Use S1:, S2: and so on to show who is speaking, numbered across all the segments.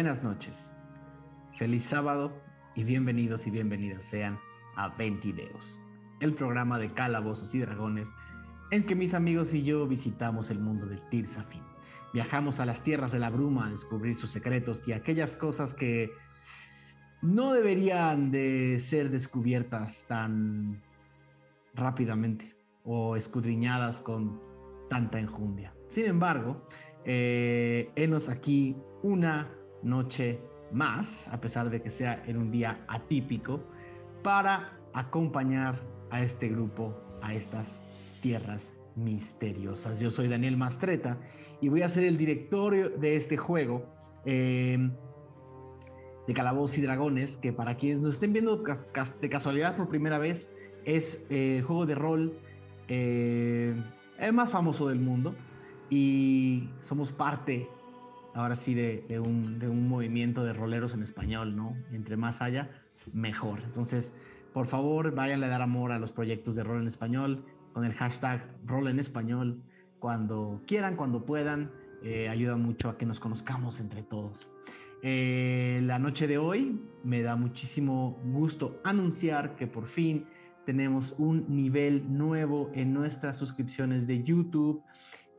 S1: buenas noches, feliz sábado y bienvenidos y bienvenidas sean a 20 Deos, el programa de calabozos y dragones en que mis amigos y yo visitamos el mundo del Tirsafin. Viajamos a las tierras de la bruma a descubrir sus secretos y aquellas cosas que no deberían de ser descubiertas tan rápidamente o escudriñadas con tanta enjundia. Sin embargo, eh, aquí una noche más, a pesar de que sea en un día atípico, para acompañar a este grupo a estas tierras misteriosas. Yo soy Daniel Mastreta y voy a ser el director de este juego em, de Calabozos y Dragones, que para quienes nos estén viendo de casualidad por primera vez, es eh, el juego de rol eh, el más famoso del mundo y somos parte ahora sí de, un, movimiento de roleros en español, ¿no? entre más haya, mejor. Entonces, por favor, vayan a dar amor a los proyectos de rol en español con el hashtag rol en español cuando quieran, cuando puedan. Eh, ayuda mucho a que nos conozcamos entre todos. Eh, la noche de hoy me da muchísimo gusto anunciar que por fin tenemos un nivel nuevo en nuestras suscripciones de YouTube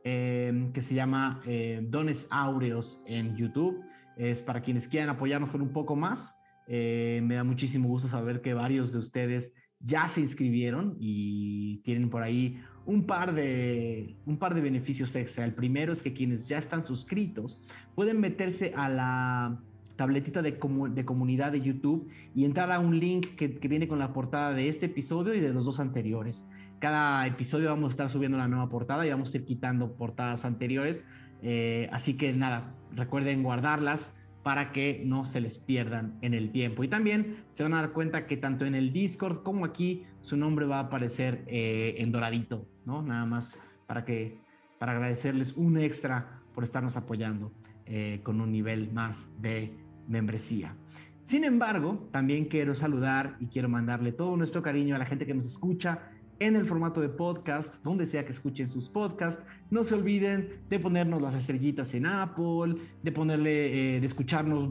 S1: Em, que se llama eh, Dones Áureos en YouTube. Es para quienes quieran apoyarnos con un poco más. Eh, me da muchísimo gusto saber que varios de ustedes ya se inscribieron y tienen por ahí un par de, un par de beneficios extra. El primero es que quienes ya están suscritos pueden meterse a la tabletita de, de comunidad de YouTube y entrar a un link que viene con la portada de este episodio y de los dos anteriores cada episodio vamos a estar subiendo una nueva portada y vamos a ir quitando portadas anteriores. Eh, así que nada, recuerden guardarlas para que no se les pierdan en el tiempo. Y también se van a dar cuenta que tanto en el Discord como aquí su nombre va a aparecer eh, en doradito, ¿no? Nada más para que para agradecerles un extra por estarnos apoyando eh, con un nivel más de membresía. Sin embargo, también quiero saludar y quiero mandarle todo nuestro cariño a la gente que nos escucha en el formato de podcast, donde sea que escuchen sus podcasts. No se olviden de ponernos las estrellitas en Apple, de ponerle, eh, de escucharnos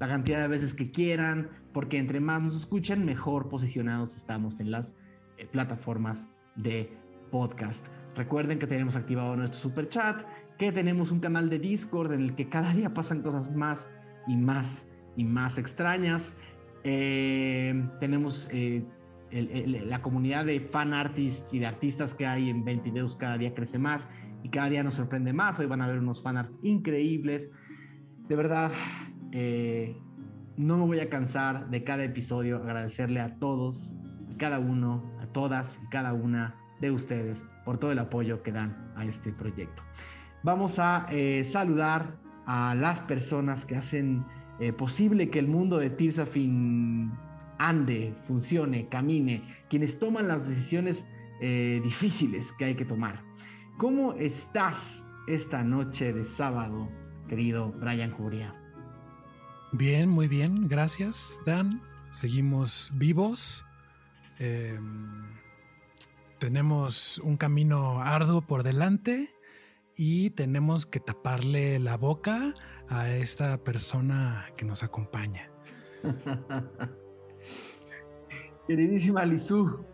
S1: la cantidad de veces que quieran, porque entre más nos escuchan, mejor posicionados estamos en las eh, plataformas de podcast. Recuerden que tenemos activado nuestro super chat, que tenemos un canal de Discord en el que cada día pasan cosas más y más y más extrañas. Eh, tenemos la comunidad de fan artists y de artistas que hay en 20 videos cada día crece más y cada día nos sorprende más. Hoy van a ver unos fan arts increíbles. De verdad, eh, no me voy a cansar de cada episodio agradecerle a todos, cada uno, a todas y cada una de ustedes por todo el apoyo que dan a este proyecto. Vamos a eh, saludar a las personas que hacen eh, posible que el mundo de Tirsafin ande, funcione, camine, quienes toman las decisiones eh, difíciles que hay que tomar. ¿Cómo estás esta noche de sábado, querido Brian Curia?
S2: Bien, muy bien, gracias, Dan. Seguimos vivos. Em, tenemos un camino arduo por delante y tenemos que taparle la boca a esta persona que nos acompaña.
S1: Queridísima Lizú.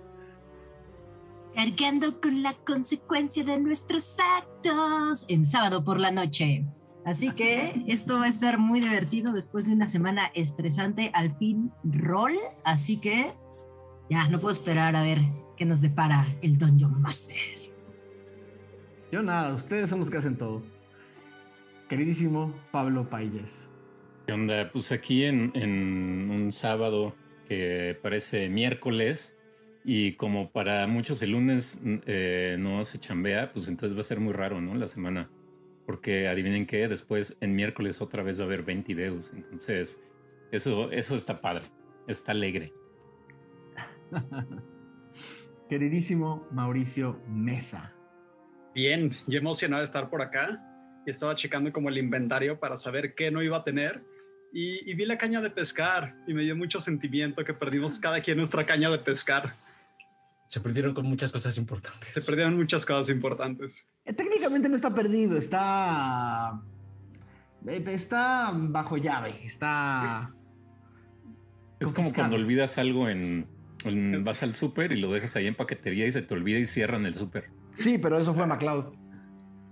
S3: Cargando con la consecuencia de nuestros actos en sábado por la noche. Así que esto va a estar muy divertido después de una semana estresante, al fin rol. Así que ya no puedo esperar a ver qué nos depara el Dungeon Master.
S1: Yo nada, ustedes son los que hacen todo. Queridísimo Pablo Payes.
S4: ¿Qué onda? Pues aquí en, en un sábado que parece miércoles y como para muchos el lunes eh, no se chambea, pues entonces va a ser muy raro, ¿no? La semana. Porque adivinen qué, después en miércoles otra vez va a haber 20 videos. Entonces, eso, eso está padre, está alegre.
S1: Queridísimo Mauricio Mesa.
S5: Bien, yo emocionado de estar por acá y estaba checando como el inventario para saber qué no iba a tener y, vi la caña de pescar y me dio mucho sentimiento que perdimos cada quien nuestra caña de pescar.
S6: Se perdieron con muchas cosas importantes.
S5: Se perdieron muchas cosas importantes.
S1: Eh, técnicamente no está perdido, está Eh, Está bajo llave, está...
S4: Es como cuando olvidas algo en, en- vas al súper y lo dejas ahí en paquetería y se te olvida y cierran el súper.
S1: Sí, pero eso fue MacLeod.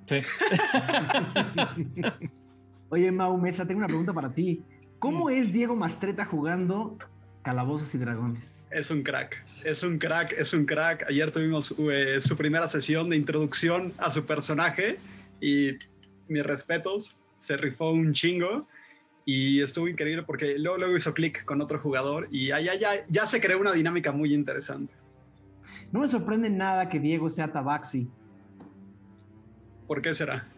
S4: Sí.
S1: Oye, Mau Mesa, tengo una pregunta para ti. ¿Cómo es Diego Mastreta jugando Calabozos y Dragones?
S5: Es un crack, es un crack, es un crack. Ayer tuvimos eh, su primera sesión de introducción a su personaje y mis respetos, se rifó un chingo y estuvo increíble porque luego, luego hizo clic con otro jugador y ya, ya, ya, ya se creó una dinámica muy interesante.
S1: No me sorprende nada que Diego sea tabaxi.
S5: ¿Por qué será?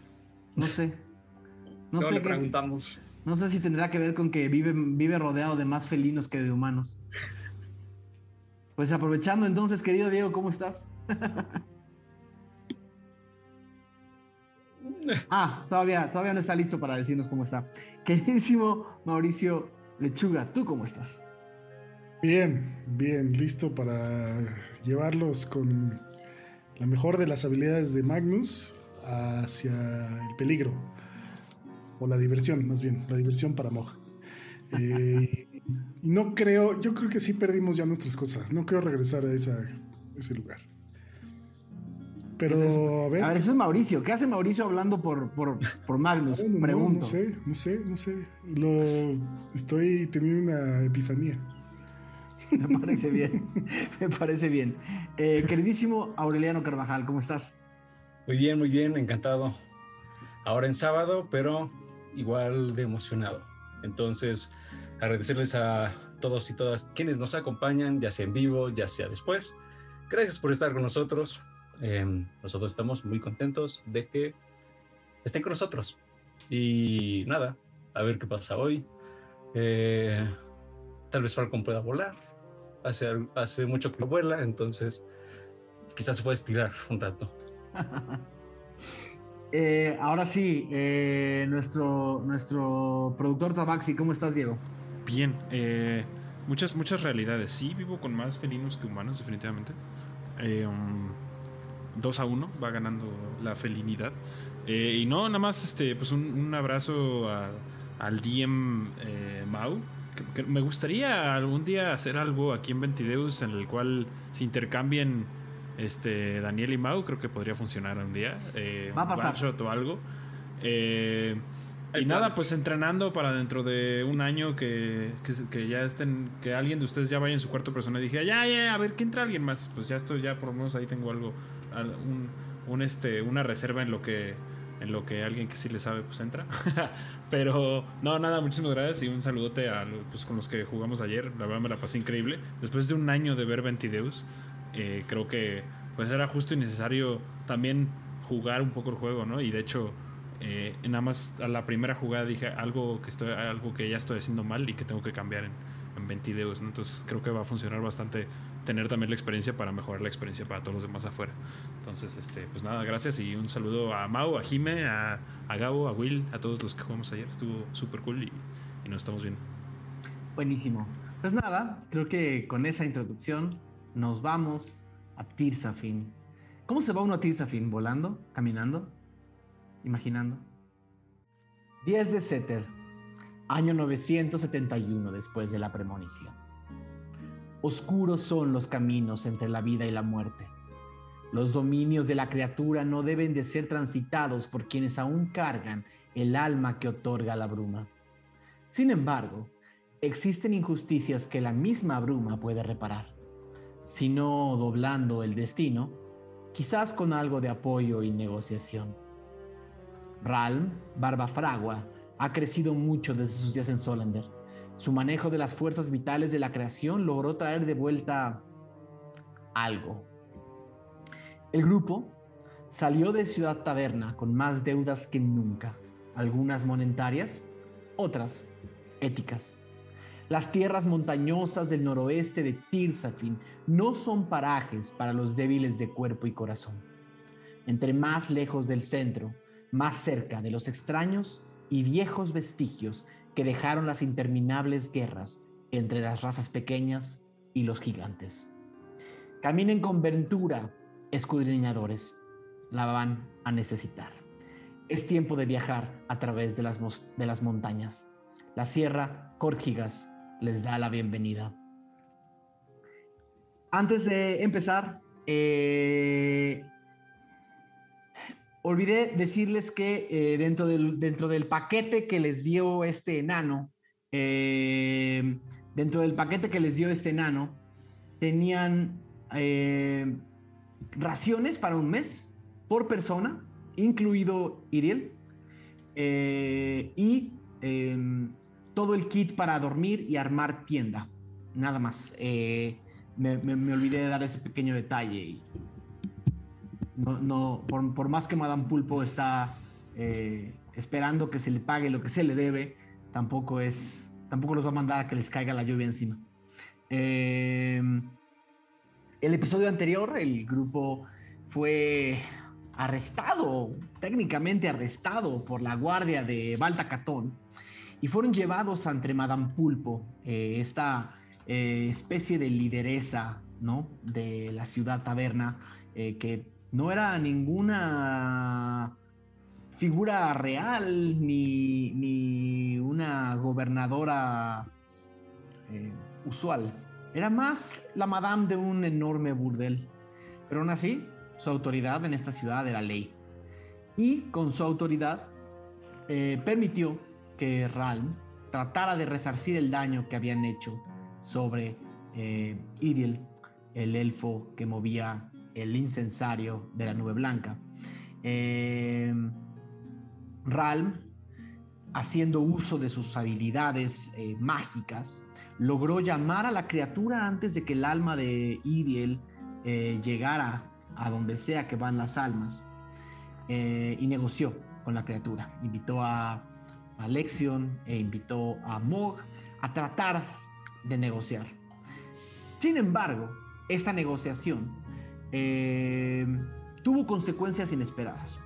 S1: No sé. No sé,
S5: le
S1: qué-
S5: preguntamos.
S1: no sé si tendrá que ver con que vive, vive rodeado de más felinos que de humanos. Pues aprovechando entonces, querido Diego, ¿cómo estás? Ah, todavía, todavía no está listo para decirnos cómo está. Queridísimo Mauricio Lechuga, ¿tú cómo estás?
S7: Bien, bien, listo para llevarlos con la mejor de las habilidades de Magnus hacia el peligro. O la diversión, más bien, la diversión para Moj. Eh, no creo, yo creo que sí perdimos ya nuestras cosas. No creo regresar a esa- ese lugar. Pero, a ver.
S1: A ver, eso es Mauricio. ¿Qué hace Mauricio hablando por, por, por Magnus?
S7: no, no,
S1: Pregunto.
S7: no sé, no sé, no sé. Lo, estoy teniendo una epifanía.
S1: Me parece bien. Me parece bien. Eh, queridísimo Aureliano Carvajal, ¿cómo estás?
S6: Muy bien, muy bien, encantado. Ahora en sábado, pero igual de emocionado. Entonces, agradecerles a todos y todas quienes nos acompañan, ya sea en vivo, ya sea después. Gracias por estar con nosotros. Eh, nosotros estamos muy contentos de que estén con nosotros. Y nada, a ver qué pasa hoy. Eh, tal vez Falcon pueda volar. Hace, hace mucho que no vuela, entonces quizás se puede estirar un rato.
S1: Eh, ahora sí, eh, nuestro, nuestro productor Tabaxi, ¿cómo estás, Diego?
S8: Bien, eh, muchas, muchas realidades. Sí, vivo con más felinos que humanos, definitivamente. Eh, um, 2 a 1 va ganando la felinidad. Eh, y no, nada más este, pues un, un abrazo al DM eh, Mau. Me gustaría algún día hacer algo aquí en Ventideus en el cual se intercambien este, Daniel y Mau. Creo que podría funcionar un día. Eh,
S1: Va a
S8: un
S1: pasar.
S8: one-shot o algo. Eh, y nada, pues entrenando para dentro de un año que, que, que ya estén, que alguien de ustedes ya vaya en su cuarto persona y dije, ya, ya, a ver, que entra alguien más. Pues ya estoy, ya por lo menos ahí tengo algo, al- un, un, este, una reserva en lo que en lo que alguien que sí le sabe pues entra. Pero no, nada, muchísimas gracias y un saludote a pues, con los que jugamos ayer. La verdad me la pasé increíble. Después de un año de ver Ventideus, eh, creo que pues era justo y necesario también jugar un poco el juego, ¿no? Y de hecho, eh, nada más a la primera jugada dije algo que estoy, algo que ya estoy haciendo mal y que tengo que cambiar en, en Ventideus, ¿no? Entonces creo que va a funcionar bastante tener también la experiencia para mejorar la experiencia para todos los demás afuera. Entonces, este, pues nada, gracias y un saludo a Mau, a Jime, a, a Gabo, a Will, a todos los que jugamos ayer. Estuvo súper cool y nos estamos viendo.
S1: Buenísimo. Pues nada, creo que con esa introducción nos vamos a Tirsafin. ¿Cómo se va uno a Tirsafin? ¿Volando? ¿Caminando? ¿Imaginando? 10 de Seter, año 971 después de la premonición. Oscuros son los caminos entre la vida y la muerte. Los dominios de la criatura no deben de ser transitados por quienes aún cargan el alma que otorga la bruma. Sin embargo, existen injusticias que la misma bruma puede reparar. Si no doblando el destino, quizás con algo de apoyo y negociación. Ralm, Barba Fragua, ha crecido mucho desde sus días en Solander. Su manejo de las fuerzas vitales de la creación logró traer de vuelta algo. El grupo salió de Ciudad Taberna con más deudas que nunca, algunas monetarias, otras éticas. Las tierras montañosas del noroeste de Tirsafin no son parajes para los débiles de cuerpo y corazón. Entre más lejos del centro, más cerca de los extraños y viejos vestigios que dejaron las interminables guerras entre las razas pequeñas y los gigantes. Caminen con ventura, escudriñadores, la van a necesitar. Es tiempo de viajar a través de las, de las montañas. La sierra Córgigas les da la bienvenida. Antes de empezar, eh, olvidé decirles que eh, dentro, del, dentro del paquete que les dio este enano, eh, dentro del paquete que les dio este enano, tenían raciones para un mes por persona, incluido Iriel, y em, todo el kit para dormir y armar tienda. Nada más me, olvidé de dar ese pequeño detalle. no, no por, más que Madame Pulpo está eh, esperando que se le pague lo que se le debe, tampoco es, tampoco los va a mandar a que les caiga la lluvia encima. Eh, el episodio anterior, el grupo fue arrestado, técnicamente arrestado por la guardia de Baltacatón y fueron llevados ante Madame Pulpo, eh, esta eh, especie de lideresa, ¿no? De la ciudad taberna, eh, que no era ninguna figura real ni, una gobernadora eh, usual. Era más la madame de un enorme burdel. Pero aún así, su autoridad en esta ciudad era ley. Y con su autoridad permitió que Ralm tratara de resarcir el daño que habían hecho sobre eh, Iriel, el elfo que movía el incensario de la nube blanca. Eh, Ralm, haciendo uso de sus habilidades eh, mágicas, logró llamar a la criatura antes de que el alma de Iriel llegara a donde sea que van las almas y negoció con la criatura. Invitó a, a e invitó a Mog a tratar de negociar. Sin embargo, esta negociación eh, tuvo consecuencias inesperadas.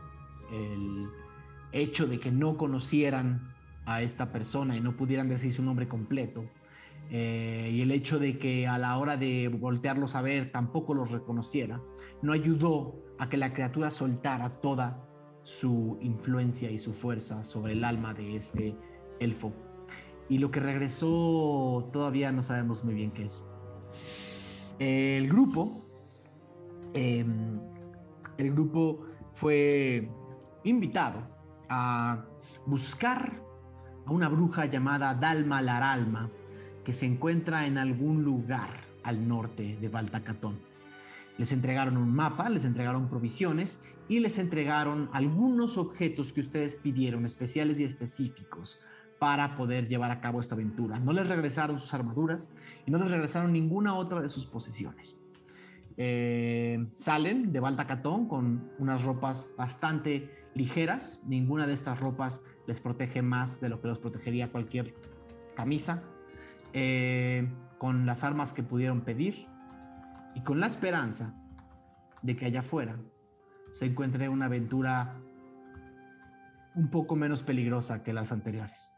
S1: El hecho de que no conocieran a esta persona y no pudieran decir su nombre completo, eh, y el hecho de que a la hora de voltearlos a ver tampoco los reconociera, no ayudó a que la criatura soltara toda su influencia y su fuerza sobre el alma de este elfo y lo que regresó todavía no sabemos muy bien qué es. El grupo, em, el grupo fue invitado a buscar a una bruja llamada Dalma Laralma que se encuentra en algún lugar al norte de Baltacatón. Les entregaron un mapa, les entregaron provisiones y les entregaron algunos objetos que ustedes pidieron, especiales y específicos, para poder llevar a cabo esta aventura. No les regresaron sus armaduras y no les regresaron ninguna otra de sus posesiones. Eh, salen de Baltacatón con unas ropas bastante ligeras. Ninguna de estas ropas les protege más de lo que los protegería cualquier camisa. Eh, con las armas que pudieron pedir y con la esperanza de que allá afuera se encuentre una aventura un poco menos peligrosa que las anteriores.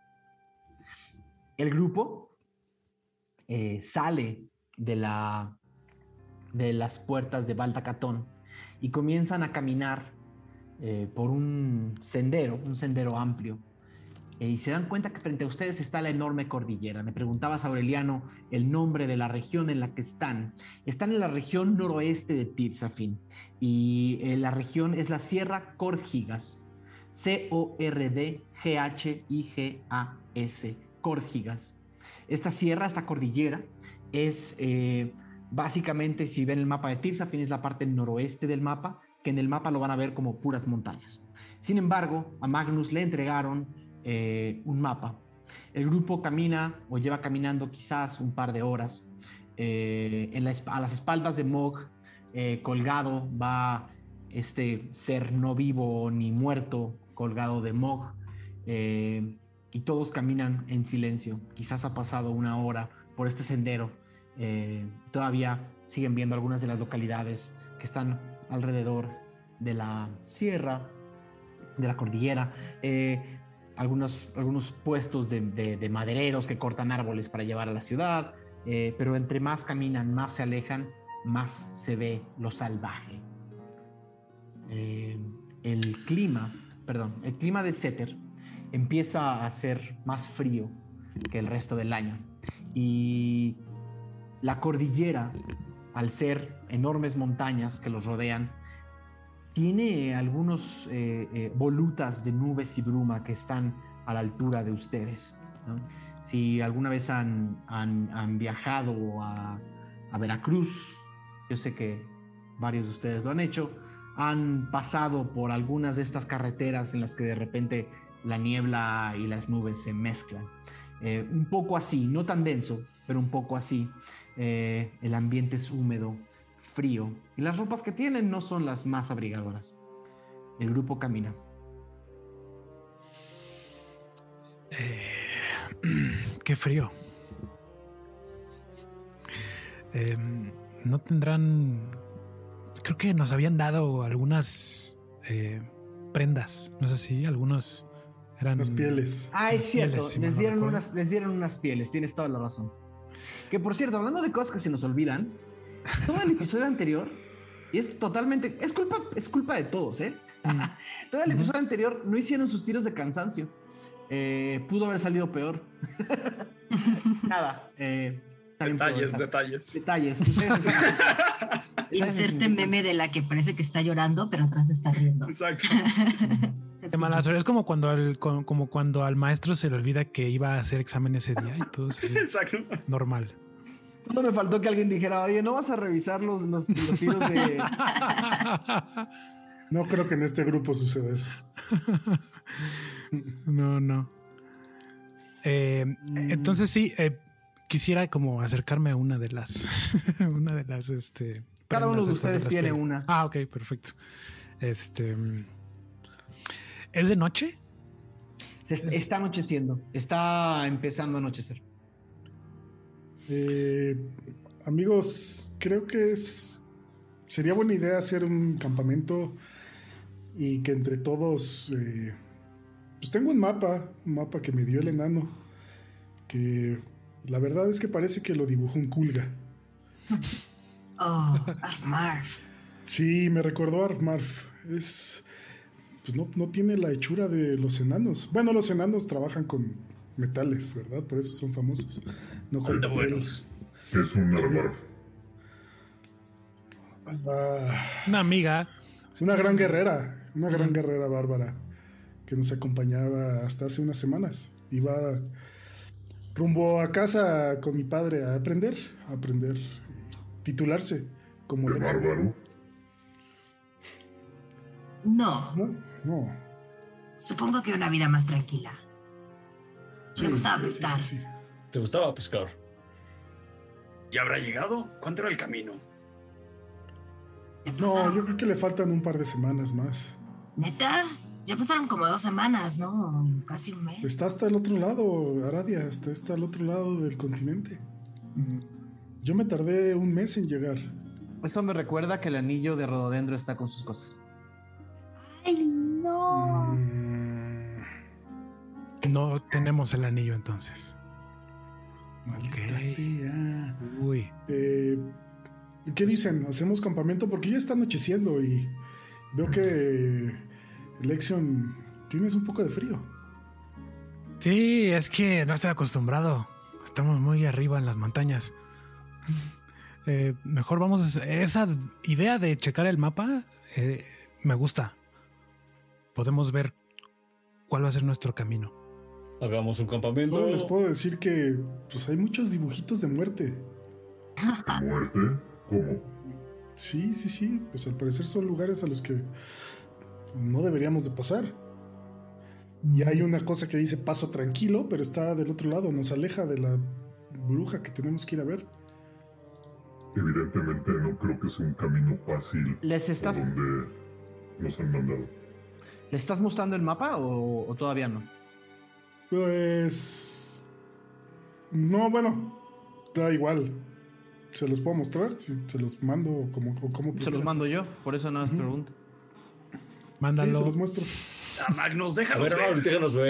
S1: El grupo eh, sale de, la, de las puertas de Baltacatón y comienzan a caminar eh, por un sendero, un sendero amplio. Eh, y se dan cuenta que frente a ustedes está la enorme cordillera. Me preguntabas, Aureliano, el nombre de la región en la que están. Están en la región noroeste de Tirzafin y la región es la Sierra Córgigas, C-O-R-D-G-H-I-G-A-S. Córgigas. Esta sierra, esta cordillera, es eh, básicamente, si ven el mapa de Tirsafin, es la parte noroeste del mapa, que en el mapa lo van a ver como puras montañas. Sin embargo, a Magnus le entregaron eh, un mapa. El grupo camina o lleva caminando quizás un par de horas. Eh, en a las espaldas de Mog, colgado, va este ser no vivo ni muerto colgado de Mog y todos caminan en silencio. Quizás ha pasado una hora por este sendero. Eh, todavía siguen viendo algunas de las localidades que están alrededor de la sierra, de la cordillera. Eh, algunos, algunos puestos de, madereros que cortan árboles para llevar a la ciudad. Eh, pero entre más caminan, más se alejan, más se ve lo salvaje. el clima perdón, el clima de Setter empieza a ser más frío que el resto del año. Y la cordillera, al ser enormes montañas que los rodean, tiene algunos eh, eh, volutas de nubes y bruma que están a la altura de ustedes. Si alguna vez han, han- viajado a, a Veracruz, yo sé que varios de ustedes lo han hecho, han pasado por algunas de estas carreteras en las que de repente la niebla y las nubes se mezclan. Eh, un poco así, no tan denso, pero un poco así. El ambiente es húmedo, frío, y las ropas que tienen no son las más abrigadoras. El grupo camina.
S2: Qué frío. Em, no tendrán. Creo que nos habían dado algunas eh, prendas. No sé si algunos eran.
S7: Las pieles.
S1: Ah, es
S2: Las
S1: cierto,
S2: pieles, si mal
S1: les, dieron unas, les dieron unas pieles, tienes toda la razón. Que por cierto, hablando de cosas que se nos olvidan, todo el episodio anterior, y es totalmente, es culpa, es culpa de todos, ¿eh?
S2: Mm.
S1: todo el episodio anterior no hicieron sus tiros de cansancio. Eh, pudo haber salido peor. Nada. Eh,
S5: Detalles, detalles.
S1: Detalles.
S3: Inserte meme de la que parece que está llorando, pero atrás está riendo.
S5: Exacto.
S2: Qué mala suerte. Es como cuando, al, como, como cuando al maestro se le olvida que iba a hacer examen ese día y todo eso es
S5: Exacto.
S2: normal.
S1: Solo me faltó que alguien dijera, oye, ¿no vas a revisar los, los, los tiros de...
S7: No creo que en este grupo suceda eso.
S2: No, no. Eh,
S7: Mm.
S2: Entonces sí, eh, quisiera como acercarme a una de las, una de las, este.
S1: Cada uno de ustedes tiene una.
S2: Ah, ok, perfecto. Este, ¿es de noche?
S1: Se está anocheciendo, está empezando a anochecer.
S7: Eh, amigos, creo que es sería buena idea hacer un campamento y que entre todos eh, pues tengo un mapa, un mapa que me dio el enano que la verdad es que parece que lo dibujó un culga.
S3: Oh, arf, marf.
S7: Sí, me recordó a Arfmarf. Es pues no, no tiene la hechura de los enanos. Bueno, los enanos trabajan con metales, ¿verdad? Por eso son famosos. No con
S5: buenos.
S9: Es un Narvarf.
S7: Ah,
S2: Una amiga.
S7: Una gran guerrera, una gran guerrera bárbara que nos acompañaba hasta hace unas semanas. Iba rumbo a casa con mi padre a aprender, a aprender, titularse como
S9: De bárbaro.
S3: No,
S7: No, no.
S3: supongo que una vida más tranquila. Me gustaba
S7: sí,
S3: pescar.
S7: sí, sí.
S6: ¿Te gustaba pescar?
S5: ¿Ya habrá llegado? ¿Cuánto era el camino?
S7: No, yo creo que le faltan un par de semanas más.
S3: ¿Neta? Ya pasaron como dos semanas, ¿no? Casi un mes.
S7: Está hasta el otro lado, Aradia, está, está al otro lado del continente. Yo me tardé un mes en llegar.
S1: Eso me recuerda que el anillo de rododendro está con sus cosas.
S3: ¡Ay, no!
S7: Mm,
S2: No tenemos el anillo entonces.
S7: maldita
S2: Ok.
S7: sea.
S2: Uy.
S7: Eh, ¿Qué dicen? ¿Hacemos campamento? Porque ya está anocheciendo y veo que Lexion tienes un poco de frío.
S2: Sí, es que no estoy acostumbrado. Estamos muy arriba en las montañas. Eh, mejor vamos. a- Esa idea de checar el mapa eh, me gusta. Podemos ver cuál va a ser nuestro camino.
S6: Hagamos un campamento.
S7: Solo les puedo decir que pues, hay muchos dibujitos de muerte.
S9: ¿Muerte? ¿Cómo?
S7: Sí, sí, sí. Pues al parecer son lugares a los que no deberíamos de pasar. Y hay una cosa que dice paso tranquilo, pero está del otro lado, nos aleja de la bruja que tenemos que ir a ver.
S9: Evidentemente no creo que sea un camino fácil
S1: ¿Les
S9: por
S1: estás,
S9: donde nos han mandado.
S1: ¿les estás mostrando el mapa o, o todavía no?
S7: Pues... No, bueno, da igual. ¿Se los puedo mostrar? Si se los mando como, como
S1: Se los mando yo, por eso no es pregunta.
S7: Sí,
S2: Mándalo,
S7: se los muestro.
S5: Ah, Magnus,
S6: A
S5: déjalos
S6: ver,
S5: ver.
S6: ahorita déjanos ver.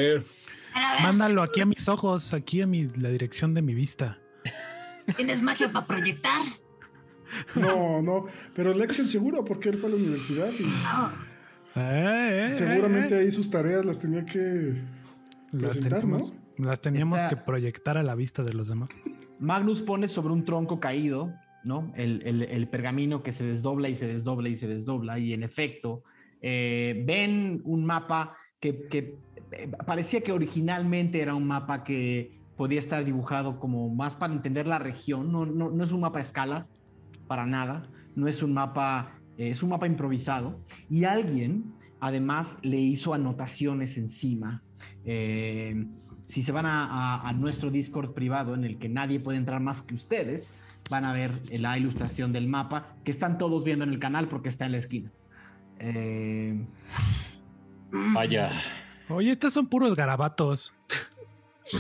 S3: A ver, a ver,
S2: mándalo aquí a mis ojos, aquí a mi, la dirección de mi vista.
S3: ¿tienes magia para proyectar?
S7: No, no, pero Lexion seguro, porque él fue a la universidad y
S3: Ah,
S2: Eh, eh,
S7: Seguramente
S2: eh,
S7: ahí sus tareas las tenía que
S2: Las teníamos, las teníamos
S1: Esta-
S2: que proyectar a la vista de los demás.
S1: Magnus pone sobre un tronco caído, ¿no? El, el- el pergamino que se desdobla y se desdobla y se desdobla. Y en efecto, eh, ven un mapa que, que, eh, parecía que originalmente era un mapa que podía estar dibujado como más para entender la región. No, no, no es un mapa a escala, para nada. No es un mapa, eh, es un mapa improvisado. Y alguien, además, le hizo anotaciones encima. Eh, si se van a, a- a nuestro Discord privado en el que nadie puede entrar más que ustedes, van a ver la ilustración del mapa que están todos viendo en el canal porque está en la esquina. Eh,
S4: Vaya.
S2: Oye, estos son puros garabatos.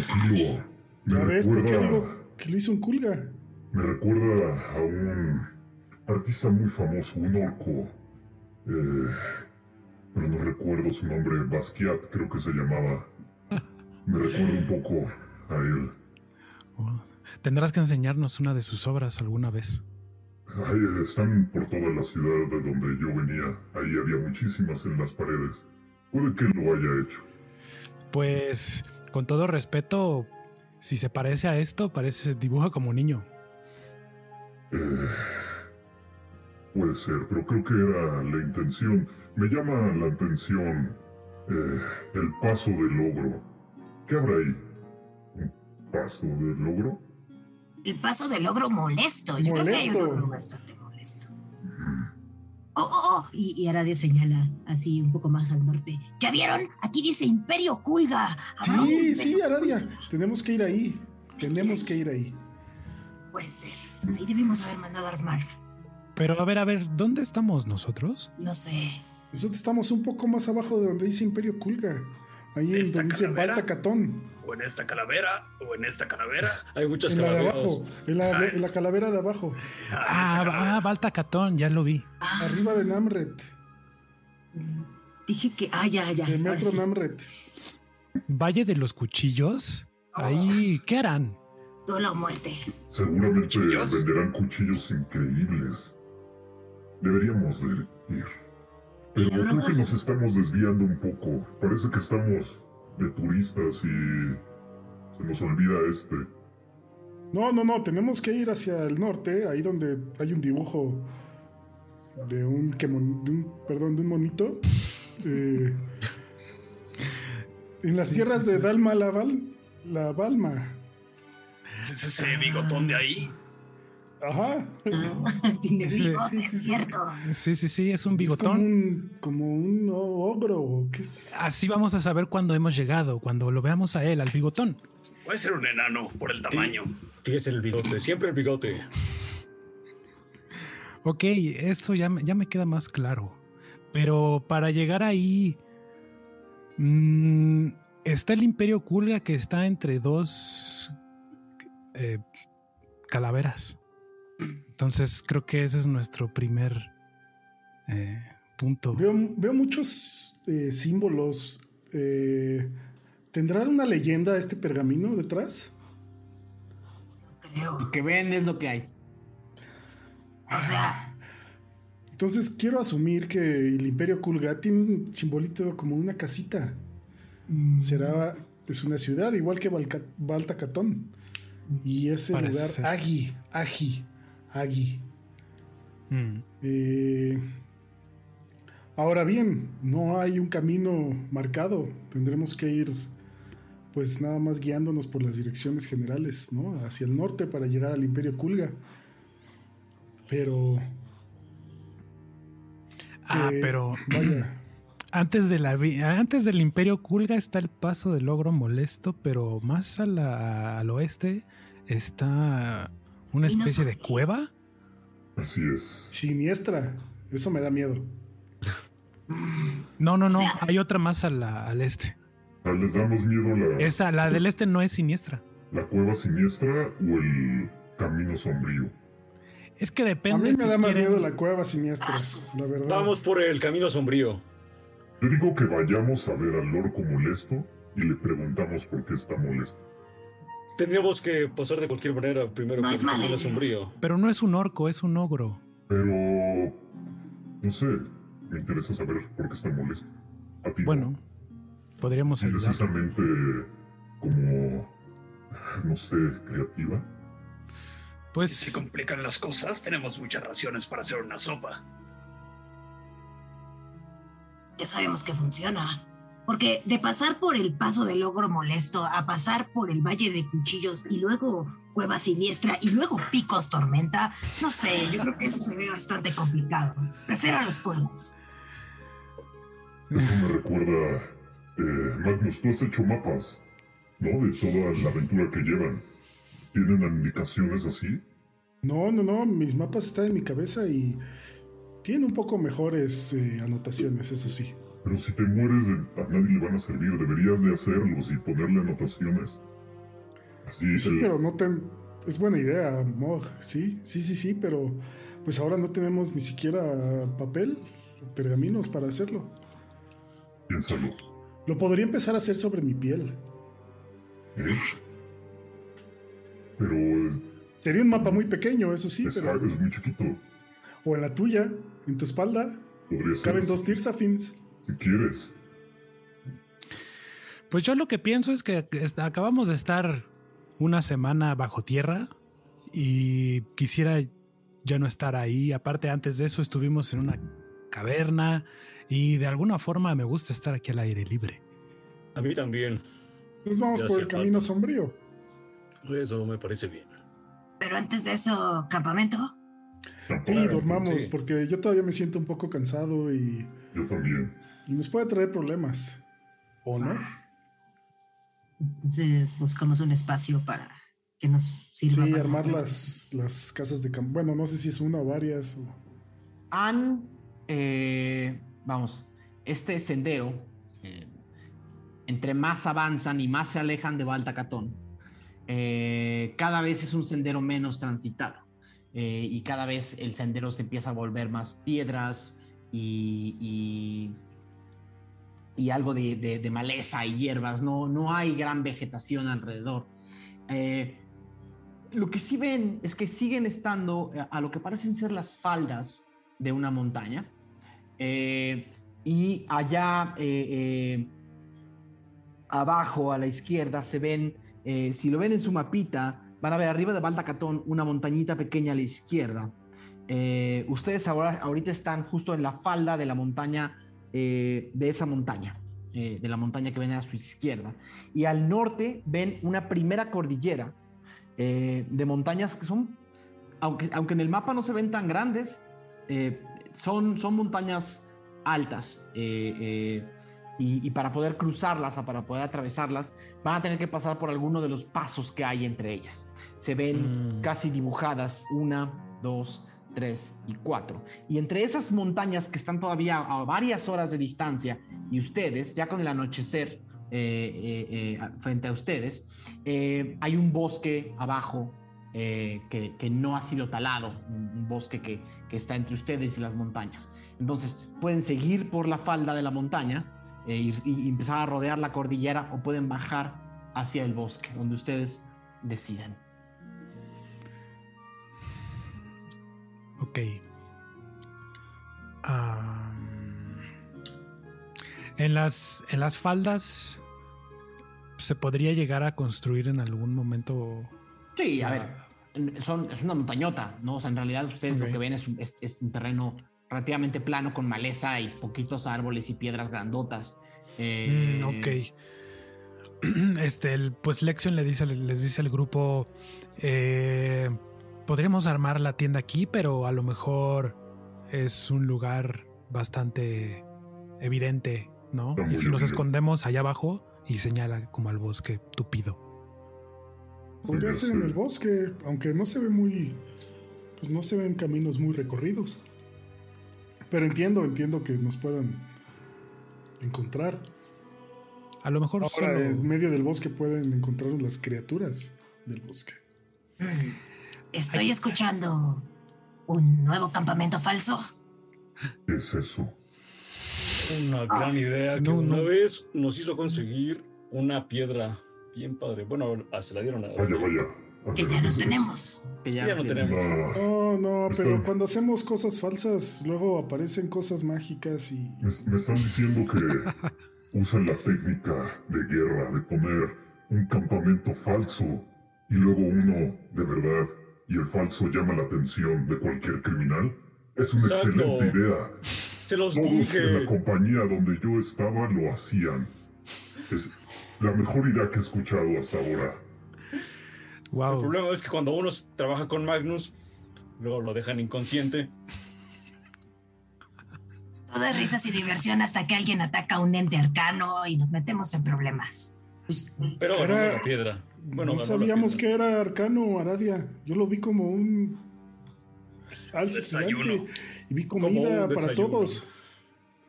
S9: Tranquilo. Me
S7: ¿Ya ves por qué
S9: recuerda,
S7: digo que lo hizo un culga?
S9: me recuerda a un artista muy famoso, un orco. Eh, pero no recuerdo su nombre, Basquiat creo que se llamaba. Me recuerda un poco a él.
S2: Oh, Tendrás que enseñarnos una de sus obras alguna vez.
S9: Ay, están por toda la ciudad de donde yo venía. Ahí había muchísimas en las paredes. Puede que lo haya hecho.
S2: Pues, con todo respeto, si se parece a esto, parece dibuja como niño.
S9: Eh, puede ser, pero creo que era la intención. Me llama la atención eh, el paso del logro. ¿Qué habrá ahí? ¿Un paso del logro?
S3: El paso del ogro molesto. Yo creo que hay un
S7: Molesto.
S3: ogro bastante molesto. Oh, oh, oh. Y, y Aradia señala así un poco más al norte. ¿Ya vieron? Aquí dice Imperio Kulga. ¿Habrá un
S7: Sí,
S3: Imperio
S7: sí, Aradia. Tenemos que ir ahí. Tenemos que ir ahí.
S3: Puede ser. Ahí debimos haber mandado a Armarf.
S2: Pero a ver, a ver, ¿dónde estamos nosotros?
S3: No sé.
S7: Nosotros estamos un poco más abajo de donde dice Imperio Kulga. Ahí en
S5: ¿Esta
S7: donde dice
S5: calavera?
S7: Balta Catón.
S5: O en esta calavera, o en esta calavera.
S6: Hay muchas
S7: En la de
S6: calaveras.
S7: abajo. En la, en la calavera de abajo.
S2: Ah, ah, Baltacatón, ya lo vi.
S3: Ah,
S7: Arriba de Namret.
S3: dije que. Ah, ya, ya.
S7: El
S3: ahora
S7: metro
S3: sí.
S7: Namret.
S2: Valle de los Cuchillos. Ahí, ¿qué harán?
S3: Duelo o muerte.
S9: Seguramente
S5: ¿Cuchillos?
S9: venderán cuchillos increíbles. Deberíamos de ir.
S3: ¿Y la
S9: Pero creo que nos estamos desviando un poco. Parece que estamos de turistas y se nos olvida este.
S7: No, no, no. Tenemos que ir hacia el norte. Ahí donde hay un dibujo de un, quemon- de un perdón, de un monito. Eh, en las
S2: Sí,
S7: tierras
S2: sí,
S7: de
S2: sí.
S7: Dalma la, Val- la Balma.
S5: ¿Es ese bigotón de ahí?
S7: Ajá.
S3: Tiene
S2: Sí,
S3: bigote,
S7: sí, sí,
S3: es
S7: sí.
S3: cierto.
S2: Sí, sí, sí, es un
S7: Es como
S2: bigotón.
S7: un, como un ogro. ¿Qué es?
S2: Así vamos a saber cuándo hemos llegado, cuando lo veamos a él, al bigotón.
S5: Puede ser un enano por el tamaño.
S6: Fíjese el bigote, siempre el bigote.
S2: Ok, esto ya, me- ya me queda más claro. Pero para llegar ahí... mm, está el Imperio Kulga que está entre dos eh, calaveras. Entonces creo que ese es nuestro primer eh, punto.
S7: Veo, veo muchos eh, símbolos. eh, ¿Tendrá una leyenda este pergamino detrás?
S3: Creo.
S1: lo que ven es lo que hay.
S3: O sea,
S7: Entonces quiero asumir que el Imperio Kulga tiene un simbolito como una casita.
S3: mm,
S7: Será, es una ciudad igual que Balca- Baltacatón. Y ese
S2: Parece
S7: lugar,
S2: ser.
S7: Agi, Agi, Agi.
S2: Mm.
S7: Eh, ahora bien, no hay un camino marcado. Tendremos que ir, pues nada más guiándonos por las direcciones generales, ¿no? Hacia el norte para llegar al Imperio Kulga. Pero.
S2: Ah,
S7: eh,
S2: pero
S7: Vaya.
S2: antes, de la, antes del Imperio Kulga está el paso del ogro molesto, pero más a la- al oeste está una especie de cueva.
S9: Así es.
S7: Siniestra. Eso me da miedo.
S2: No, no, no,
S3: O sea-
S2: hay otra más a la- al este.
S9: ¿Les damos miedo la,
S2: Esta, la del este no es siniestra.
S9: la cueva siniestra o el camino sombrío?
S2: Es que
S7: A
S2: depende.
S7: mí me
S2: si
S7: da más
S2: quieren-
S7: miedo la cueva siniestra,
S3: Ah,
S7: la verdad.
S6: Vamos por el camino sombrío.
S9: Yo digo que vayamos a ver al orco molesto y le preguntamos por qué está molesto.
S6: Tendríamos que pasar de cualquier manera primero
S3: No
S6: por
S3: es mala
S6: sombrío.
S2: Pero no es un orco, es un ogro.
S9: Pero... No sé. Me interesa saber por qué está molesto. A ti.
S2: Bueno, podríamos
S9: ¿Y
S2: ayudar.
S9: precisamente como, no sé, creativa.
S2: Pues
S10: Si se complican las cosas, tenemos muchas raciones para hacer una sopa.
S3: Ya sabemos que funciona. Porque de pasar por el paso del ogro molesto a pasar por el Valle de Cuchillos y luego Cueva Siniestra y luego Picos Tormenta, no sé, yo creo que eso se ve bastante complicado. Prefiero a los colas.
S9: Eso me recuerda. Eh, Magnus, tú has hecho mapas, ¿no? De toda la aventura que llevan. ¿Tienen indicaciones así?
S7: No, no, no, mis mapas están en mi cabeza y tienen un poco mejores eh, anotaciones, eso sí.
S9: Pero si te mueres, eh, a nadie le van a servir. Deberías de hacerlos y ponerle anotaciones. Así,
S7: Sí,
S9: eh,
S7: pero no ten... Es buena idea, Mog, sí, sí, sí, sí, pero pues ahora no tenemos ni siquiera papel, pergaminos para hacerlo.
S9: piénsalo.
S7: Lo podría empezar a hacer sobre mi piel.
S9: ¿eh? Pero es,
S7: Sería un mapa muy pequeño, eso sí,
S9: es-
S7: pero...
S9: es muy chiquito.
S7: O en la tuya, en tu espalda,
S9: Podría ser.
S7: caben
S9: así,
S7: dos Tirsafins.
S9: Si quieres.
S2: Pues yo lo que pienso es que acabamos de estar una semana bajo tierra y quisiera ya no estar ahí. Aparte, antes de eso estuvimos en una caverna y de alguna forma me gusta estar aquí al aire libre.
S6: A mí también.
S7: Entonces vamos
S6: Ya
S7: por el camino
S6: falta.
S7: sombrío.
S6: Eso me parece bien.
S3: Pero antes de eso, campamento.
S7: Sí, dormamos,
S6: sí.
S7: porque yo todavía me siento un poco cansado y,
S9: Yo también.
S7: Y nos puede traer problemas. ¿O no?
S3: Entonces buscamos un espacio para que nos sirva.
S7: Sí,
S3: para-
S7: armar las, las casas de campo. Bueno, no sé si es una o varias. o-
S1: han, eh, vamos, este sendero, eh, entre más avanzan y más se alejan de Baltacatón, eh, cada vez es un sendero menos transitado. eh, y cada vez el sendero se empieza a volver más piedras y, y, y algo de, maleza y hierbas. No, no hay gran vegetación alrededor. Eh, lo que sí ven es que siguen estando eh, a lo que parecen ser las faldas de una montaña. Eh, y allá abajo a la izquierda se ven, si lo ven en su mapita, van a ver arriba de Baldacatón una montañita pequeña a la izquierda. Ustedes ahora, ahorita están justo en la falda de la montaña, eh, de esa montaña, eh, de la montaña que ven a su izquierda. Y al norte ven una primera cordillera eh, de montañas que son, aunque, aunque en el mapa no se ven tan grandes, son, son montañas altas. y, y para poder cruzarlas, o para poder atravesarlas, van a tener que pasar por alguno de los pasos que hay entre ellas. Se ven
S2: Mm.
S1: casi dibujadas una, dos, tres y cuatro. Y entre esas montañas que están todavía a varias horas de distancia y ustedes, ya con el anochecer eh, eh, eh, frente a ustedes, hay un bosque abajo que, no ha sido talado, un, bosque que, que está entre ustedes y las montañas. Entonces pueden seguir por la falda de la montaña y, y empezar a rodear la cordillera o pueden bajar hacia el bosque, donde ustedes decidan.
S2: Ok. En, las, en las faldas se podría llegar a construir en algún momento.
S1: Sí, a ver, son, es una montañota, ¿no? O sea, en realidad ustedes lo que ven es, un- es- es un terreno relativamente plano con maleza y poquitos árboles y piedras grandotas. Eh,
S2: Mm, ok. Este, el- pues Lexion le dice, les dice al grupo, eh, podríamos armar la tienda aquí, pero a lo mejor es un lugar bastante evidente, ¿no? Y si nos escondemos allá abajo y señala como al bosque tupido.
S7: Podría ser en el bosque, aunque no se ve muy. Pues no se ven caminos muy recorridos. Pero entiendo, entiendo que nos puedan encontrar.
S2: A lo mejor
S7: Ahora,
S2: solo-
S7: en medio del bosque pueden encontrar las criaturas del bosque.
S3: Estoy escuchando un nuevo campamento falso.
S9: ¿Qué es eso?
S6: Una gran idea que
S2: No,
S6: una
S2: no.
S6: vez nos hizo conseguir una piedra bien padre. Bueno, ah, se la dieron a.
S9: Vaya, vaya.
S3: Que ya no tenemos.
S1: Que ya,
S6: Ya no tenemos.
S7: No, no, pero cuando hacemos cosas falsas, luego aparecen cosas mágicas y.
S9: Me, me están diciendo que usan la técnica de guerra de poner un campamento falso y luego uno de verdad y el falso llama la atención de cualquier criminal. Es una
S6: Exacto.
S9: excelente idea.
S6: Se los
S9: Todos en la
S6: dije.
S9: compañía donde yo estaba lo hacían. Es la mejor idea que he escuchado hasta ahora.
S6: El
S2: Wow.
S6: problema es que cuando uno trabaja con Magnus, luego lo dejan inconsciente.
S3: Todo es risas y diversión hasta que alguien ataca a un ente arcano y nos metemos en problemas.
S6: Pero ganó la piedra. Bueno,
S7: no sabíamos que era Arcano Aradia. Yo lo vi como un alce gigante y vi comida para todos.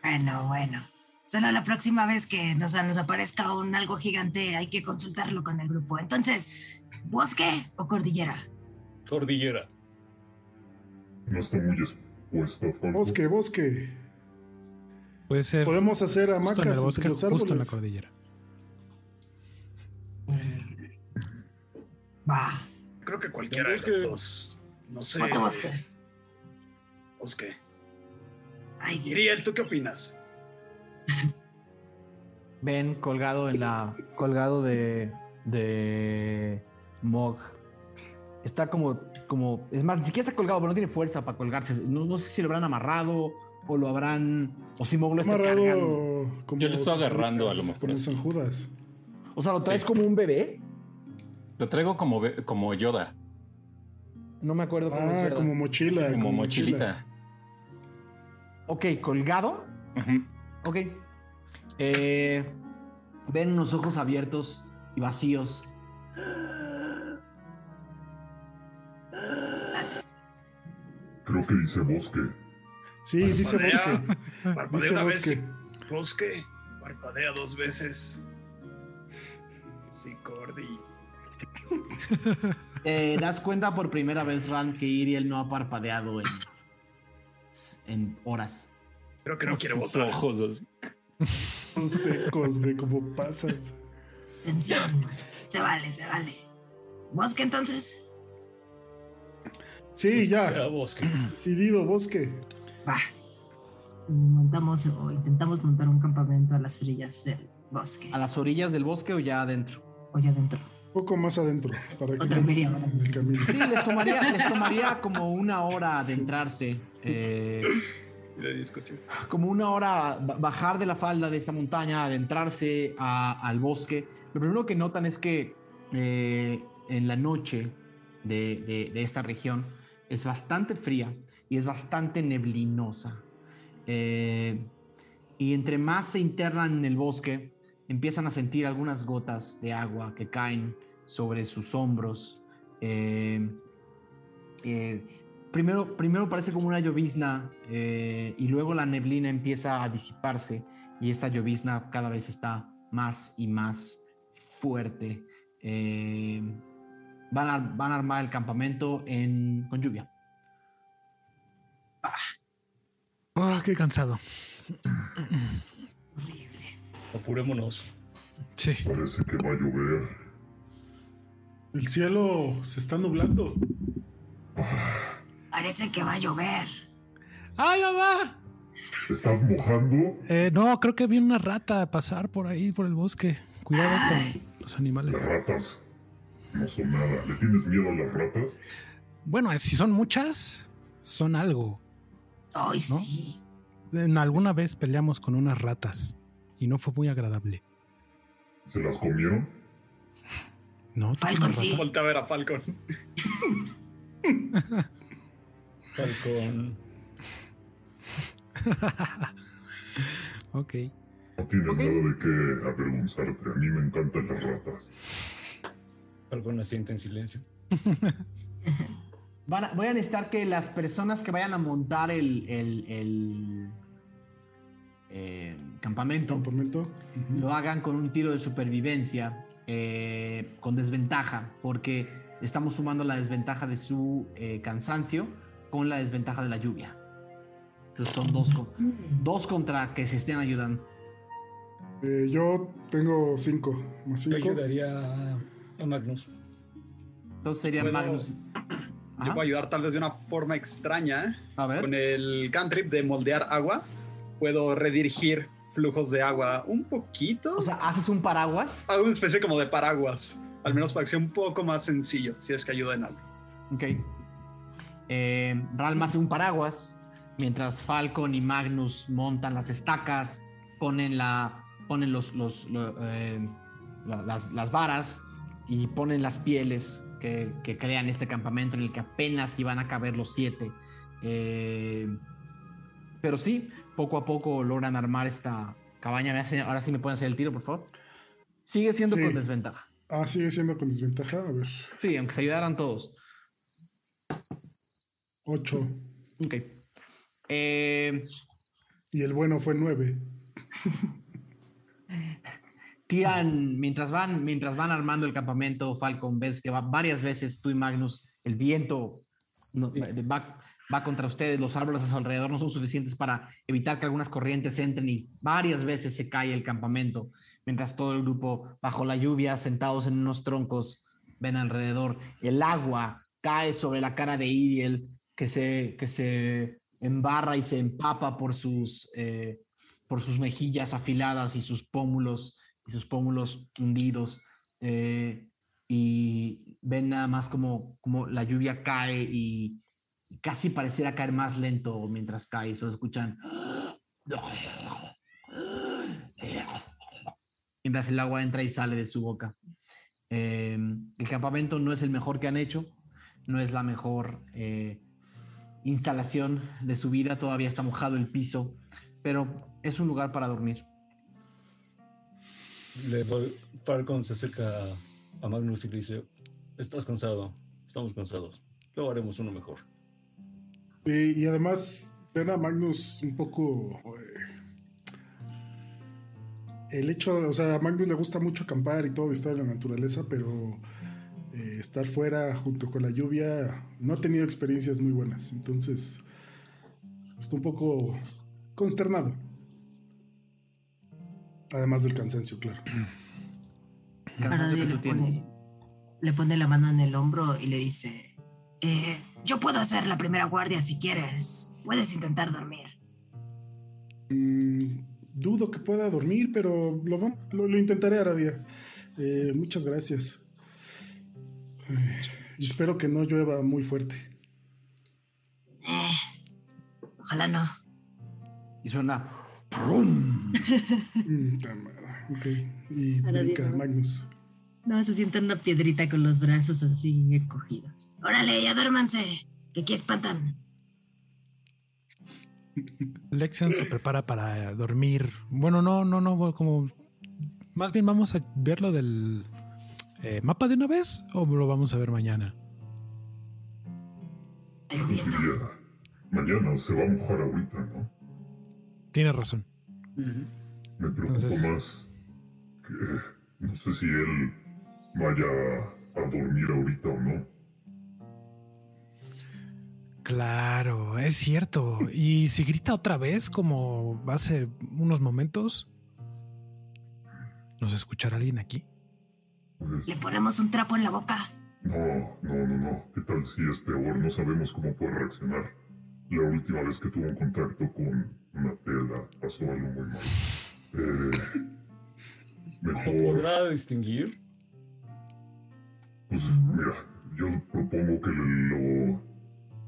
S3: Bueno, bueno. Solo la próxima vez que nos, nos aparezca un algo gigante hay que consultarlo con el grupo. Entonces, ¿bosque o cordillera?
S6: Cordillera.
S9: No está muy expuesto, Falco.
S7: Bosque, bosque.
S2: Puede ser
S7: Podemos hacer
S2: justo en
S7: hamacas
S2: el
S7: entre
S2: bosque,
S7: los
S2: justo en la cordillera.
S3: Va.
S10: Creo que cualquiera de los dos. No sé.
S3: ¿Cuánto bosque?
S10: Bosque.
S3: Ay, Dios.
S10: ¿tú qué opinas?
S1: Ven colgado en la. colgado de. de. Mog. Está como. como. Es más, ni siquiera está colgado, pero no tiene fuerza para colgarse. No, no sé si lo habrán amarrado. O lo habrán. O si Mog lo está cargando.
S4: Yo le estoy agarrando a lo mejor
S7: Como. San Judas.
S1: O sea, lo traes
S4: Sí.
S1: como un bebé.
S4: Lo traigo como, como Yoda,
S1: No me acuerdo cómo es.
S7: Ah, como mochila.
S4: como mochilita.
S1: Ok, colgado.
S4: Ujú.
S1: Ok. Eh, ven unos ojos abiertos y vacíos.
S9: Creo que dice bosque.
S7: Sí, dice bosque.
S10: Parpadea
S7: Dice
S10: una
S7: bosque.
S10: vez. Bosque. Parpadea dos veces. Sí, Cordy.
S1: Te das cuenta por primera vez, Ran, que Iriel no ha parpadeado en, en horas.
S10: Creo que no quiere
S4: Sus
S10: votar.
S4: ojos así.
S7: Son secos, güey, como pasas.
S3: Tensión. Se vale, se vale. ¿Bosque entonces?
S7: Sí,
S6: Sea
S7: ya.
S6: bosque.
S7: Decidido, bosque.
S3: Va. Montamos o intentamos montar un campamento a las orillas del bosque.
S1: ¿A las orillas del bosque o ya adentro?
S3: O ya adentro.
S7: Un poco más adentro. Para que
S3: Otra
S7: no-
S3: media hora.
S7: el camino.
S1: Sí, les tomaría, les tomaría como una hora adentrarse. eh,
S5: de discusión.
S1: como una hora ba- bajar de la falda de esta montaña, adentrarse a- al bosque. Lo primero que notan es que eh, en la noche de, de- de esta región es bastante fría y es bastante neblinosa. Eh, y entre más se internan en el bosque, empiezan a sentir algunas gotas de agua que caen sobre sus hombros. Eh, eh, primero, primero parece como una llovizna eh, y luego la neblina empieza a disiparse y esta llovizna cada vez está más y más fuerte. Eh, van, a, van a armar el campamento en, con lluvia.
S2: Oh, qué cansado.
S3: Horrible.
S6: Apurémonos.
S2: Sí.
S9: Parece que va a llover.
S7: El cielo se está nublando.
S3: Parece que va a llover.
S2: ¡Ay, mamá!
S9: ¿Estás mojando?
S2: Eh, no, creo que vi una rata pasar por ahí, por el bosque. Cuidado con los animales.
S9: Las ratas no son nada. ¿Le tienes miedo a las ratas?
S2: Bueno, eh, si son muchas, son algo.
S3: Ay,
S2: ¿No?
S3: sí.
S2: En alguna vez peleamos con unas ratas y no fue muy agradable.
S9: ¿Se las comieron?
S2: No, ¿tú
S3: Falcon, sí.
S2: rata?
S5: Voltea a ver a Falcon.
S6: Falcón.
S2: Ok.
S9: No tienes nada de qué avergonzarte. A mí me encantan las ratas.
S6: Falcón asiente en silencio.
S1: Van a- voy a necesitar que las personas que vayan a montar el, el- el, eh, campamento
S7: Campamento.
S1: Lo hagan con un tiro de supervivencia eh, con desventaja, porque estamos sumando la desventaja de su eh, cansancio con la desventaja de la lluvia. Entonces son dos, dos contra que se estén ayudando.
S7: Eh, yo tengo cinco. Más
S6: Yo
S7: cinco.
S6: ayudaría a, Magnus.
S1: Entonces sería Magnus.
S5: Yo puedo ayudar tal vez de una forma extraña.
S1: A ver.
S5: Con el cantrip de moldear agua, puedo redirigir flujos de agua un poquito.
S1: O sea, haces un paraguas.
S5: Hago una especie como de paraguas. Al menos para que sea un poco más sencillo, si es que ayuda en algo.
S1: Ok. Eh, Ralm hace un paraguas, mientras Falcon y Magnus montan las estacas, ponen, la, ponen los, los, lo- eh, la- las, las varas y ponen las pieles que, que crean este campamento en el que apenas iban a caber los siete. Eh, pero sí, poco a poco logran armar esta cabaña. Me hacen- ahora sí me pueden hacer el tiro, por favor. Sigue siendo
S7: Sí.
S1: con desventaja.
S7: Ah, sigue siendo con desventaja. A ver.
S1: Sí, aunque se ayudaran todos.
S7: 8.
S1: Ok. Eh,
S7: Y el bueno fue 9.
S1: tiran, mientras van, mientras van armando el campamento, Falcon, ves que va varias veces tú y Magnus, el viento no- va, va contra ustedes, los árboles a su alrededor no son suficientes para evitar que algunas corrientes entren y varias veces se cae el campamento, mientras todo el grupo, bajo la lluvia, sentados en unos troncos, ven alrededor. El agua cae sobre la cara de Iriel, que se, que se embarra y se empapa por sus, eh, por sus mejillas afiladas y sus pómulos y sus pómulos hundidos. eh, y ven nada más como, como la lluvia cae y casi pareciera caer más lento mientras cae. y Solo escuchan. Mientras el agua entra y sale de su boca. Eh, el campamento no es el mejor que han hecho, no es la mejor eh, instalación de su vida, todavía está mojado el piso, pero es un lugar para dormir.
S6: Falcon se acerca a Magnus y le dice, estás cansado, estamos cansados, luego haremos uno mejor.
S7: Y, y además, ven a Magnus un poco. eh, el hecho, o sea, a Magnus le gusta mucho acampar y todo, estar en la naturaleza, pero eh, estar fuera junto con la lluvia no ha tenido experiencias muy buenas. Entonces, está un poco consternado. Además del cansancio, claro.
S1: Cansancio que
S3: le
S1: tú tienes.
S3: pone, le pone la mano en el hombro y le dice, "Eh, yo puedo hacer la primera guardia si quieres. Puedes intentar dormir.
S7: Mm, dudo que pueda dormir, pero lo, va- lo, lo intentaré, Aradia. Eh, muchas gracias. Eh, espero que no llueva muy fuerte.
S3: Eh, ojalá no.
S1: Y suena. ¡prum!
S7: Mm, ta madre. ok. Y
S3: Aradia
S7: brinca. Magnus.
S3: No, se sienta en una piedrita con los brazos así encogidos. Órale, ya duérmanse, que aquí espantan.
S2: Lexion se prepara para dormir. Bueno, no, no, no, como... Más bien vamos a ver lo del eh, mapa de una vez o lo vamos a ver mañana.
S3: Está
S9: Pues diría, mañana se va a mojar ahorita, ¿no?
S2: Tiene razón.
S9: Me preocupa
S2: Entonces-
S9: más que no sé si él vaya a dormir ahorita o no.
S2: Claro, es cierto. Y si grita otra vez como hace unos momentos, ¿nos escuchará alguien aquí?
S9: Pues,
S3: Le ponemos un trapo en la boca.
S9: no, no, no, no. ¿Qué tal si es peor? No sabemos cómo puede reaccionar. La última vez que tuvo un contacto con una tela pasó algo muy mal. Eh,
S6: ¿No
S9: mejor,
S6: podrá distinguir?
S9: Pues mira, yo propongo que lo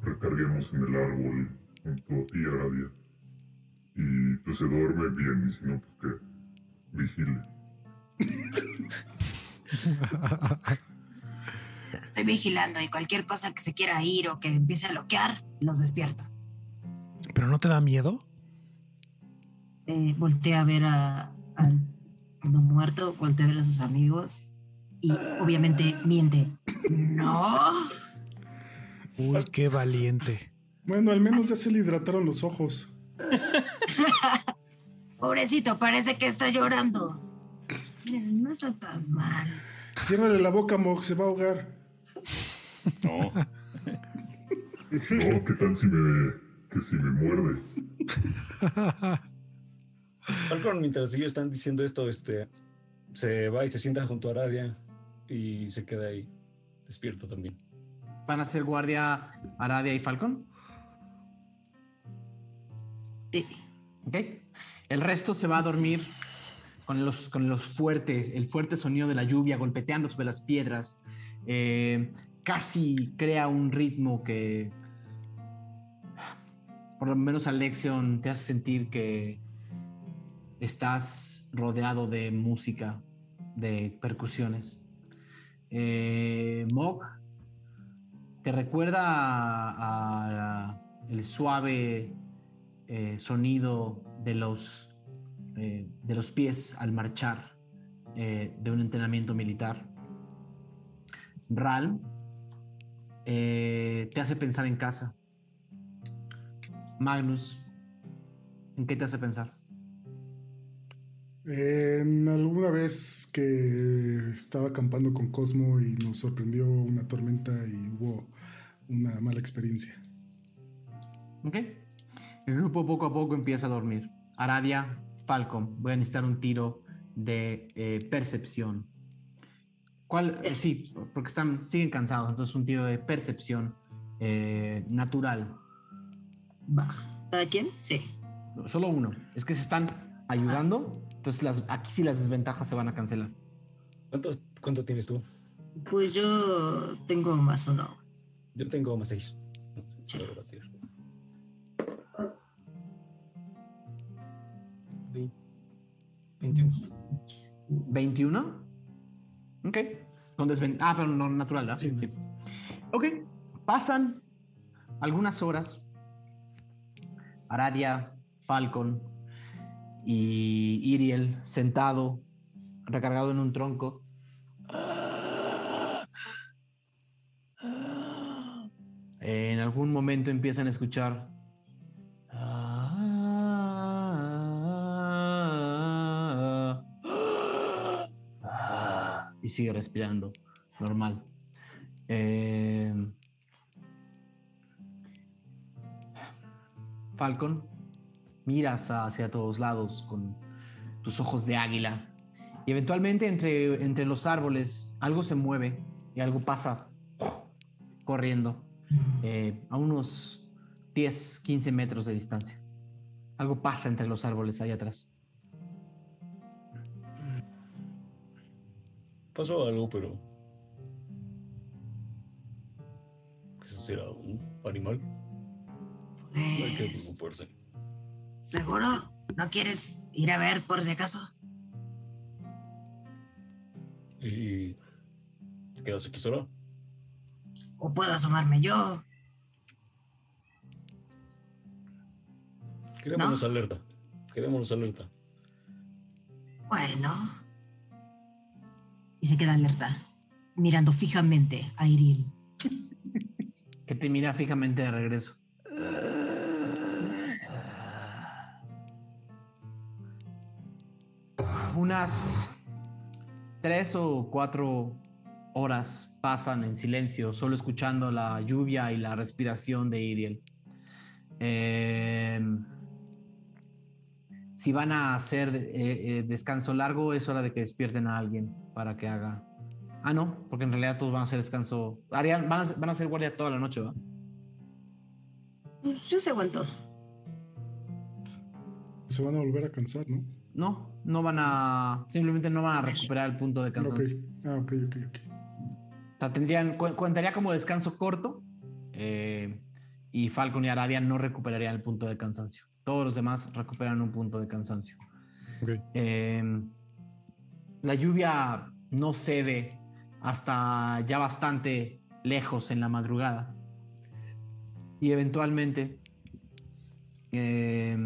S9: recarguemos en el árbol junto a ti, Aradia. Y pues se duerme bien, y si no, pues que vigile.
S3: Estoy vigilando y cualquier cosa que se quiera ir o que empiece a bloquear, los despierto.
S2: ¿Pero no te da miedo?
S3: Eh, voltea a ver a- al no muerto, voltea a ver a sus amigos y obviamente miente. No.
S2: Uy, qué valiente.
S7: Bueno, al menos ya se le hidrataron los ojos.
S3: Pobrecito, parece que está llorando. Miren, no está tan mal.
S7: Ciérrale la boca, Mog, se va a ahogar.
S4: No.
S9: No, ¿qué tal si me, que si me muerde?
S6: Falcon, mientras ellos están diciendo esto, este, se va y se sienta junto a Aradia y se queda ahí. despierto también.
S1: ¿Van a ser guardia Aradia y Falcon?
S3: Sí.
S1: Ok. El resto se va a dormir con los, con los fuertes, el fuerte sonido de la lluvia golpeteando sobre las piedras. Eh, casi crea un ritmo que, por lo menos Alexion, te hace sentir que estás rodeado de música, de percusiones. Eh, Mog te recuerda el suave eh, sonido de los, eh, de los pies al marchar de un entrenamiento militar. Ral te hace pensar en casa. Magnus, ¿en qué te hace pensar?
S7: En alguna vez que estaba acampando con Cosmo y nos sorprendió una tormenta y hubo una mala experiencia.
S1: ¿Ok? El grupo poco a poco empieza a dormir. Aradia, Falcon, voy a necesitar un tiro de eh, percepción. ¿Cuál? eh, sí, porque están, siguen cansados, entonces un tiro de percepción eh, natural.
S3: Va. ¿Cada quien? Sí.
S1: Solo uno. Es que se están ayudando, entonces las, aquí sí las desventajas se van a cancelar.
S6: ¿Cuánto, cuánto tienes tú?
S3: Pues yo tengo más uno.
S6: Yo tengo más seis.
S3: Sí.
S6: Voy a batir. Vein- 21.
S1: 21. Ok. Con desven- Ah, pero no natural, ¿verdad?
S6: Sí.
S1: Ok. Pasan algunas horas. Aradia, Falcon y Iriel sentado, recargado en un tronco. En algún momento empiezan a escuchar. Y sigue respirando, normal. Eh, Falcon, miras hacia todos lados con tus ojos de águila. Y eventualmente entre, entre los árboles algo se mueve y algo pasa corriendo eh, a unos 10, 15 metros de distancia. Algo pasa entre los árboles ahí atrás.
S6: Pasó algo, pero. ¿Eso será un animal? No hay que
S3: Pues,
S6: preocuparse.
S3: ¿Seguro? ¿No quieres ir a ver por si acaso?
S6: ¿Y te quedas aquí sola?
S3: ¿O puedo asomarme yo?
S6: Quedémonos alerta. Quedémonos alerta.
S3: Bueno. Y se queda alerta, mirando fijamente a Iril.
S1: Que te mira fijamente de regreso. Unas tres o cuatro horas pasan en silencio, solo escuchando la lluvia y la respiración de Iriel. Eh, si van a hacer eh, eh, descanso largo, es hora de que despierten a alguien para que haga. Ah, no, porque en realidad todos van a hacer descanso. Harían, van, a, van a hacer guardia toda la noche, ¿va?
S3: Pues yo se aguanto.
S7: Se van a volver a cansar, ¿no?
S1: No, no van a. Simplemente no van a recuperar el punto de
S7: Ok.
S1: cansancio.
S7: Ah, ok, ok, ok.
S1: O sea, tendrían, cu- contaría como descanso corto. eh, y Falcon y Aradia no recuperarían el punto de cansancio. Todos los demás recuperan un punto de cansancio.
S2: Ok.
S1: Eh, la lluvia no cede hasta ya bastante lejos en la madrugada. Y eventualmente, eh,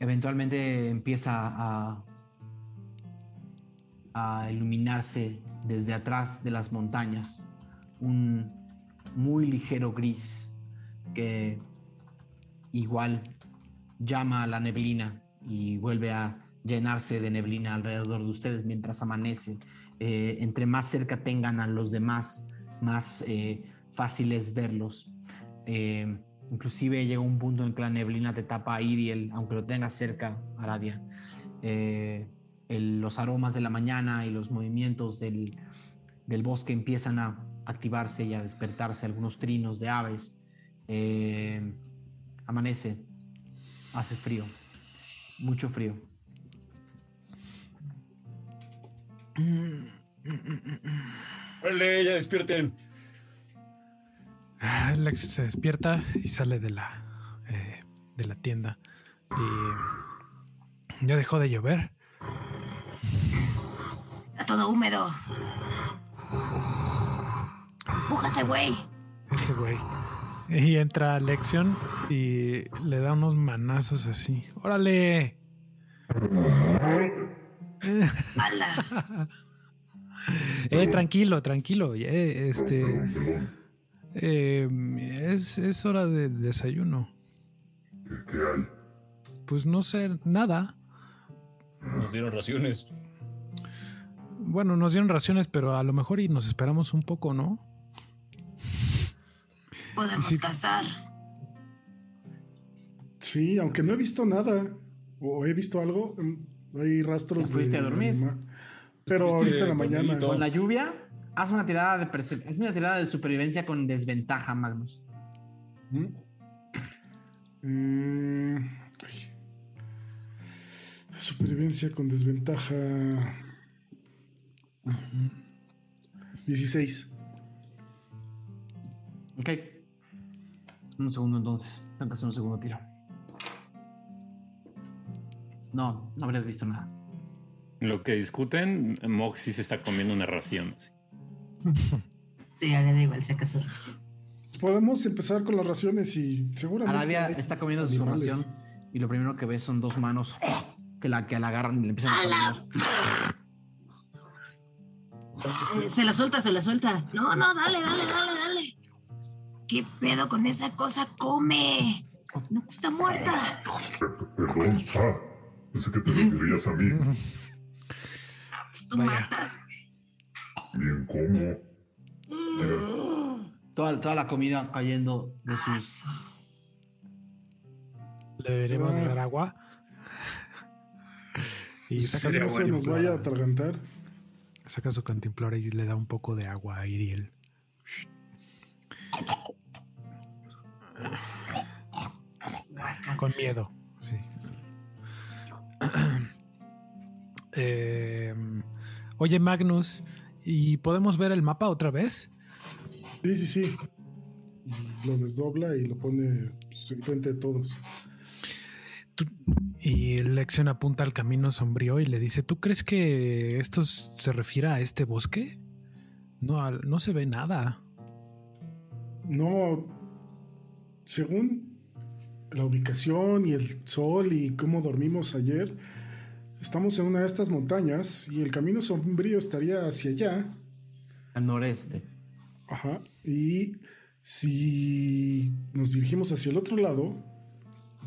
S1: eventualmente empieza a, iluminarse desde atrás de las montañas un muy ligero gris que igual llama a la neblina y vuelve a llenarse de neblina alrededor de ustedes mientras amanece. Eh, entre más cerca tengan a los demás, más eh, fácil es verlos. Eh, inclusive llega un punto en que la neblina te tapa a Iriel, aunque lo tengas cerca, Aradia. Eh, los aromas de la mañana y los movimientos del, del bosque empiezan a activarse y a despertarse algunos trinos de aves. Eh, amanece, hace frío, mucho frío.
S6: ¡Órale, ya despierten!
S2: Alex se despierta y sale de la, eh, de la tienda. Y ya dejó de llover.
S3: Está todo húmedo. ¡Pújase, güey!
S2: Ese güey. Y entra Lexion y le da unos manazos así. ¡Órale!
S3: ¡Hala!
S2: Eh, tranquilo, tranquilo. eh, este. Eh, es, es hora de desayuno.
S9: ¿Qué, qué hay?
S2: Pues no sé, nada.
S6: Nos dieron raciones.
S2: Bueno, nos dieron raciones, pero a lo mejor y nos esperamos un poco, ¿no?
S3: Podemos
S2: Sí.
S3: cazar.
S7: Sí, aunque no he visto nada. O he visto algo. mm, Hay rastros
S1: ¿Ya fuiste
S7: de
S1: a dormir?
S7: Pero ahorita en la mañana.
S1: Con la lluvia, haz una tirada de perce- haz una tirada de supervivencia con desventaja, Magnus.
S7: ¿Mm? Eh. Supervivencia con desventaja. 16.
S1: Ok. Un segundo entonces. Tengo que hacer un segundo tiro. No, no habrías visto nada.
S4: Lo que discuten, Moxie se está comiendo una ración. así.
S3: Sí, ahora da igual, saca su ración.
S7: Podemos empezar con las raciones y seguramente.
S1: Aradia
S7: hay
S1: está comiendo su
S7: animales.
S1: ración y lo primero que ves son dos manos que la, que la agarran y le empiezan a
S3: ¡Ala!
S1: comer.
S3: Eh, se la suelta, se la suelta. No, no, dale, dale, dale, dale. ¿Qué pedo con esa cosa? ¡Come! No, está muerta.
S9: Perdón, ah, pensé que te referirías a mí.
S3: Pues tú
S2: Vaya.
S3: matas.
S9: Bien, ¿cómo?
S1: Toda, toda la comida cayendo de su...
S3: Aso.
S2: Le deberíamos
S7: Ah.
S2: dar agua. Y saca
S7: que
S2: su,
S7: no se nos vaya a atragantar.
S2: saca su cantimplora y le da un poco de agua a Iriel. Con miedo, sí. Eh, oye, Magnus, ¿y podemos ver el mapa otra vez?
S7: Sí, sí, sí. Y lo desdobla y lo pone pues, enfrente de todos.
S2: Tú- y Lexion apunta al camino sombrío y le dice, ¿tú crees que esto se refiere a este bosque? No, no se ve nada.
S7: No, según la ubicación y el sol y cómo dormimos ayer, estamos en una de estas montañas y el camino sombrío estaría hacia allá.
S1: al noreste.
S7: Ajá. Y si nos dirigimos hacia el otro lado,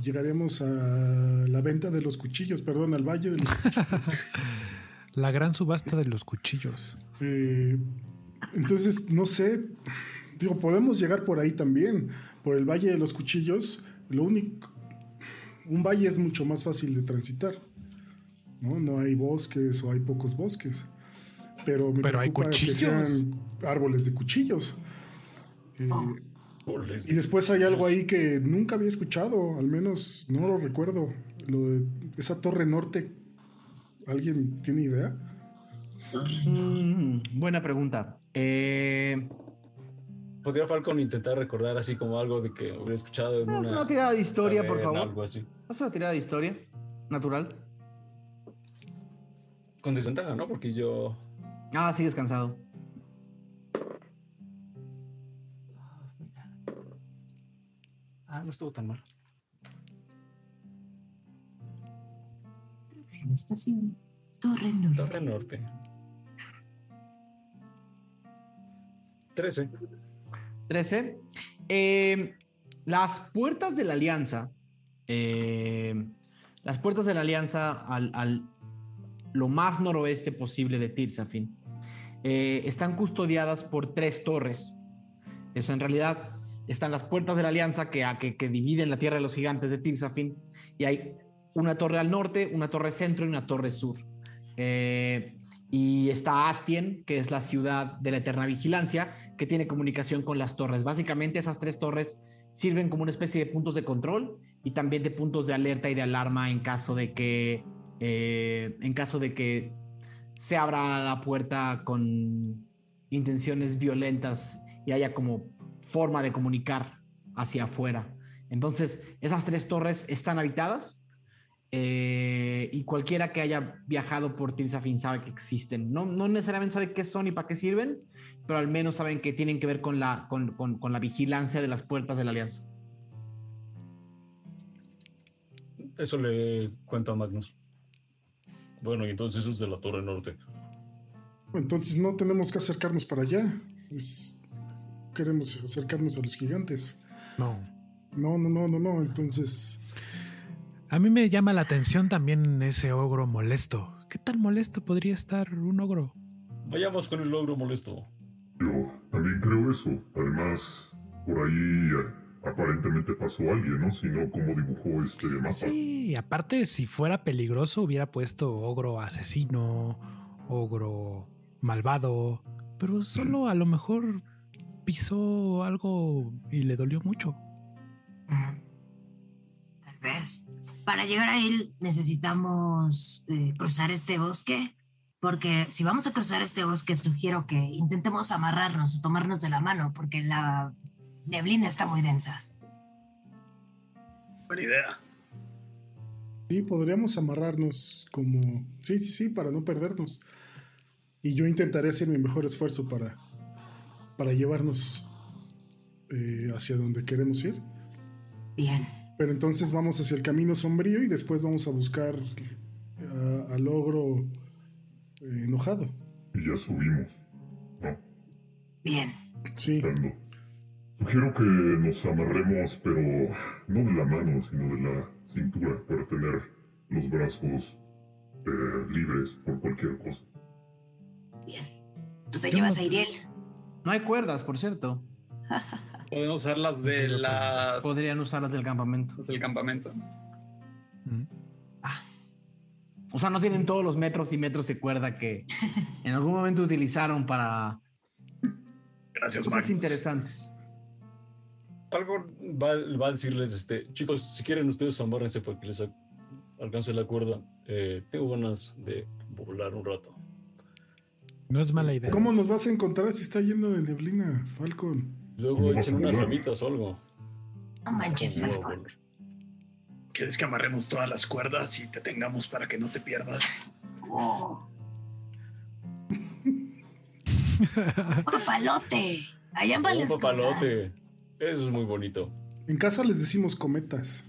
S7: llegaremos a la venta de los cuchillos, perdón, al valle de los
S2: La gran subasta de los cuchillos.
S7: Eh, entonces, no sé. Digo, podemos llegar por ahí también. Por el Valle de los Cuchillos. Lo único. Un valle es mucho más fácil de transitar. ¿No? No hay bosques o hay pocos bosques. Pero me
S2: Pero hay
S7: preocupa que
S2: cuchillos.
S7: sean árboles de cuchillos. Eh, y
S6: de-
S7: después hay algo ahí que nunca había escuchado, al menos no lo recuerdo. Lo de esa torre norte. ¿Alguien tiene idea?
S1: Mm, buena pregunta. Eh,
S6: Podría Falcon intentar recordar así como algo de que hubiera escuchado en
S1: haz
S6: una
S1: una tirada de historia, por favor.
S6: Algo así.
S1: Haz una tirada de historia. Natural.
S6: Con desventaja, ¿no? Porque yo.
S1: Ah, sigues cansado.
S6: Ah, no estuvo tan mal.
S3: Próxima estación. Torre Norte.
S6: Torre Norte. 13.
S1: 13. Eh, las puertas de la alianza. eh, las puertas de la alianza al, al- lo más noroeste posible de Tirzafin eh, están custodiadas por tres torres. Eso en realidad están las puertas de la alianza que, que dividen la tierra de los gigantes de Tirzafin y hay una torre al norte, una torre centro y una torre sur. Eh, Y está Astien, que es la ciudad de la eterna vigilancia, que tiene comunicación con las torres. Básicamente esas tres torres sirven como una especie de puntos de control y también de puntos de alerta y de alarma en caso de que eh, en caso de que se abra la puerta con intenciones violentas y haya como forma de comunicar hacia afuera. Entonces, esas tres torres están habitadas eh, y cualquiera que haya viajado por Tirsafin sabe que existen. No, no necesariamente sabe qué son y para qué sirven, pero al menos saben que tienen que ver con la, con, con- con la vigilancia de las puertas de la alianza.
S6: Eso le cuento a Magnus.
S11: Bueno, y entonces eso es de la Torre Norte.
S7: Entonces no tenemos que acercarnos para allá. Es- Queremos acercarnos a los gigantes.
S2: No.
S7: No, no, no, no, no. Entonces,
S2: A mí me llama la atención también ese ogro molesto. ¿Qué tan molesto podría estar un ogro?
S11: Vayamos con el logro molesto.
S9: Yo también creo eso. Además, por ahí aparentemente pasó alguien, ¿no? Si no, ¿cómo dibujó este mapa?
S2: Sí, aparte, si fuera peligroso, hubiera puesto ogro asesino, ogro malvado, pero solo a lo mejor pisó algo y le dolió mucho.
S3: Tal vez. Para llegar a él necesitamos eh, cruzar este bosque, porque si vamos a cruzar este bosque sugiero que intentemos amarrarnos o tomarnos de la mano, porque la neblina está muy densa.
S10: Buena idea.
S7: sí, podríamos amarrarnos como... Sí, sí, sí, para no perdernos. Y yo intentaré hacer mi mejor esfuerzo para, para llevarnos eh, hacia donde queremos ir.
S3: Bien.
S7: Pero entonces vamos hacia el camino sombrío y después vamos a buscar a- al ogro eh, enojado.
S9: Y ya subimos. No,
S3: Bien.
S7: Sí,
S9: ando. Sugiero que nos amarremos, pero no de la mano, sino de la cintura, para tener los brazos eh, libres por cualquier cosa.
S3: Bien. Tú te llevas a Iriel.
S1: No hay cuerdas, por cierto.
S5: Podemos usar las de las.
S1: Podrían usarlas del campamento.
S5: las del campamento.
S2: Mm.
S1: O sea, no tienen todos los metros y metros de cuerda que en algún momento utilizaron para
S10: Gracias,
S1: cosas
S10: Magnus.
S1: interesantes.
S11: Algo va, va a decirles, este, chicos, si quieren ustedes amárrense para que les alcance la cuerda. Eh, tengo ganas de volar un rato.
S2: No es mala idea.
S7: ¿cómo nos vas a encontrar si está lleno de neblina, Falcon?
S11: Luego
S9: ¿Cómo vas
S11: echen unas ramitas o algo.
S3: No manches,
S11: volar.
S10: ¿Quieres que amarremos todas las cuerdas y te tengamos para que no te pierdas?
S3: Oh. Papalote. Allá en
S11: Un
S3: Valescota.
S11: papalote. Eso es muy bonito.
S7: En casa les decimos cometas.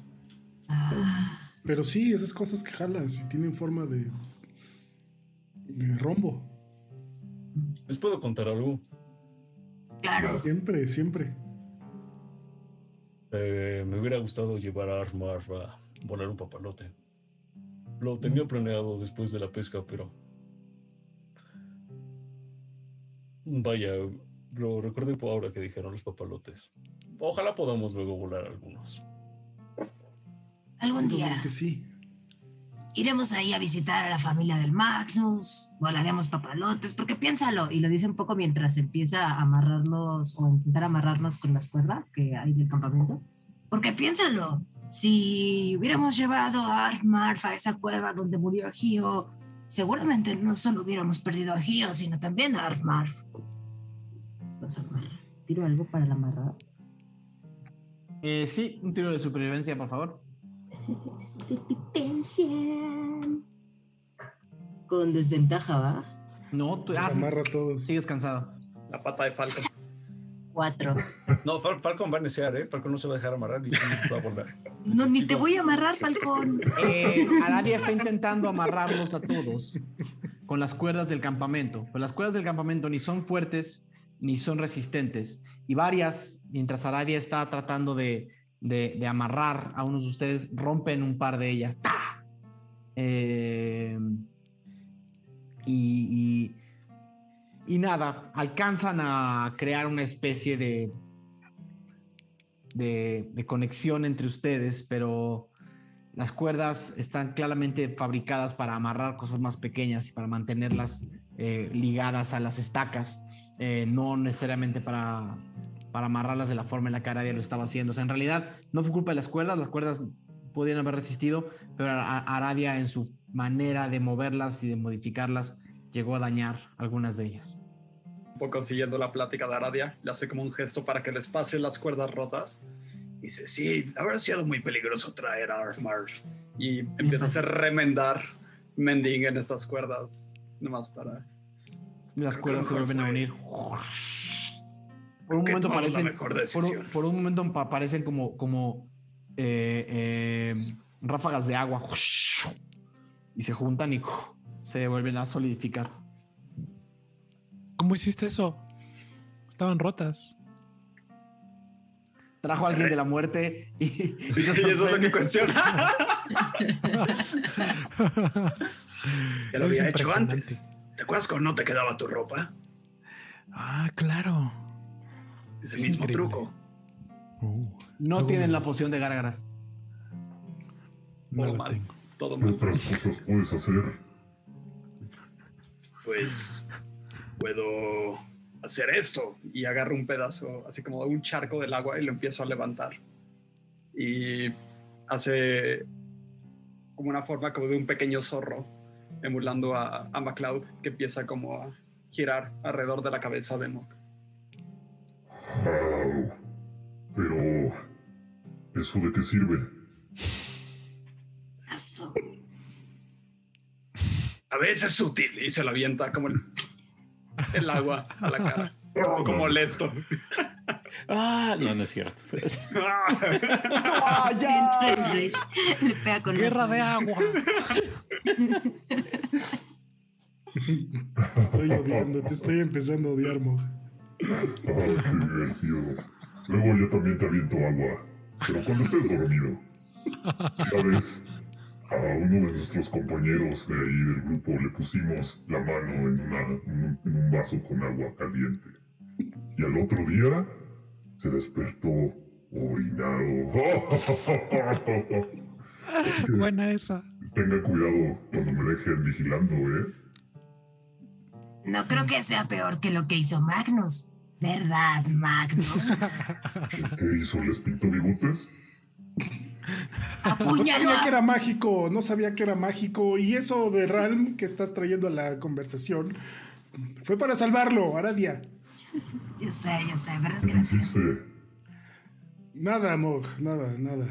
S3: Ah,
S7: Pero sí, esas cosas que jalas y tienen forma de, de rombo.
S11: ¿Les puedo contar algo?
S3: claro.
S7: Siempre, siempre.
S11: Eh, me hubiera gustado llevar a Armar a volar un papalote. Lo tenía planeado después de la pesca, pero... Vaya, lo recordé por ahora que dijeron los papalotes. Ojalá podamos luego volar algunos.
S3: Algún día
S7: Que sí.
S3: iremos ahí a visitar a la familia del Magnus, volaremos papalotes, porque piénsalo, y lo dice un poco mientras empieza a amarrarnos o a intentar amarrarnos con las cuerdas que hay del campamento. Porque piénsalo, si hubiéramos llevado a Armarf a esa cueva donde murió Gio, seguramente no solo hubiéramos perdido a Gio, sino también a Armarf. Los amarra. ¿Tiro algo para la amarrada?
S1: Eh, sí, un tiro de supervivencia, por favor.
S3: Supervivencia. Con desventaja, ¿va?
S1: No, tú ah,
S7: amarra a todos.
S1: sigues cansado.
S5: La pata de Falcon.
S3: Cuatro.
S6: No, Fal- Falcon va a necear, ¿eh? Falcon no se va a dejar amarrar y sí va a volar.
S3: No, ni te voy a amarrar, Falcón.
S1: Eh, Aradia está intentando amarrarlos a todos con las cuerdas del campamento. Pero las cuerdas del campamento ni son fuertes ni son resistentes. Y varias, mientras Aradia está tratando de, de- amarrar a unos de ustedes, rompen un par de ellas. ¡Ta! Eh, y, y- nada, alcanzan a crear una especie de, de, de conexión entre ustedes, pero las cuerdas están claramente fabricadas para amarrar cosas más pequeñas y para mantenerlas eh, ligadas a las estacas, eh, no necesariamente para, para amarrarlas de la forma en la que Aradia lo estaba haciendo. O sea, en realidad no fue culpa de las cuerdas, las cuerdas podían haber resistido, pero a- a- Aradia en su manera de moverlas y de modificarlas llegó a dañar algunas de ellas.
S5: Un poco siguiendo la plática de Aradia, le hace como un gesto para que les pase las cuerdas rotas.
S10: Dice, sí, habrá sido muy peligroso traer a Arfmar.
S5: Y empieza a hacer remendar mending en estas cuerdas, nomás para...
S1: Las cuerdas se vuelven a unir. Por un momento parecen,
S10: mejor
S1: por, un momento pa- parecen como, como eh, eh, ráfagas de agua y se juntan y se vuelven a solidificar.
S2: ¿Cómo hiciste eso? Estaban rotas.
S1: Trajo a alguien de la muerte y, y
S5: Y eso es lo que cuestiona.
S10: Ya lo había hecho antes. ¿Te acuerdas cuando no te quedaba tu ropa?
S2: Ah, claro.
S10: Ese
S2: Es
S10: mismo
S2: increíble.
S10: truco.
S2: Uh,
S1: No tienen la poción de gárgaras.
S2: no
S5: Todo mal.
S2: tengo.
S5: Todo
S9: ¿Qué
S5: mal.
S9: otras cosas puedes hacer?
S10: Pues puedo hacer esto.
S5: y agarro un pedazo, así como un charco del agua y lo empiezo a levantar. Y hace como una forma como de un pequeño zorro, emulando a, a MacLeod, que empieza como a girar alrededor de la cabeza de Mok.
S9: Au. Pero... ¿Eso de qué sirve?
S3: Eso.
S10: A veces es útil.
S5: Y se lo avienta como el, el agua a la cara, como molesto.
S4: Ah, no, no es cierto.
S1: ¡Ah, ya!
S3: Le pega con
S2: Guerra de agua.
S7: Estoy odiando, te estoy empezando a odiar, Mog.
S9: ¡Ay, qué divertido! Luego yo también te aviento agua, pero cuando estés dormido. Ya ves, a uno de nuestros compañeros de ahí del grupo le pusimos la mano en, una- en un, en un vaso con agua caliente. Y al otro día se despertó orinado. Así que
S2: Buena esa.
S9: Tengan cuidado cuando me dejen vigilando, ¿eh?
S3: No creo que sea peor que lo que hizo Magnus. ¿Verdad, Magnus?
S9: ¿Qué hizo? ¿Les pintó bigotes?
S7: No sabía que era mágico, no sabía que era mágico. Y eso de Ralm que estás trayendo a la conversación fue para salvarlo, Aradia.
S3: Yo sé, yo sé, pero es
S9: ¿Qué
S3: gracioso.
S9: hiciste?
S7: Nada, Mog, nada, nada.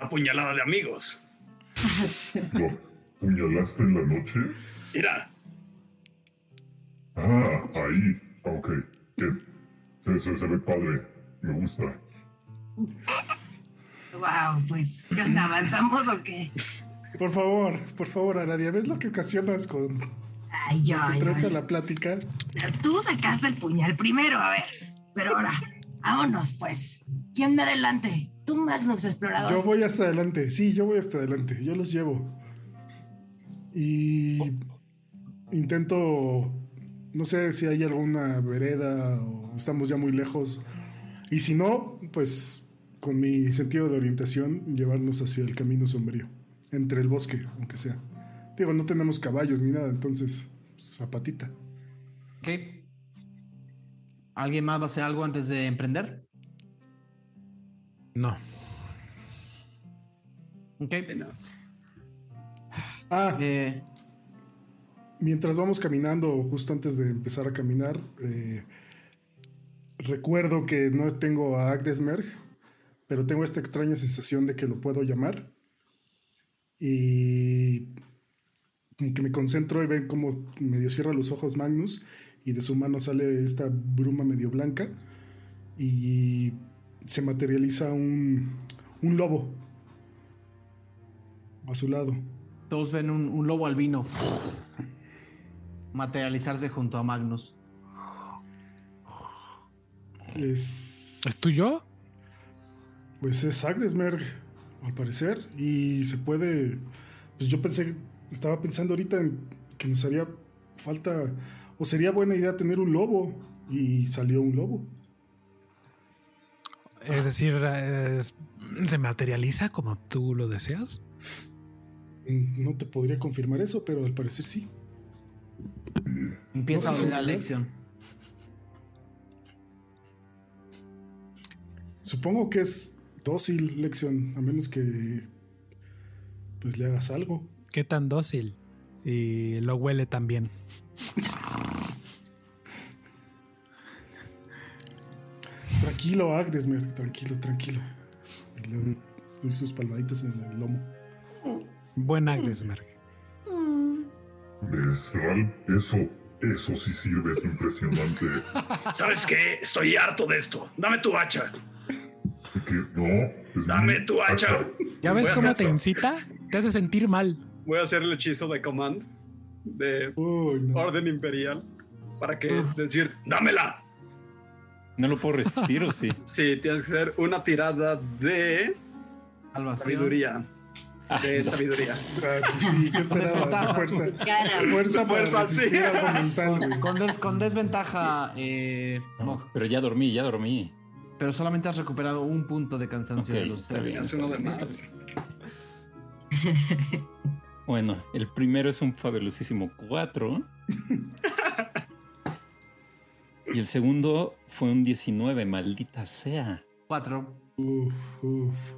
S10: Apuñalada de amigos.
S9: ¿Lo apuñalaste en la noche?
S10: Mira,
S9: Ah, ahí. Ok. ¿Qué? Se, se, se ve padre. Me gusta.
S3: Wow, pues, ¿qué onda? ¿Avanzamos o qué?
S7: Por favor, por favor, Aradia, ¿ves lo que ocasionas con
S3: Ay, yo,
S7: traes a la plática?
S3: Tú sacaste el puñal primero, a ver. Pero ahora, vámonos, pues. ¿Quién da adelante? Tú, Magnus Explorador.
S7: Yo voy hasta adelante, sí, yo voy hasta adelante, yo los llevo. Y intento, no sé si hay alguna vereda o estamos ya muy lejos. Y si no, pues con mi sentido de orientación, llevarnos hacia el camino sombrío, entre el bosque, aunque sea. Digo, no tenemos caballos ni nada, entonces, pues, a patita.
S1: Ok. ¿Alguien más va a hacer algo antes de emprender?
S2: No.
S1: Ok.
S7: Ah,
S1: Eh,
S7: Mientras vamos caminando, justo antes de empezar a caminar, eh, recuerdo que no tengo a Agdesmerg, pero tengo esta extraña sensación de que lo puedo llamar. Y como que me concentro y ven como medio cierra los ojos Magnus y de su mano sale esta bruma medio blanca y se materializa un, un lobo a su lado.
S1: todos ven un, un lobo albino materializarse junto a Magnus.
S7: Es,
S2: ¿Es tuyo?
S7: Pues es Agdesmerg, al parecer. Y se puede. Pues yo pensé. Estaba pensando ahorita en que nos haría falta. O sería buena idea tener un lobo. Y salió un lobo.
S2: Es decir, es- ¿se materializa como tú lo deseas?
S7: Mm, No te podría confirmar eso, pero al parecer sí.
S1: Empieza
S7: No sé
S1: la
S7: si-
S1: lección.
S7: Supongo que es dócil, lección, a menos que pues le hagas algo.
S2: ¿Qué tan dócil? Y lo huele también.
S7: Tranquilo, Agnesmer, tranquilo, tranquilo. Y le doy sus palmaditas en el lomo.
S2: Buen Agnesmerg.
S9: ¿Ves, Ral? Eso, eso sí sirve, es impresionante.
S10: ¿Sabes qué? Estoy harto de esto. Dame tu hacha.
S9: Que no, es
S10: Dame tu hacha.
S2: ¿Ya ves cómo
S5: hacer-
S2: te incita? Te hace sentir mal.
S5: Voy a hacer el hechizo de command de
S7: Uy, no.
S5: orden imperial para que decir, dámela.
S4: No lo puedo resistir o sí.
S5: Sí, tienes que hacer una tirada de
S1: Salvación.
S5: sabiduría.
S4: Ah,
S5: De
S4: no.
S5: sabiduría.
S7: Ah, sí, ¿qué esperabas? Fuerza. Fuerza
S5: Fuerza, sí.
S7: mental, güey.
S1: Con, des- con desventaja, eh,
S4: No, pero ya dormí, ya dormí.
S1: pero solamente has recuperado un punto de cansancio de los tres.
S4: bien.
S5: Uno de más.
S4: Bueno, el primero es un fabulosísimo 4. Y el segundo fue un 19, maldita sea.
S1: Cuatro.
S7: Uf, uf.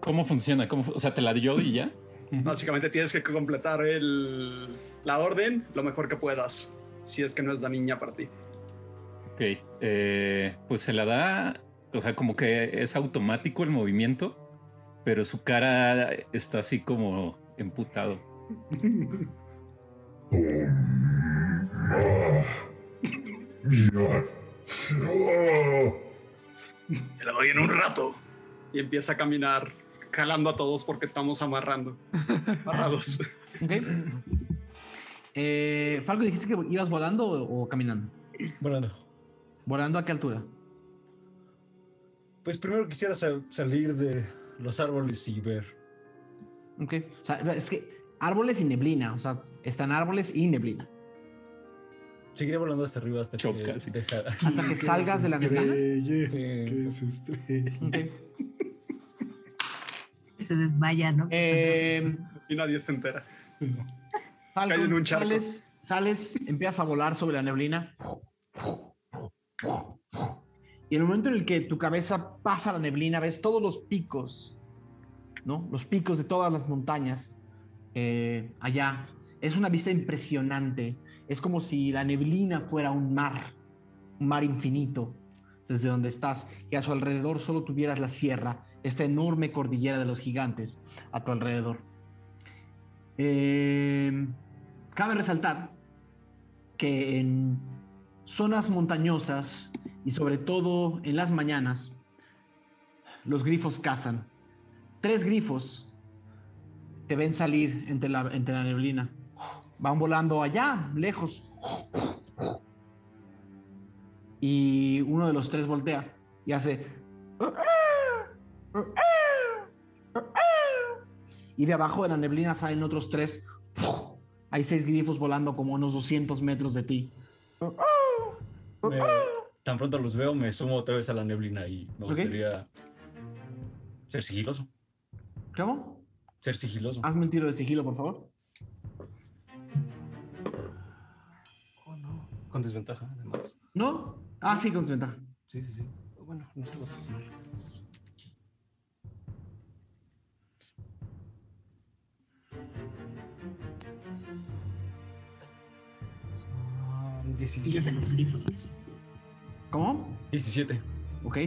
S4: ¿Cómo funciona? ¿Cómo fu- o sea, te la dio y ya.
S5: Básicamente tienes que completar el, la orden lo mejor que puedas. Si es que no es la niña para ti.
S4: Ok, eh, pues se la da, o sea, como que es automático el movimiento, pero su cara está así como emputado.
S10: Te la doy en un rato.
S5: Y empieza a caminar jalando a todos porque estamos amarrando. Amarrados.
S1: Ok. Eh, Falco, ¿dijiste que ibas volando o, o caminando?
S6: Volando.
S1: ¿Volando a qué altura?
S6: Pues primero quisiera sa- salir de los árboles y ver.
S1: Ok. O sea, es que árboles y neblina. O sea, están árboles y neblina.
S6: Seguiré volando hasta arriba hasta
S4: Choca,
S6: que
S4: sí.
S6: deja-
S1: Hasta que
S7: ¿Qué
S1: salgas de la neblina.
S7: estrella?
S6: Sí.
S7: ¿Qué es estrella?
S3: Se desmaya, ¿no?
S1: Eh,
S5: Y nadie se entera.
S1: Falcon,
S5: Cae en un charco.
S1: sales, sales, empiezas a volar sobre la neblina. Y en el momento en el que tu cabeza pasa la neblina, ves todos los picos, ¿no? Los picos de todas las montañas eh, allá. Es una vista impresionante. Es como si la neblina fuera un mar, un mar infinito, desde donde estás, y a su alrededor solo tuvieras la sierra, esta enorme cordillera de los gigantes a tu alrededor. Eh, cabe resaltar que en zonas montañosas y sobre todo en las mañanas, los grifos cazan. Tres grifos te ven salir entre la, entre la neblina. Van volando allá, lejos. Y uno de los tres voltea y hace... Y de abajo de la neblina salen otros tres. Hay seis grifos volando como unos 200 metros de ti.
S6: me- tan pronto los veo, me sumo otra vez a la neblina y me gustaría ser sigiloso.
S1: ¿Cómo?
S6: Ser sigiloso.
S1: Hazme un tiro de sigilo, por favor.
S6: Con desventaja, además.
S1: ¿No? Ah, sí, con desventaja.
S6: Sí, sí, sí. Bueno, no sé. Ah, 17.
S3: los.
S1: ¿Cómo?
S6: 17.
S1: Ok.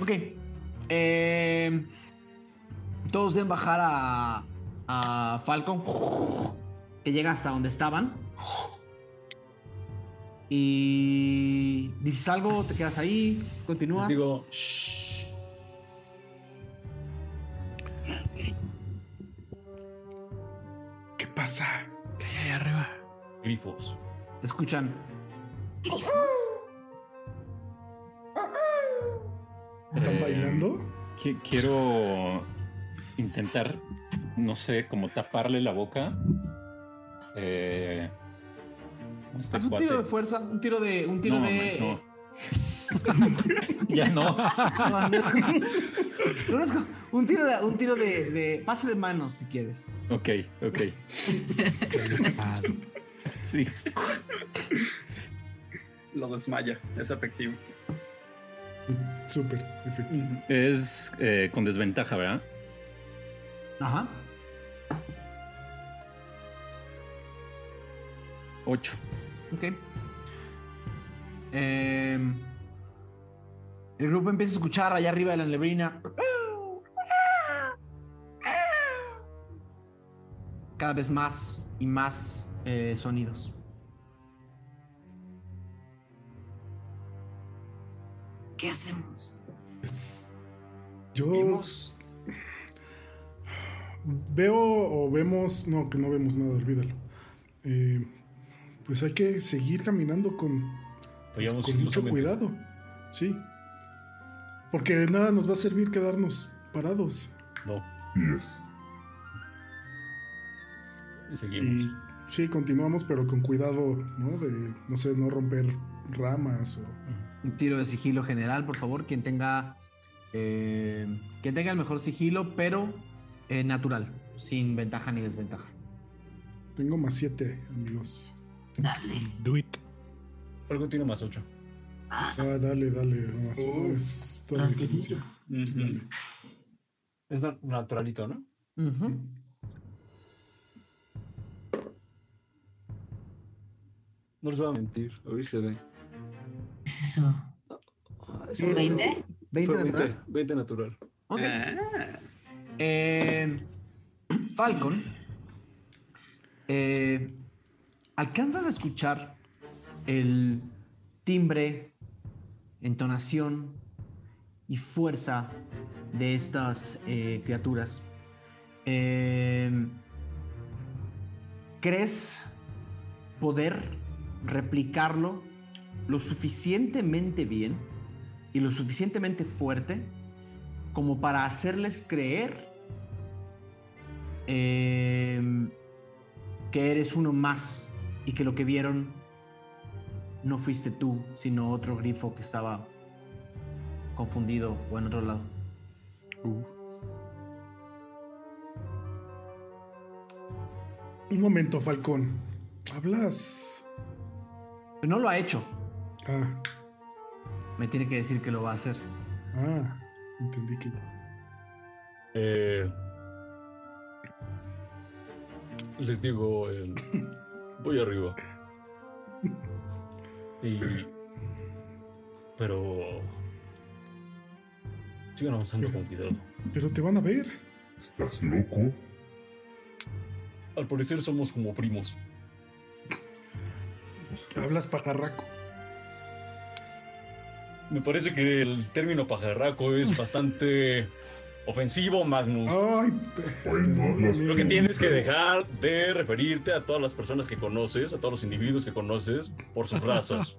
S1: Ok. Eh, todos deben bajar a, a Falcon, que llega hasta donde estaban. Y dices algo, te quedas ahí, continúas.
S6: Les digo, "Shh".
S7: ¿Qué pasa?
S2: ¿Qué hay ahí arriba?
S6: grifos.
S1: Te escuchan.
S7: ¿Están
S4: Eh,
S7: bailando?
S4: qui- Quiero intentar, no sé, como taparle la boca. Eh, este
S1: un
S4: cuate.
S1: tiro de fuerza, un tiro de. Un tiro
S4: No,
S1: de.
S4: no. Ya no.
S1: Un tiro, de, un tiro de, de pase de manos, si quieres.
S4: Ok, ok. Sí.
S5: Lo desmaya, es efectivo.
S7: Súper, efectivo.
S4: Es eh, con desventaja, ¿verdad?
S1: Ajá.
S4: Ocho.
S1: Ok. Em, el grupo empieza a escuchar allá arriba de la neblina. Cada vez más y más eh, sonidos.
S3: ¿Qué hacemos?
S7: Pues, yo
S5: Vimos.
S7: veo o vemos, no, que no vemos nada, olvídalo. Eh, pues hay que seguir caminando con, pues, con mucho cuidado. Sí. Porque de nada nos va a servir quedarnos parados.
S11: No,
S9: Y
S11: seguimos.
S7: Y sí, continuamos, pero con cuidado, ¿no? De, no sé, no romper ramas o...
S1: Un tiro de sigilo general, por favor. Quien tenga. eh, quien tenga el mejor sigilo, pero eh, natural. Sin ventaja ni desventaja.
S7: Tengo más siete, amigos.
S3: Dale.
S2: do it.
S11: Algo tiene más ocho.
S7: Ah, dale, dale, más
S5: Uh.
S7: es toda la diferencia.
S5: Ujú.
S11: Es na- naturalito, ¿no?
S1: Ujú.
S11: No les voy a mentir. Hoy se ve.
S3: ¿Qué es eso?
S11: Es
S3: ¿Un 20?
S1: 20
S11: Fue
S1: natural.
S11: 20, 20 natural.
S1: Ok.
S5: Ah,
S1: Eh, Falcon, eh, alcanzas a escuchar el timbre, entonación y fuerza de estas eh, criaturas. Eh, ¿Crees poder replicarlo lo suficientemente bien y lo suficientemente fuerte como para hacerles creer eh, que eres uno más y que lo que vieron no fuiste tú, sino otro grifo que estaba confundido o en otro lado.
S7: Un momento, Falcón. ¿Hablas?
S1: Pero no lo ha hecho.
S7: Ah,
S1: Me tiene que decir que lo va a hacer.
S7: ah, entendí que...
S11: Eh, les digo, el- voy arriba. Y, pero sigan avanzando con cuidado.
S7: Pero te van a ver.
S9: ¿Estás loco?
S11: Al parecer somos como primos.
S7: ¿Hablas pajarraco?
S11: Me parece que el término pajarraco es bastante ofensivo, Magnus.
S7: Ay,
S9: Bueno,
S11: Lo que tienes que dejar de referirte a todas las personas que conoces, a todos los individuos que conoces, por sus razas.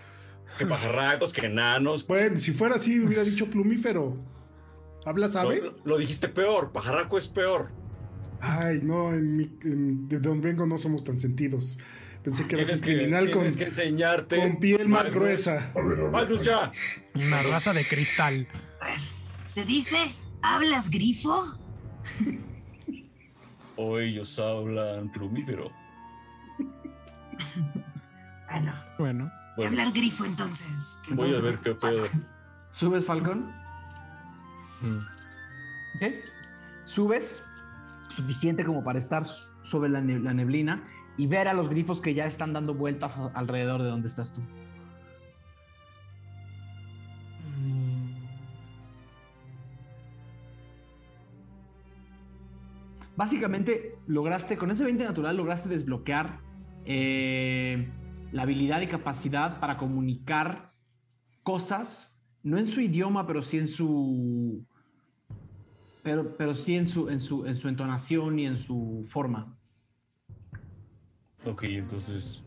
S11: que pajarracos, que enanos.
S7: Bueno, si fuera así, hubiera dicho plumífero. ¿Hablas sabe?
S11: Lo, lo dijiste peor, pajarraco es peor.
S7: Ay, no, en mi, en- de donde vengo no somos tan sentidos. Pensé que eras un
S11: Tienes que,
S7: criminal con,
S11: tienes que enseñarte.
S7: con piel más gruesa.
S9: A ver, a ver.
S11: Magnus, ya.
S2: Una raza de cristal.
S3: ¿Se dice? ¿Hablas grifo?
S11: O ellos hablan plumífero.
S3: Bueno,
S2: Bueno,
S11: Bueno,
S3: hablar grifo entonces.
S11: voy
S3: no-
S11: a ver qué pedo.
S1: ¿Subes, Falcon?
S2: mm,
S1: ¿Ok? Subes suficiente como para estar sobre la, ne- la neblina y ver a los grifos que ya están dando vueltas alrededor de donde estás tú. Básicamente lograste, con ese 20 natural lograste desbloquear eh, la habilidad y capacidad para comunicar cosas, no en su idioma, pero sí en su... Pero, pero sí en su, en, su, en su entonación y en su forma.
S11: Ok, entonces.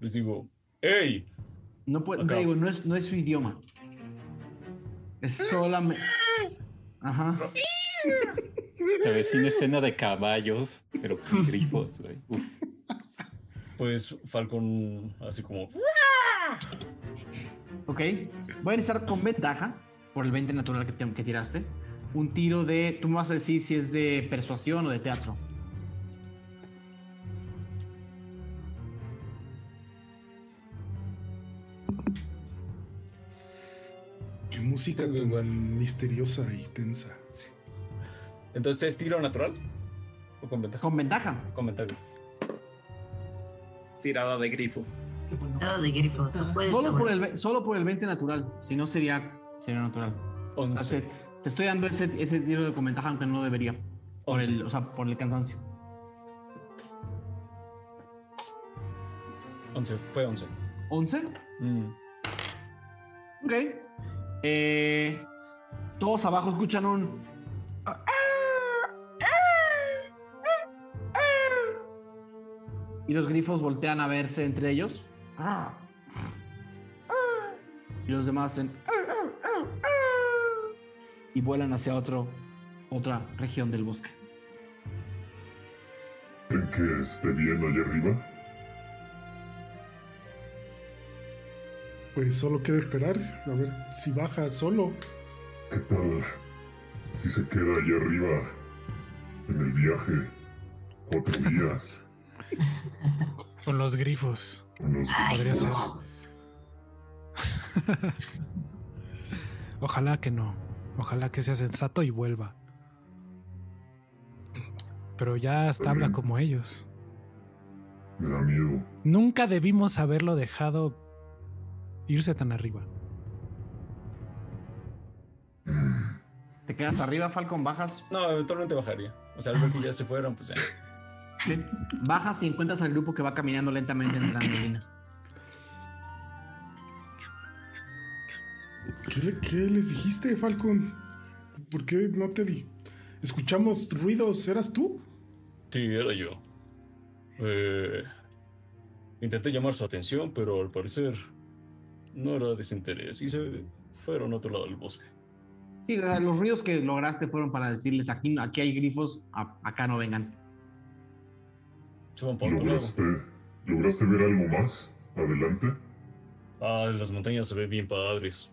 S11: Les digo, ¡Ey!
S1: No puede,
S11: Acá.
S1: te digo, no es, no es su idioma. Es solamente... Ajá.
S4: Te vecina escena de caballos, pero con grifos, güey. Uf.
S11: Pues Falcon, así como.
S1: Ok. Voy a necesitar con ventaja, por el 20 natural que, te- que tiraste, un tiro de. Tú me vas a decir si es de persuasión o de teatro.
S7: Qué música tan misteriosa y tensa.
S6: Entonces, ¿es tiro natural? ¿O con ventaja?
S1: Con ventaja.
S6: Con ventaja.
S5: Tirada de grifo.
S3: Dado de grifo, puedes.
S1: Solo por, el, solo por el 20 natural. Si no, sería, sería natural. O sea,
S6: 11.
S1: te, te estoy dando ese, ese tiro de con ventaja, aunque no debería. Por el, o sea, por el cansancio.
S6: 11. Fue 11.
S1: ¿11?
S6: Mm.
S1: Ok. Eh, todos abajo escuchan un. Y los grifos voltean a verse entre ellos. Y los demás hacen. Y vuelan hacia otro, otra región del bosque.
S9: ¿Creen que esté bien allá arriba?
S7: Pues solo queda esperar a ver si baja solo.
S9: ¿Qué tal si se queda allá arriba en el viaje cuatro días
S2: Con los grifos.
S9: con los
S2: Podría ser. Ojalá que no. Ojalá que sea sensato y vuelva. Pero ya hasta habla como ellos.
S9: Me da miedo.
S2: Nunca debimos haberlo dejado irse tan arriba.
S1: ¿Te quedas arriba, Falcon? ¿Bajas?
S6: No, eventualmente bajaría. O sea, al ver que ya se fueron, pues ya.
S1: Sí. Bajas y encuentras al grupo que va caminando lentamente en la neblina.
S7: ¿Qué, le- qué les dijiste, Falcon? ¿Por qué no te di? Escuchamos ruidos, ¿eras tú?
S11: Sí, era yo. Eh, intenté llamar su atención, pero al parecer no era de su interés y se fueron a otro lado del bosque.
S1: Sí, los ruidos que lograste fueron para decirles aquí, aquí hay grifos, a- acá no vengan.
S9: ¿Lograste, ¿Lograste ver algo más? Adelante.
S11: Ah, las montañas se ven bien padres.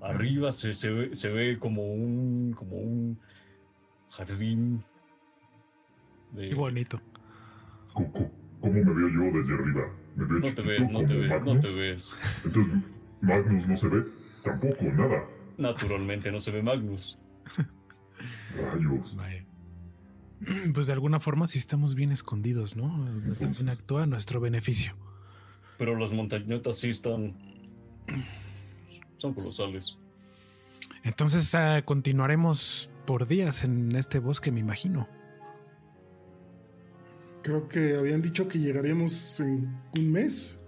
S11: Arriba se, se ve, se ve como un como un jardín. de-
S2: Qué bonito.
S9: Co- ¿Cómo me veo yo desde arriba? ¿Me veo
S11: No te ves, no te ves, no te ves.
S9: Entonces, Magnus no se ve tampoco, nada.
S11: Naturalmente no se ve Magnus.
S9: Rayos.
S2: Vaya. Pues de alguna forma sí estamos bien escondidos, ¿no? También actúa a nuestro beneficio.
S11: Pero las montañotas sí están. Son colosales.
S2: Entonces ah, continuaremos por días en este bosque, me imagino.
S7: Creo que habían dicho que llegaríamos en un mes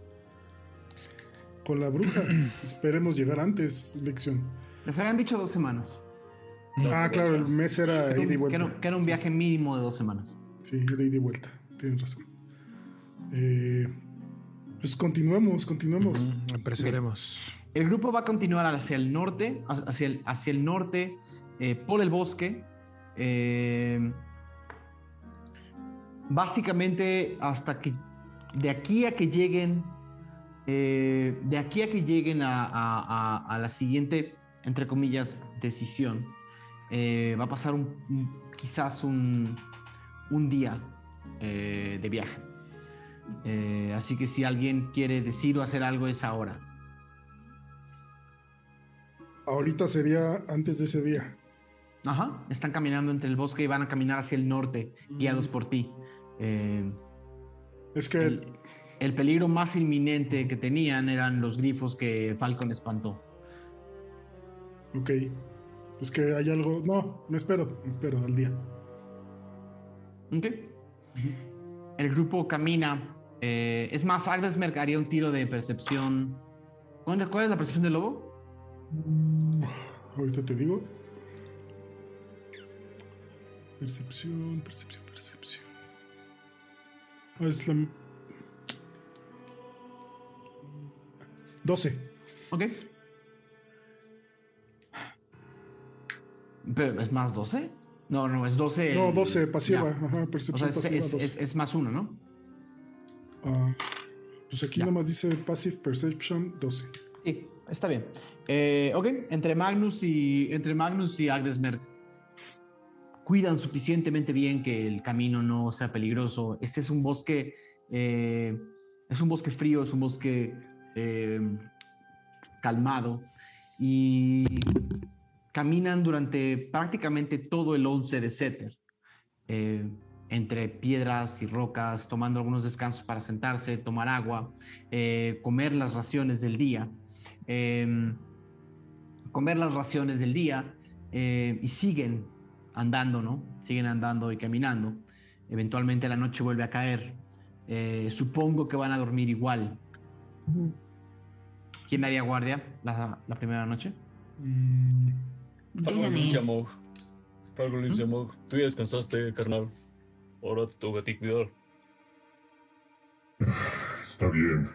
S7: con la bruja. Esperemos llegar antes, lección.
S1: Les habían dicho dos semanas.
S7: Ah, claro, el mes era ida y vuelta.
S1: que era, que era un viaje mínimo de dos semanas.
S7: Sí, era ida y vuelta. Tienes razón. Eh, pues continuemos, continuemos.
S2: Apresuremos.
S1: El grupo va a continuar hacia el norte, hacia el, hacia el norte, eh, por el bosque. eh, básicamente hasta que de aquí a que lleguen, eh, de aquí a que lleguen a, a- a- a la siguiente, entre comillas, decisión, eh, va a pasar un, un- quizás un, un día eh, de viaje. Eh, así que si alguien quiere decir o hacer algo es ahora.
S7: Ahorita sería antes de ese día.
S1: Ajá, están caminando entre el bosque y van a caminar hacia el norte, guiados por ti. Eh,
S7: Es que
S1: el, el peligro más inminente que tenían eran los grifos que Falcon espantó.
S7: Ok. Es que hay algo. No, me espero, me espero al día.
S1: Ok. El grupo camina. eh, es más, Agnes Merck haría un tiro de percepción. ¿Cuál, cuál es la percepción del lobo?
S7: Ahorita te digo. Percepción, percepción, percepción. Ah, Es la. 12.
S1: Ok. Pero es más 12. No, no, es 12.
S7: No, 12, pasiva.
S1: Ya.
S7: Ajá,
S1: O
S7: percepción
S1: sea, es,
S7: pasiva.
S1: es-
S7: 12.
S1: es- es más uno, ¿no?
S7: Ah, Pues aquí
S1: Ya.
S7: nomás dice Passive Perception 12.
S1: Sí, está bien. Eh, ok, entre Magnus y entre Magnus y Agdesmerg cuidan suficientemente bien que el camino no sea peligroso. Este es un bosque, eh, es un bosque frío, es un bosque eh, calmado y caminan durante prácticamente todo el 11 de Setter. eh, entre piedras y rocas, tomando algunos descansos para sentarse, tomar agua, eh, comer las raciones del día, eh, comer las raciones del día eh, y siguen andando, ¿no? Siguen andando y caminando. Eventualmente la noche vuelve a caer. Eh, supongo que van a dormir igual. ¿Quién me haría guardia la, la primera noche?
S3: Yo
S11: Algo Mog. Algo le dice a Mog. Tú ya descansaste, carnal. Ahora te toca a ti cuidar.
S9: Está bien.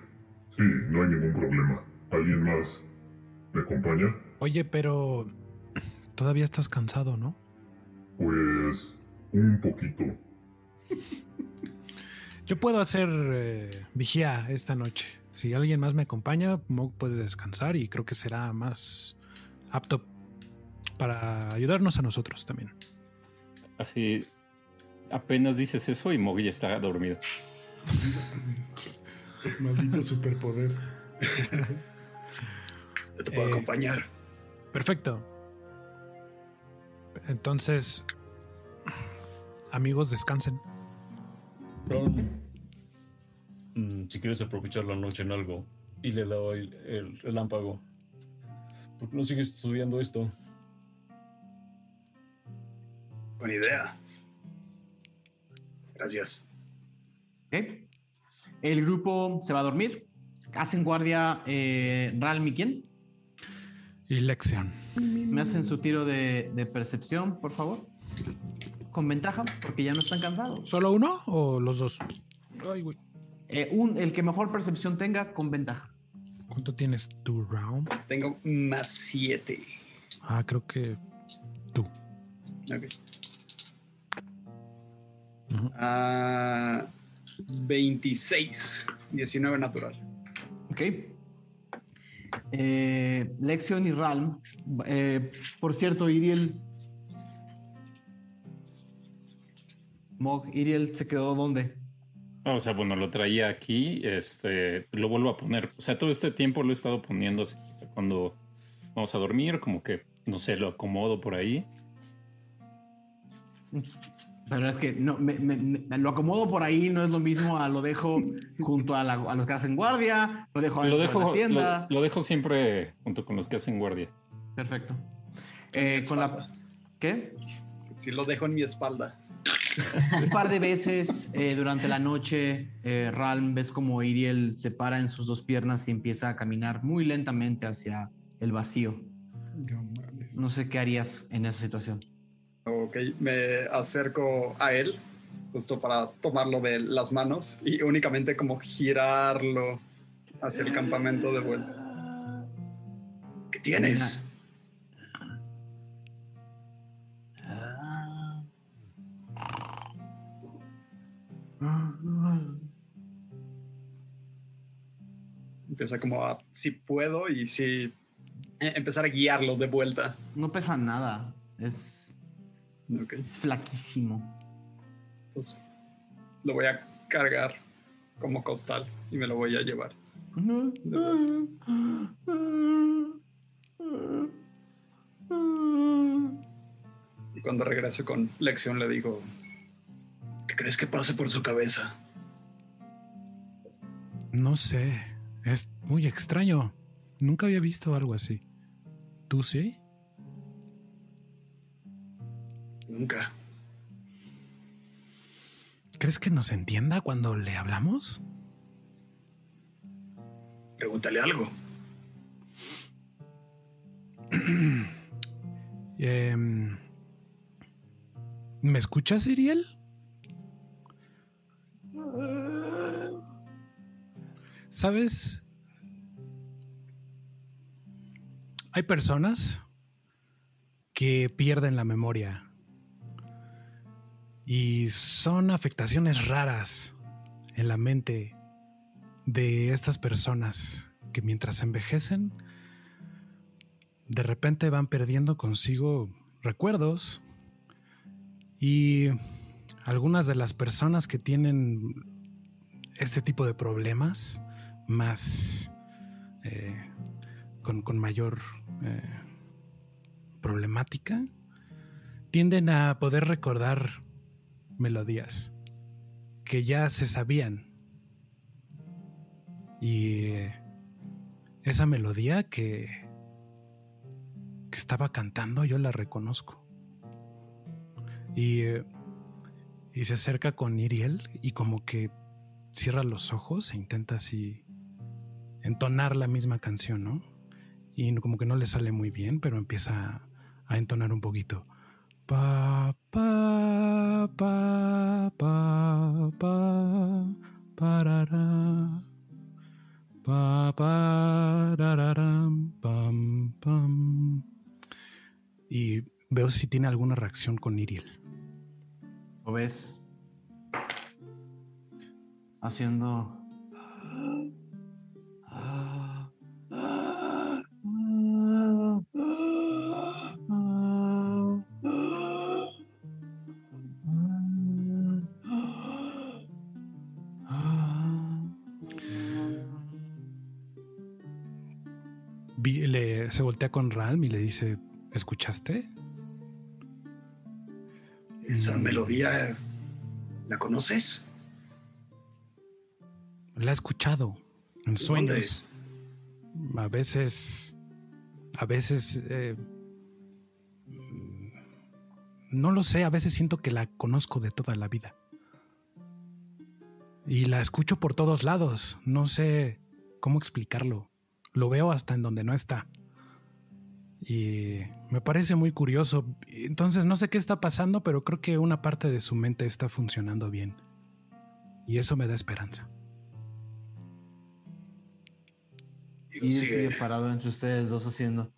S9: Sí, no hay ningún problema. ¿Alguien más me acompaña?
S2: Oye, pero todavía estás cansado, ¿no?
S9: Pues un poquito.
S2: Yo puedo hacer eh, vigía esta noche. Si alguien más me acompaña, Mog puede descansar y creo que será más apto para ayudarnos a nosotros también.
S4: Así, apenas dices eso y Mog ya está dormido.
S7: Maldito superpoder.
S10: Yo te puedo
S2: Eh,
S10: acompañar.
S2: Perfecto. Entonces, amigos, descansen.
S11: Ron, mm, si quieres aprovechar la noche en algo y le doy el, el relámpago, ¿por qué no sigues estudiando esto?
S10: Buena idea. Gracias.
S1: ¿Ok? El grupo se va a dormir. Hacen guardia eh, Ralm y quién.
S2: Y lección.
S1: Me hacen su tiro de, de percepción, por favor. Con ventaja, porque ya no están cansados.
S2: ¿Solo uno o los dos? Ay, güey.
S1: Eh, un, el que mejor percepción tenga, con ventaja.
S2: ¿Cuánto tienes tu round?
S5: Tengo más 7.
S2: Ah, creo que tú.
S5: Ok. Ah, 26. 19 natural.
S1: Ok. Eh, Lexion y Ralm. eh, por cierto, Iriel. Mog, Iriel se quedó dónde?
S4: Ah, O sea, bueno, lo traía aquí, este, lo vuelvo a poner. O sea, todo este tiempo lo he estado poniendo así. Cuando vamos a dormir, como que, no sé, lo acomodo por ahí.
S1: Pero es que no, me, me- me- lo acomodo por ahí, no es lo mismo a lo dejo junto a, la- a los que hacen guardia, lo dejo
S4: Lo
S1: adentro de
S4: dejo,
S1: la tienda.
S4: lo, lo dejo siempre junto con los que hacen guardia.
S1: Perfecto. Eh, con la, ¿Qué?
S5: Si lo dejo en mi espalda.
S1: Un par de veces eh, durante la noche, eh, Ralm ves como Iriel se para en sus dos piernas y empieza a caminar muy lentamente hacia el vacío.
S7: No
S1: sé qué harías en esa situación.
S5: Ok, me acerco a él justo para tomarlo de las manos y únicamente como girarlo hacia el campamento de vuelta.
S10: ¿Qué tienes?
S5: Empieza como a, si puedo y si eh, empezar a guiarlo de vuelta.
S1: No pesa nada, es, Es flaquísimo.
S5: entonces lo voy a cargar como costal y me lo voy a llevar. Y cuando regreso con lección le digo,
S10: ¿Qué crees que pase por su cabeza?
S2: No sé. Es muy extraño. Nunca había visto algo así. ¿Tú sí?
S10: Nunca.
S2: ¿Crees que nos entienda cuando le hablamos?
S10: Pregúntale algo.
S2: Em, ¿Me escuchas, Iriel? ¿Sabes? Hay personas que pierden la memoria y son afectaciones raras en la mente de estas personas que mientras envejecen, de repente van perdiendo consigo recuerdos y algunas de las personas que tienen este tipo de problemas más eh, con, mayor eh, problemática tienden a poder recordar melodías que ya se sabían y esa melodía que, que estaba cantando yo la reconozco. Y, y se acerca con Iriel y como que cierra los ojos e intenta así entonar la misma canción, ¿no? Y como que no le sale muy bien, pero empieza a entonar un poquito. Pa, pa, pa, pa, pa, parará. Pa, pam, pam. Y veo si tiene alguna reacción con Iriel.
S1: ¿Lo ves? Haciendo.
S2: Se voltea con Ralm y le dice, ¿escuchaste?
S10: Esa melodía, ¿la conoces?
S2: La he escuchado en sueños. A veces, a veces, eh, no lo sé, a veces siento que la conozco de toda la vida. Y la escucho por todos lados, no sé cómo explicarlo. Lo veo hasta en donde no está. Y me parece muy curioso. Entonces no sé qué está pasando, pero creo que una parte de su mente está funcionando bien. Y eso me da esperanza.
S1: Y sigue parado entre ustedes dos haciendo.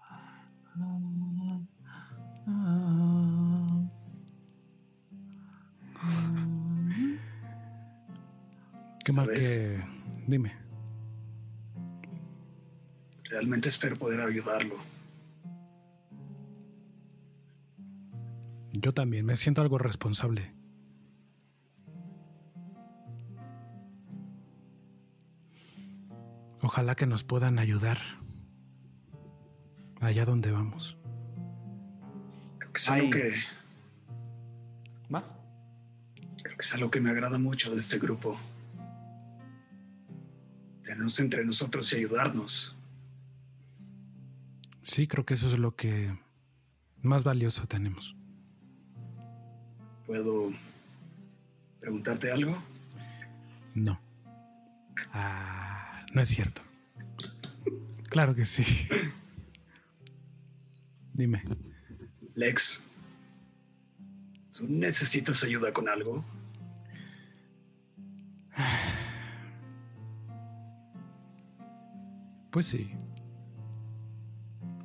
S2: Qué mal que. Dime.
S10: Realmente espero poder ayudarlo.
S2: Yo también me siento algo responsable. Ojalá que nos puedan ayudar allá donde vamos.
S10: Creo que es algo que.
S1: ¿Más?
S10: Creo que es algo que me agrada mucho de este grupo. Tenernos entre nosotros y ayudarnos.
S2: Sí, creo que eso es lo que más valioso tenemos.
S10: ¿Puedo preguntarte algo?
S2: No. Ah, no es cierto. Claro que sí. Dime.
S10: Lex, ¿tú necesitas ayuda con algo?
S2: Pues sí.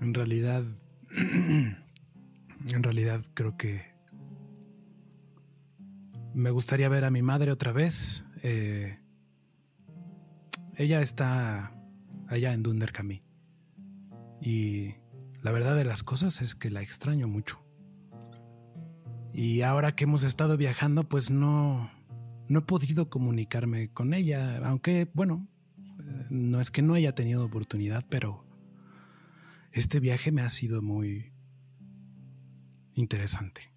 S2: En realidad, en realidad creo que me gustaría ver a mi madre otra vez. Eh, ella está allá en Dunderkami. Y la verdad de las cosas es que la extraño mucho. Y ahora que hemos estado viajando, pues no, no he podido comunicarme con ella. Aunque, bueno, no es que no haya tenido oportunidad, pero este viaje me ha sido muy interesante.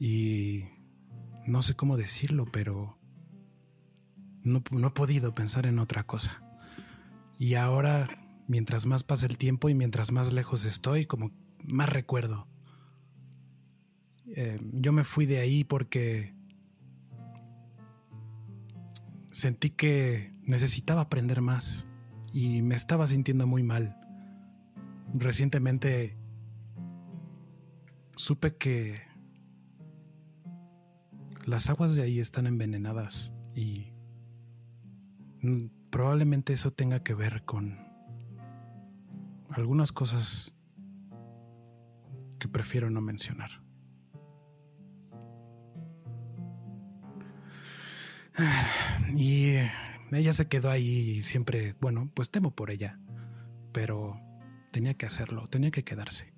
S2: Y no sé cómo decirlo, pero no, he podido pensar en otra cosa. Y ahora, mientras más pasa el tiempo y mientras más lejos estoy, como más recuerdo. Eh, yo me fui de ahí porque sentí que necesitaba aprender más y me estaba sintiendo muy mal. Recientemente supe que las aguas de ahí están envenenadas y probablemente eso tenga que ver con algunas cosas que prefiero no mencionar. Y ella se quedó ahí y siempre, bueno, pues temo por ella, pero tenía que hacerlo, tenía que quedarse.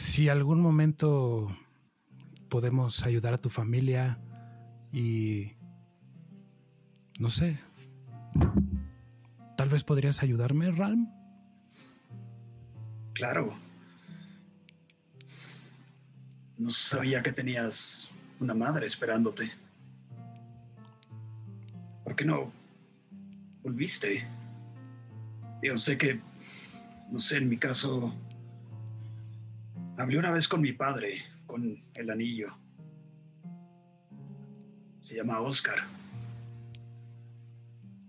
S2: Si algún momento podemos ayudar a tu familia y no sé, tal vez podrías ayudarme, Ralm.
S10: Claro. No sabía que tenías una madre esperándote. ¿Por qué no volviste? Yo sé que, no sé, en mi caso, hablé una vez con mi padre, con el anillo. Se llama Oscar.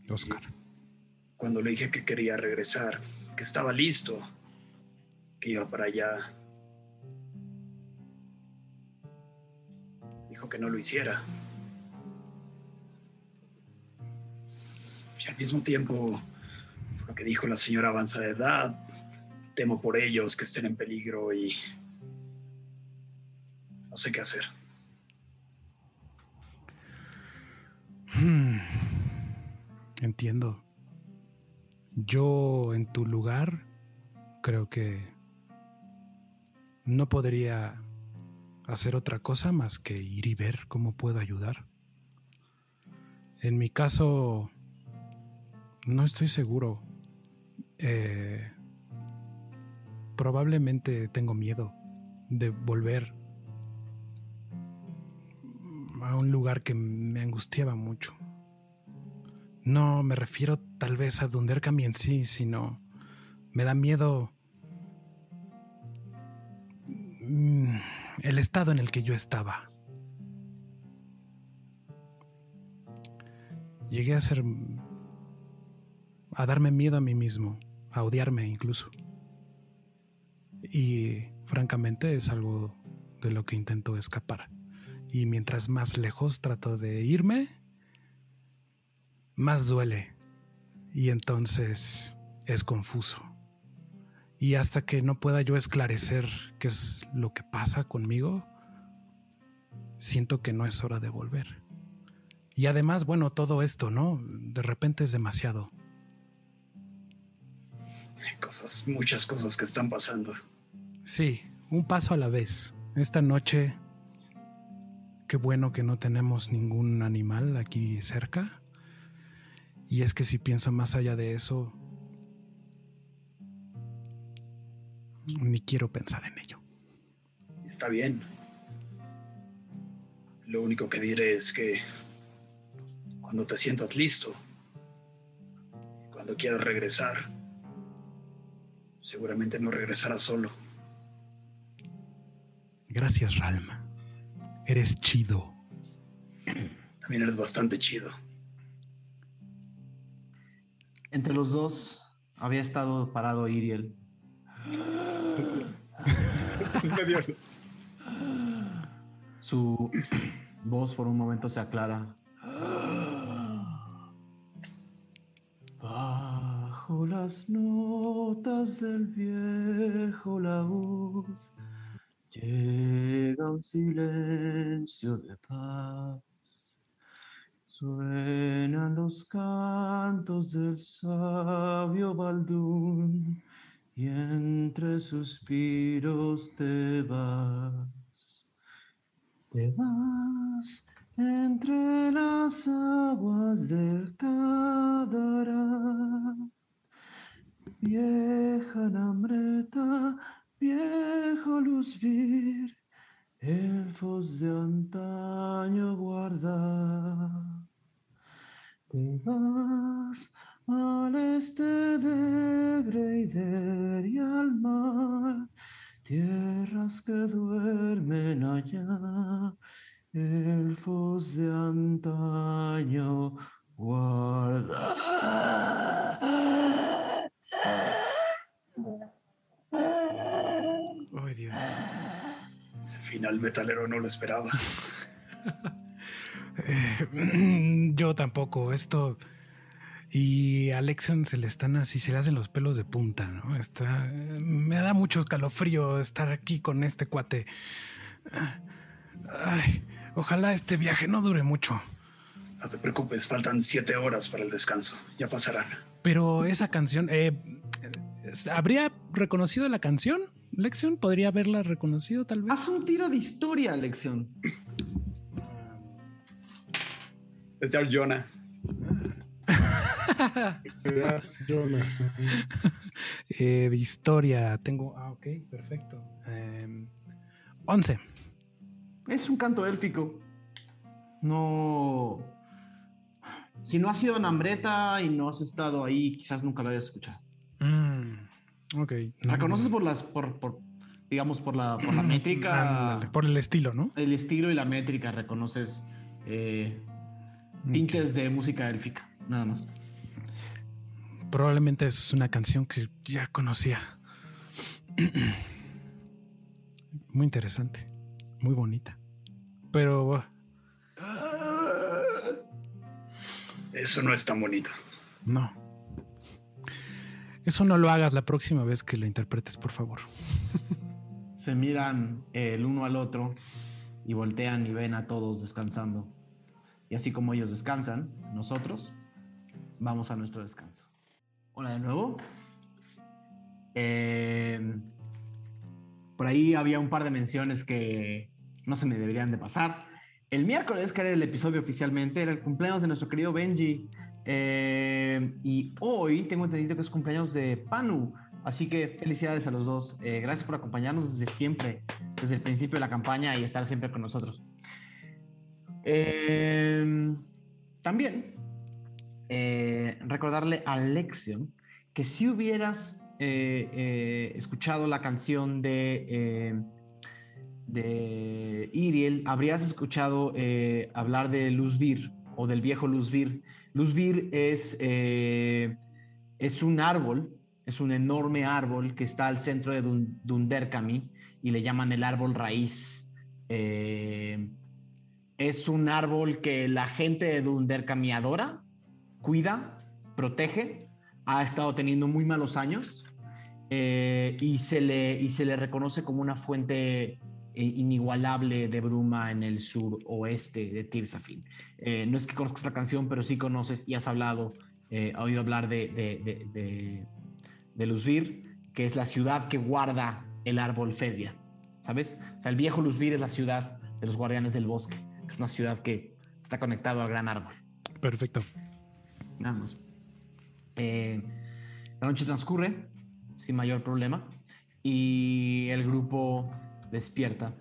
S2: Oscar.
S10: Cuando le dije que quería regresar, que estaba listo, que iba para allá, dijo que no lo hiciera. Y al mismo tiempo, lo que dijo la señora avanzada de edad, temo por ellos que estén en peligro y sé qué hacer.
S2: Hmm. Entiendo. Yo en tu lugar creo que no podría hacer otra cosa más que ir y ver cómo puedo ayudar. En mi caso, no estoy seguro. Eh, probablemente tengo miedo de volver a un lugar que me angustiaba mucho. No me refiero tal vez a Dunderkami en sí, sino me da miedo mm, el estado en el que yo estaba. Llegué a ser a darme miedo a mí mismo, a odiarme incluso. Y francamente es algo de lo que intento escapar. Y mientras más lejos trato de irme, más duele. Y entonces es confuso. Y hasta que no pueda yo esclarecer qué es lo que pasa conmigo, siento que no es hora de volver. Y además, bueno, todo esto, ¿no? De repente es demasiado.
S10: Hay cosas, muchas cosas que están pasando.
S2: Sí, un paso a la vez. Esta noche, qué bueno que no tenemos ningún animal aquí cerca. Y es que si pienso más allá de eso, ni quiero pensar en ello.
S10: Está bien. Lo único que diré es que cuando te sientas listo, cuando quieras regresar, seguramente no regresarás solo.
S2: Gracias, Ralma. Eres chido.
S10: También eres bastante chido.
S12: Entre los dos había estado parado Iriel. Su voz por un momento se aclara. Bajo las notas del viejo laúd llega un silencio de paz. Suenan los cantos del sabio Baldún y entre suspiros te vas. Te vas entre las aguas del Cadara. Vieja Namreta, viejo Luzbir, elfos de antaño guarda. Te vas al este de Greider y al mar, tierras que duermen allá, elfos de antaño guarda.
S2: Ay, Dios.
S10: Ese final metalero no lo esperaba.
S2: Eh, yo tampoco. Esto. Y a Alexion se le están así, se le hacen los pelos de punta, ¿no? Está. Me da mucho calofrío estar aquí con este cuate. Ay, ojalá este viaje no dure mucho.
S10: No te preocupes, faltan siete horas para el descanso. Ya pasarán.
S2: Pero esa canción, eh, ¿habría reconocido la canción? Lexion podría haberla reconocido tal vez.
S1: Haz un tiro de historia, Lexion.
S5: Es de Arjona.
S7: Era Jonah.
S2: Eh, de historia, tengo. Ah, ok, perfecto. Eh, 11.
S1: Es un canto élfico. No. Si no has ido a Nambreta y no has estado ahí, quizás nunca lo hayas escuchado.
S2: Mm, ok. no.
S1: por las, por, por, digamos, por la, por la métrica,
S2: por el estilo, ¿no?
S1: el estilo y la métrica, reconoces eh, tintes de música élfica, nada más.
S2: Probablemente eso es una canción que ya conocía. Muy interesante, muy bonita. Pero uh,
S10: Eso no es tan bonito.
S2: no. Eso no lo hagas la próxima vez que lo interpretes, por favor.
S1: Se miran eh, el uno al otro y voltean y ven a todos descansando. Y así como ellos descansan, nosotros vamos a nuestro descanso. Hola de nuevo. Eh, por ahí había un par de menciones que no se me deberían de pasar. El miércoles, que era el episodio oficialmente, era el cumpleaños de nuestro querido Benji. Eh, y hoy tengo entendido que es cumpleaños de Panu. Así que felicidades a los dos. Eh, gracias por acompañarnos desde siempre, desde el principio de la campaña y estar siempre con nosotros. Eh, también eh, recordarle a Lexion que si hubieras eh, eh, escuchado la canción de, de Iriel, habrías escuchado eh, hablar de Luzbir o del viejo Luzbir. Luzbir es, eh, es un árbol, es un enorme árbol que está al centro de Dun- Dunderkami y le llaman el árbol raíz. Eh, es un árbol que la gente de Dunderkami adora, cuida, protege. Ha estado teniendo muy malos años eh, y, se le, y se le reconoce como una fuente inigualable de bruma en el suroeste de Tirsafin. Eh, no es que conozcas la canción, pero sí conoces y has hablado, eh, has oído hablar de, de, de, de, de Luzbir, que es la ciudad que guarda el árbol Fedia. ¿Sabes? O sea, el viejo Luzbir es la ciudad de los guardianes del bosque. Es una ciudad que está conectado al gran árbol.
S2: Perfecto.
S1: Nada más. Eh, la noche transcurre sin mayor problema y el grupo despierta.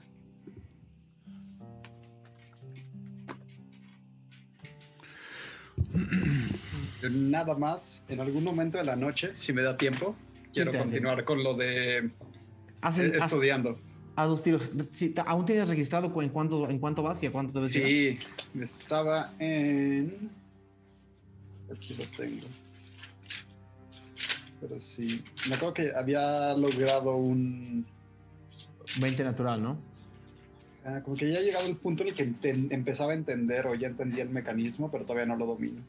S5: Nada más, en algún momento de la noche, si me da tiempo, quiero continuar con lo de eh, estudiando.
S1: A dos tiros. ¿Aún tienes registrado en cuánto, en cuánto vas y a cuánto debes llegar?
S5: Sí, estaba en. Aquí lo tengo. Pero sí, me acuerdo que había logrado un.
S1: 20 natural, ¿no?
S5: ah, como que ya he llegado al punto en el que empezaba a entender o ya entendía el mecanismo, pero todavía no lo domino.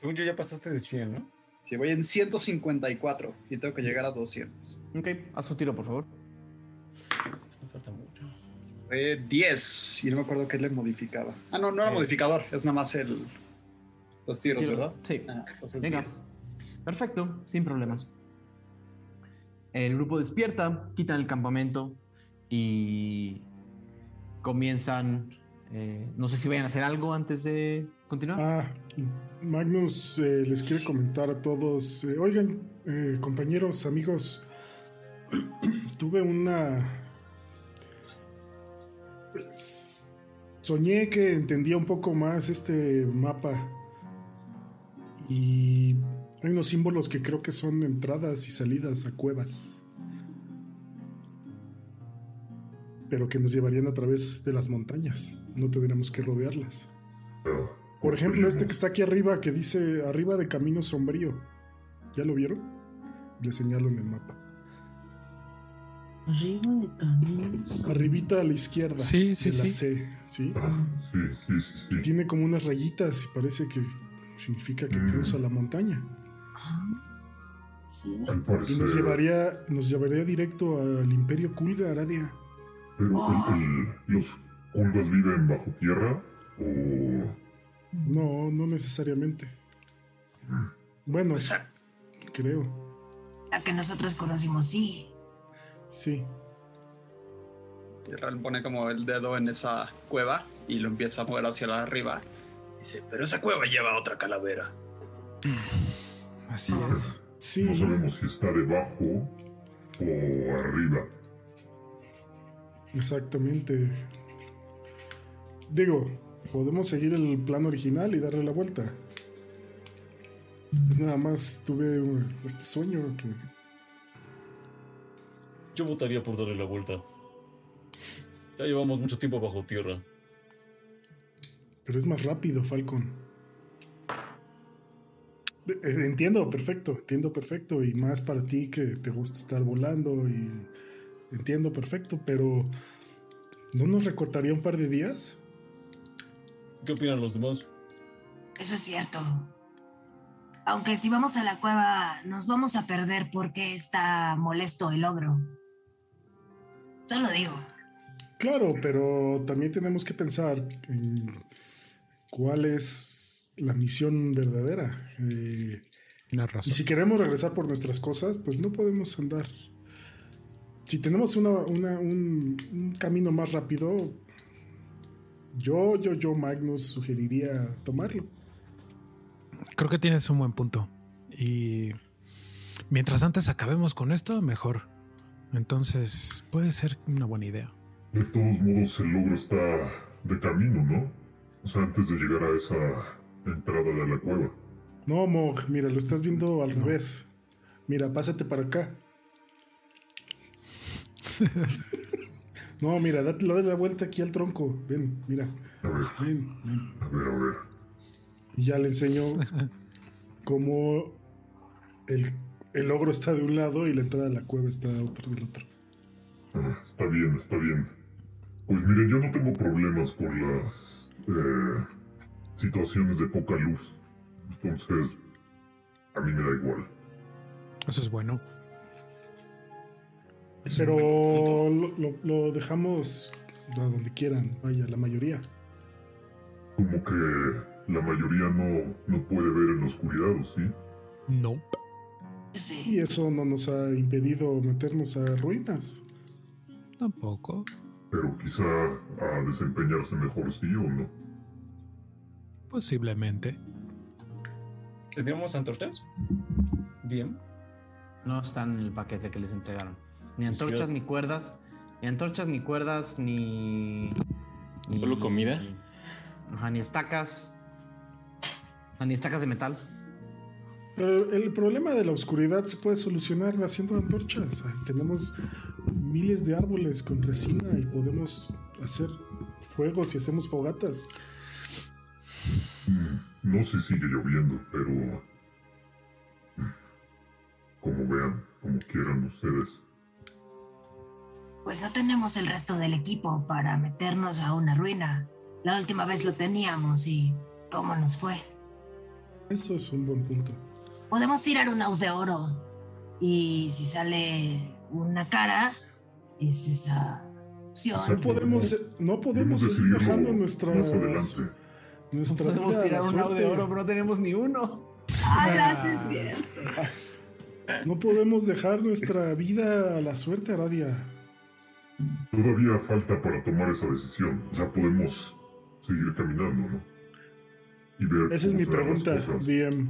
S6: Según yo ya pasaste de 100, ¿no?
S5: Sí, voy en 154 y tengo que llegar a 200.
S1: Ok, haz un tiro, por favor.
S6: No falta mucho.
S5: Fue 10 y no me acuerdo qué le modificaba. Ah, no, no era
S1: Eh.
S5: modificador, es nada más el. Los tiros,
S1: Tiro.
S5: ¿verdad?
S1: Sí.
S5: Ah, entonces
S1: Venga.
S5: 10.
S1: Perfecto, sin problemas. El grupo despierta, quitan el campamento y comienzan. eh, no sé si vayan a hacer algo antes de continuar.
S7: Ah, Magnus eh, les quiere comentar a todos. eh, oigan, compañeros, amigos, tuve una. Pues, soñé que entendía un poco más este mapa. Y hay unos símbolos que creo que son entradas y salidas a cuevas. Pero que nos llevarían a través de las montañas. No tendríamos que rodearlas.
S9: Pero,
S7: Por ejemplo, este que está aquí arriba, que dice arriba de Camino Sombrío. ¿Ya lo vieron? Le señalo en el mapa.
S3: Arriba de caminos.
S7: Arribita a la izquierda.
S2: Sí, sí,
S7: de la
S2: sí.
S7: C, ¿sí?
S9: Ah, sí, sí, sí, sí.
S7: Tiene como unas rayitas y parece que significa que
S9: Mm.
S7: cruza la montaña.
S3: Sí.
S9: Al
S7: Y
S9: parecer.
S7: nos llevaría, nos llevaría directo al Imperio Kulga, Aradia.
S9: Pero el- el- ¿Los Kulgas viven bajo tierra o
S7: No, no necesariamente. Bueno,
S10: Pues, ah,
S7: creo.
S3: La que nosotros conocimos, sí.
S7: Sí.
S5: Y Ral pone como el dedo en esa cueva y lo empieza a mover hacia la arriba.
S10: dice, pero esa cueva lleva a otra calavera.
S2: Así es.
S7: Sí,
S9: No sabemos si está debajo o arriba.
S7: exactamente. Digo, podemos seguir el plan original y darle la vuelta. Pues nada más tuve este sueño que
S11: Yo votaría por darle la vuelta. Ya llevamos mucho tiempo bajo tierra.
S7: Pero es más rápido, Falcon. Eh, Entiendo, perfecto, entiendo perfecto. Y más para ti que te gusta estar volando y entiendo perfecto, pero ¿no nos recortaría un par de días?
S11: ¿Qué opinan los demás?
S3: Eso es cierto. Aunque si vamos a la cueva, nos vamos a perder porque está molesto el ogro. Solo digo.
S7: Claro, pero también tenemos que pensar en cuál es la misión verdadera. Eh,
S2: Tienes
S7: y
S2: razón.
S7: si queremos regresar por nuestras cosas, pues no podemos andar. Si tenemos una- una- un, un camino más rápido, yo, yo, yo, Magnus, sugeriría tomarlo.
S2: Creo que tienes un buen punto. Y mientras antes acabemos con esto, mejor. Entonces, puede ser una buena idea.
S9: De todos modos, el logro está de camino, ¿no? O sea, antes de llegar a esa entrada de la cueva.
S7: No, Mog, mira, lo estás viendo al revés. Mira, pásate para acá. no, mira, date, dale la vuelta aquí al tronco. Ven, mira.
S9: A ver,
S7: Ven, ven.
S9: a ver, a ver.
S7: Y ya le enseño cómo el, el ogro está de un lado y la entrada de la cueva está de otro, del otro.
S9: Ah, está bien, está bien. Pues miren, yo no tengo problemas por las eh, situaciones de poca luz. Entonces, a mí me da igual.
S2: Eso es bueno.
S11: Es
S7: Pero lo, lo- lo dejamos a donde quieran, vaya, la mayoría.
S9: Como que la mayoría no, no puede ver en la oscuridad, ¿o sí?
S2: No.
S7: Y
S3: Sí.
S7: eso no nos ha impedido meternos a ruinas.
S2: Tampoco.
S9: Pero quizá a desempeñarse mejor, sí o no.
S2: Posiblemente.
S6: ¿Tendríamos antorchas? Bien.
S1: No están en el paquete que les entregaron. Ni antorchas, ni cuerdas. Ni antorchas, ni cuerdas, ni. ni-
S4: Solo comida.
S1: Ajá, ni estacas. O sea, ni estacas de metal.
S7: Pero el problema de la oscuridad se puede solucionar haciendo antorchas. Ah, Tenemos miles de árboles con resina y podemos hacer fuegos y hacemos fogatas.
S9: No sé si sigue lloviendo, pero... Como vean, como quieran ustedes.
S3: Pues no tenemos el resto del equipo para meternos a una ruina. La última vez lo teníamos y ¿cómo nos fue?
S7: Eso es un buen punto.
S3: Podemos tirar un house de oro y si sale una cara, es esa opción.
S7: Podemos, no podemos seguir dejando nuestra,
S9: Más adelante.
S7: Nuestra
S1: Podemos tirar un lado de
S7: suerte.
S1: oro, pero no tenemos ni uno.
S3: ¡Ah, es cierto!
S7: No podemos dejar nuestra vida a la suerte, Aradia.
S9: Todavía falta para tomar esa decisión. O sea, podemos seguir caminando, ¿no? Y ver
S7: Esa es mi pregunta. DM.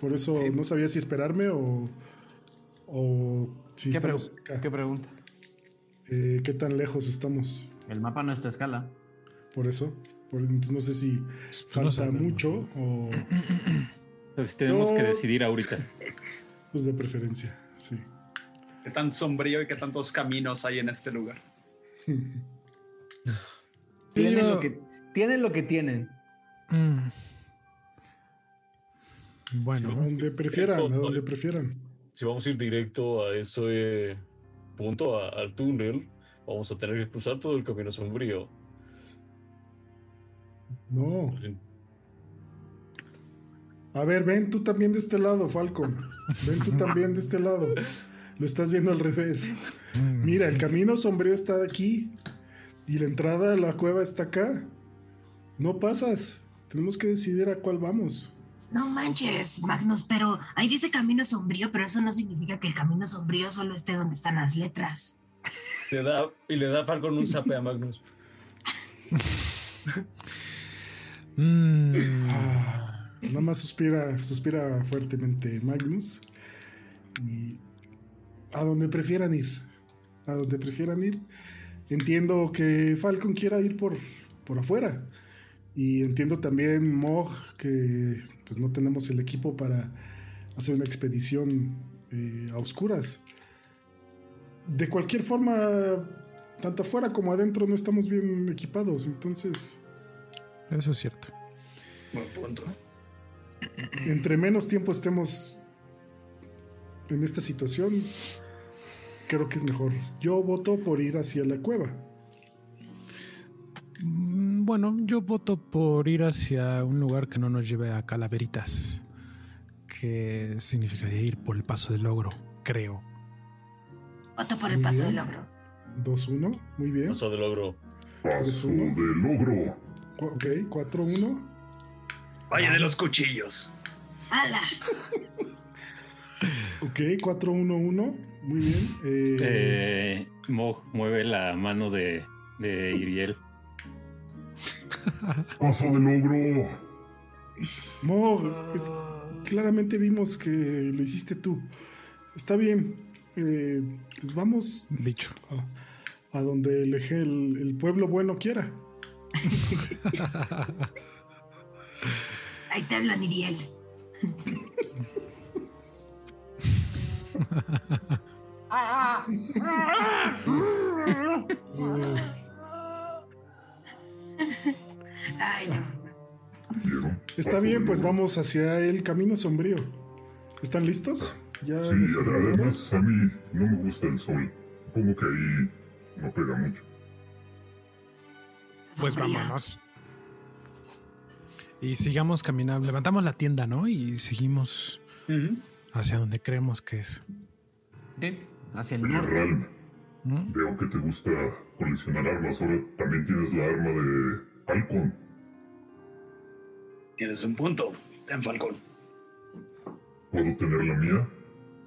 S7: Por eso no sabía si esperarme o, o si
S1: ¿Qué,
S7: estamos
S1: pregu-
S7: acá.
S1: ¿Qué pregunta?
S7: Eh, ¿Qué tan lejos estamos?
S1: El mapa no está a escala.
S7: Por eso. Por, entonces no sé si
S2: no
S7: falta
S2: sabemos.
S7: mucho o
S4: Entonces tenemos que decidir ahorita.
S7: pues de preferencia. Sí.
S5: Qué tan sombrío y qué tantos caminos hay en este lugar.
S1: Tienen, lo que, tienen lo que tienen.
S2: Mm. Bueno,
S7: donde prefieran, a donde
S11: pues.
S7: prefieran.
S11: Si vamos a ir directo a ese punto, a- al túnel, vamos a tener que cruzar todo el camino sombrío.
S7: No. A ver, ven tú también de este lado, Falcon. Ven tú también de este lado. Lo estás viendo al revés. Mira, el camino sombrío está aquí y la entrada a la cueva está acá. No pasas. Tenemos que decidir a cuál vamos.
S3: No manches, Magnus, pero ahí dice camino sombrío, pero eso no significa que el camino sombrío solo esté donde están las letras.
S11: Le da, y le da Falcon un zape a Magnus.
S2: Mm,
S7: Ah, nada más suspira, suspira fuertemente Magnus. Y a donde prefieran ir. A donde prefieran ir. Entiendo que Falcon quiera ir por, por afuera. Y entiendo también, Mog, que pues no tenemos el equipo para hacer una expedición eh, a oscuras. De cualquier forma, tanto afuera como adentro no estamos bien equipados. Entonces,
S2: eso es cierto.
S10: Buen punto.
S7: entre menos tiempo estemos en esta situación, creo que es mejor. Yo voto por ir hacia la cueva.
S2: Mm, Bueno, yo voto por ir hacia un lugar que no nos lleve a calaveritas, que significaría ir por el paso del logro, creo.
S3: Voto por el paso del logro.
S7: 2-1, muy bien.
S11: Paso de logro.
S9: Paso
S7: uno.
S9: de logro.
S7: Ok, 4-1.
S10: Valle de los cuchillos.
S3: ¡Hala!
S7: Ok, 4-1-1. Muy bien. Eh,
S4: Eh, Mog mueve la mano de, de Iriel.
S9: Paso de logro.
S7: Mog, es- claramente vimos que lo hiciste tú. Está bien. Eh, pues vamos
S2: Dicho.
S7: a, a donde el, eje- el, el pueblo bueno quiera.
S3: Ahí te hablan, Iriel. Ay.
S7: Está bien, pues vamos hacia el camino sombrío. ¿Están listos? Ya
S9: Sí, además a mí no me gusta el sol. Supongo que ahí no pega mucho.
S2: Pues vámonos. Y sigamos caminando. Levantamos la tienda, ¿no? Y seguimos hacia donde creemos que es.
S1: Ok, Hacia el norte.
S2: ¿Mm?
S9: veo que te gusta coleccionar armas. Ahora también tienes la arma de Halcón.
S10: Tienes un punto. Ten Falcón.
S9: ¿Puedo tener la mía?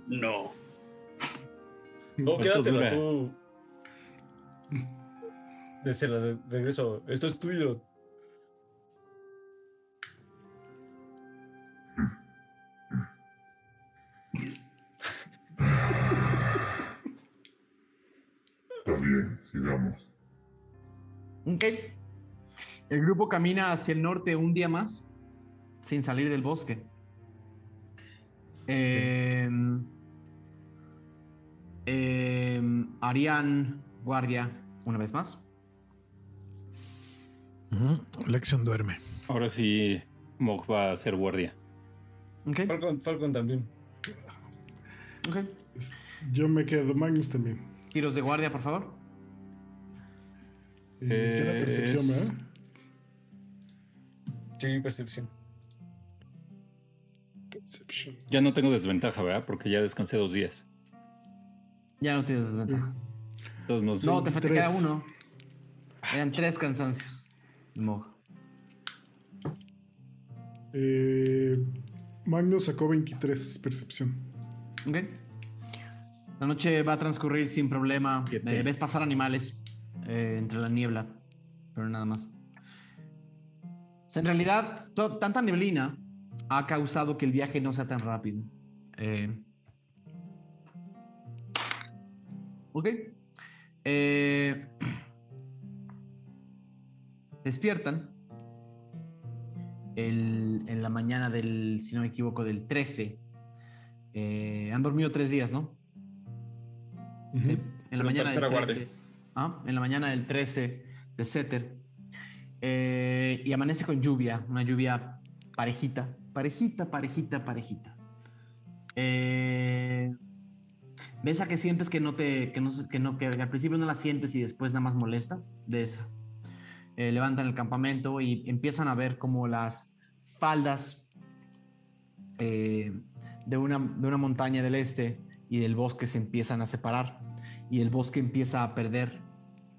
S10: No.
S11: No,
S4: ¿Cuánto
S11: quédatela tú. Desde la de regreso. Esto es tuyo.
S9: Está bien, sigamos.
S1: Ok. El grupo camina hacia el norte un día más, sin salir del bosque. Em, em, harían guardia una vez más.
S2: Ujú. Lexion duerme.
S4: Ahora sí, Mog va a ser guardia.
S11: Falcon, Falcon también.
S1: ok.
S7: Yo me quedo, Magnus también.
S1: Tiros de guardia, por favor.
S7: Eh, que era percepción,
S4: Es-
S7: ¿verdad?
S11: Sí, percepción.
S7: Perception.
S4: Ya no tengo desventaja, ¿verdad? Porque ya descansé dos días.
S1: Ya no tienes desventaja.
S4: De todos modos,
S1: No, te falta queda
S7: 23.
S1: uno. Eran tres cansancios. Mog.
S7: Eh, Magnus sacó 23 percepción.
S1: Ok. La noche va a transcurrir sin problema. Eh, ves pasar animales eh, entre la niebla, pero nada más. O sea, en realidad, tanta neblina ha causado que el viaje no sea tan rápido. Eh, ok. Eh, despiertan el- en la mañana del, si no me equivoco, del 13. Eh, han dormido tres días, ¿no? Sí, En la
S5: La
S1: mañana del
S5: tercera
S1: 13.
S5: guardia.
S1: Ah, en la mañana del 13 de Setter. Eh, y amanece con lluvia, una lluvia parejita, parejita, parejita, parejita. Eh, ¿Ves a que sientes que no te, que no, se- que no, que al principio no la sientes y después nada más molesta? De esa. Eh, levantan el campamento y empiezan a ver como las faldas eh, de, una, de una montaña del este y del bosque se empiezan a separar y el bosque empieza a perder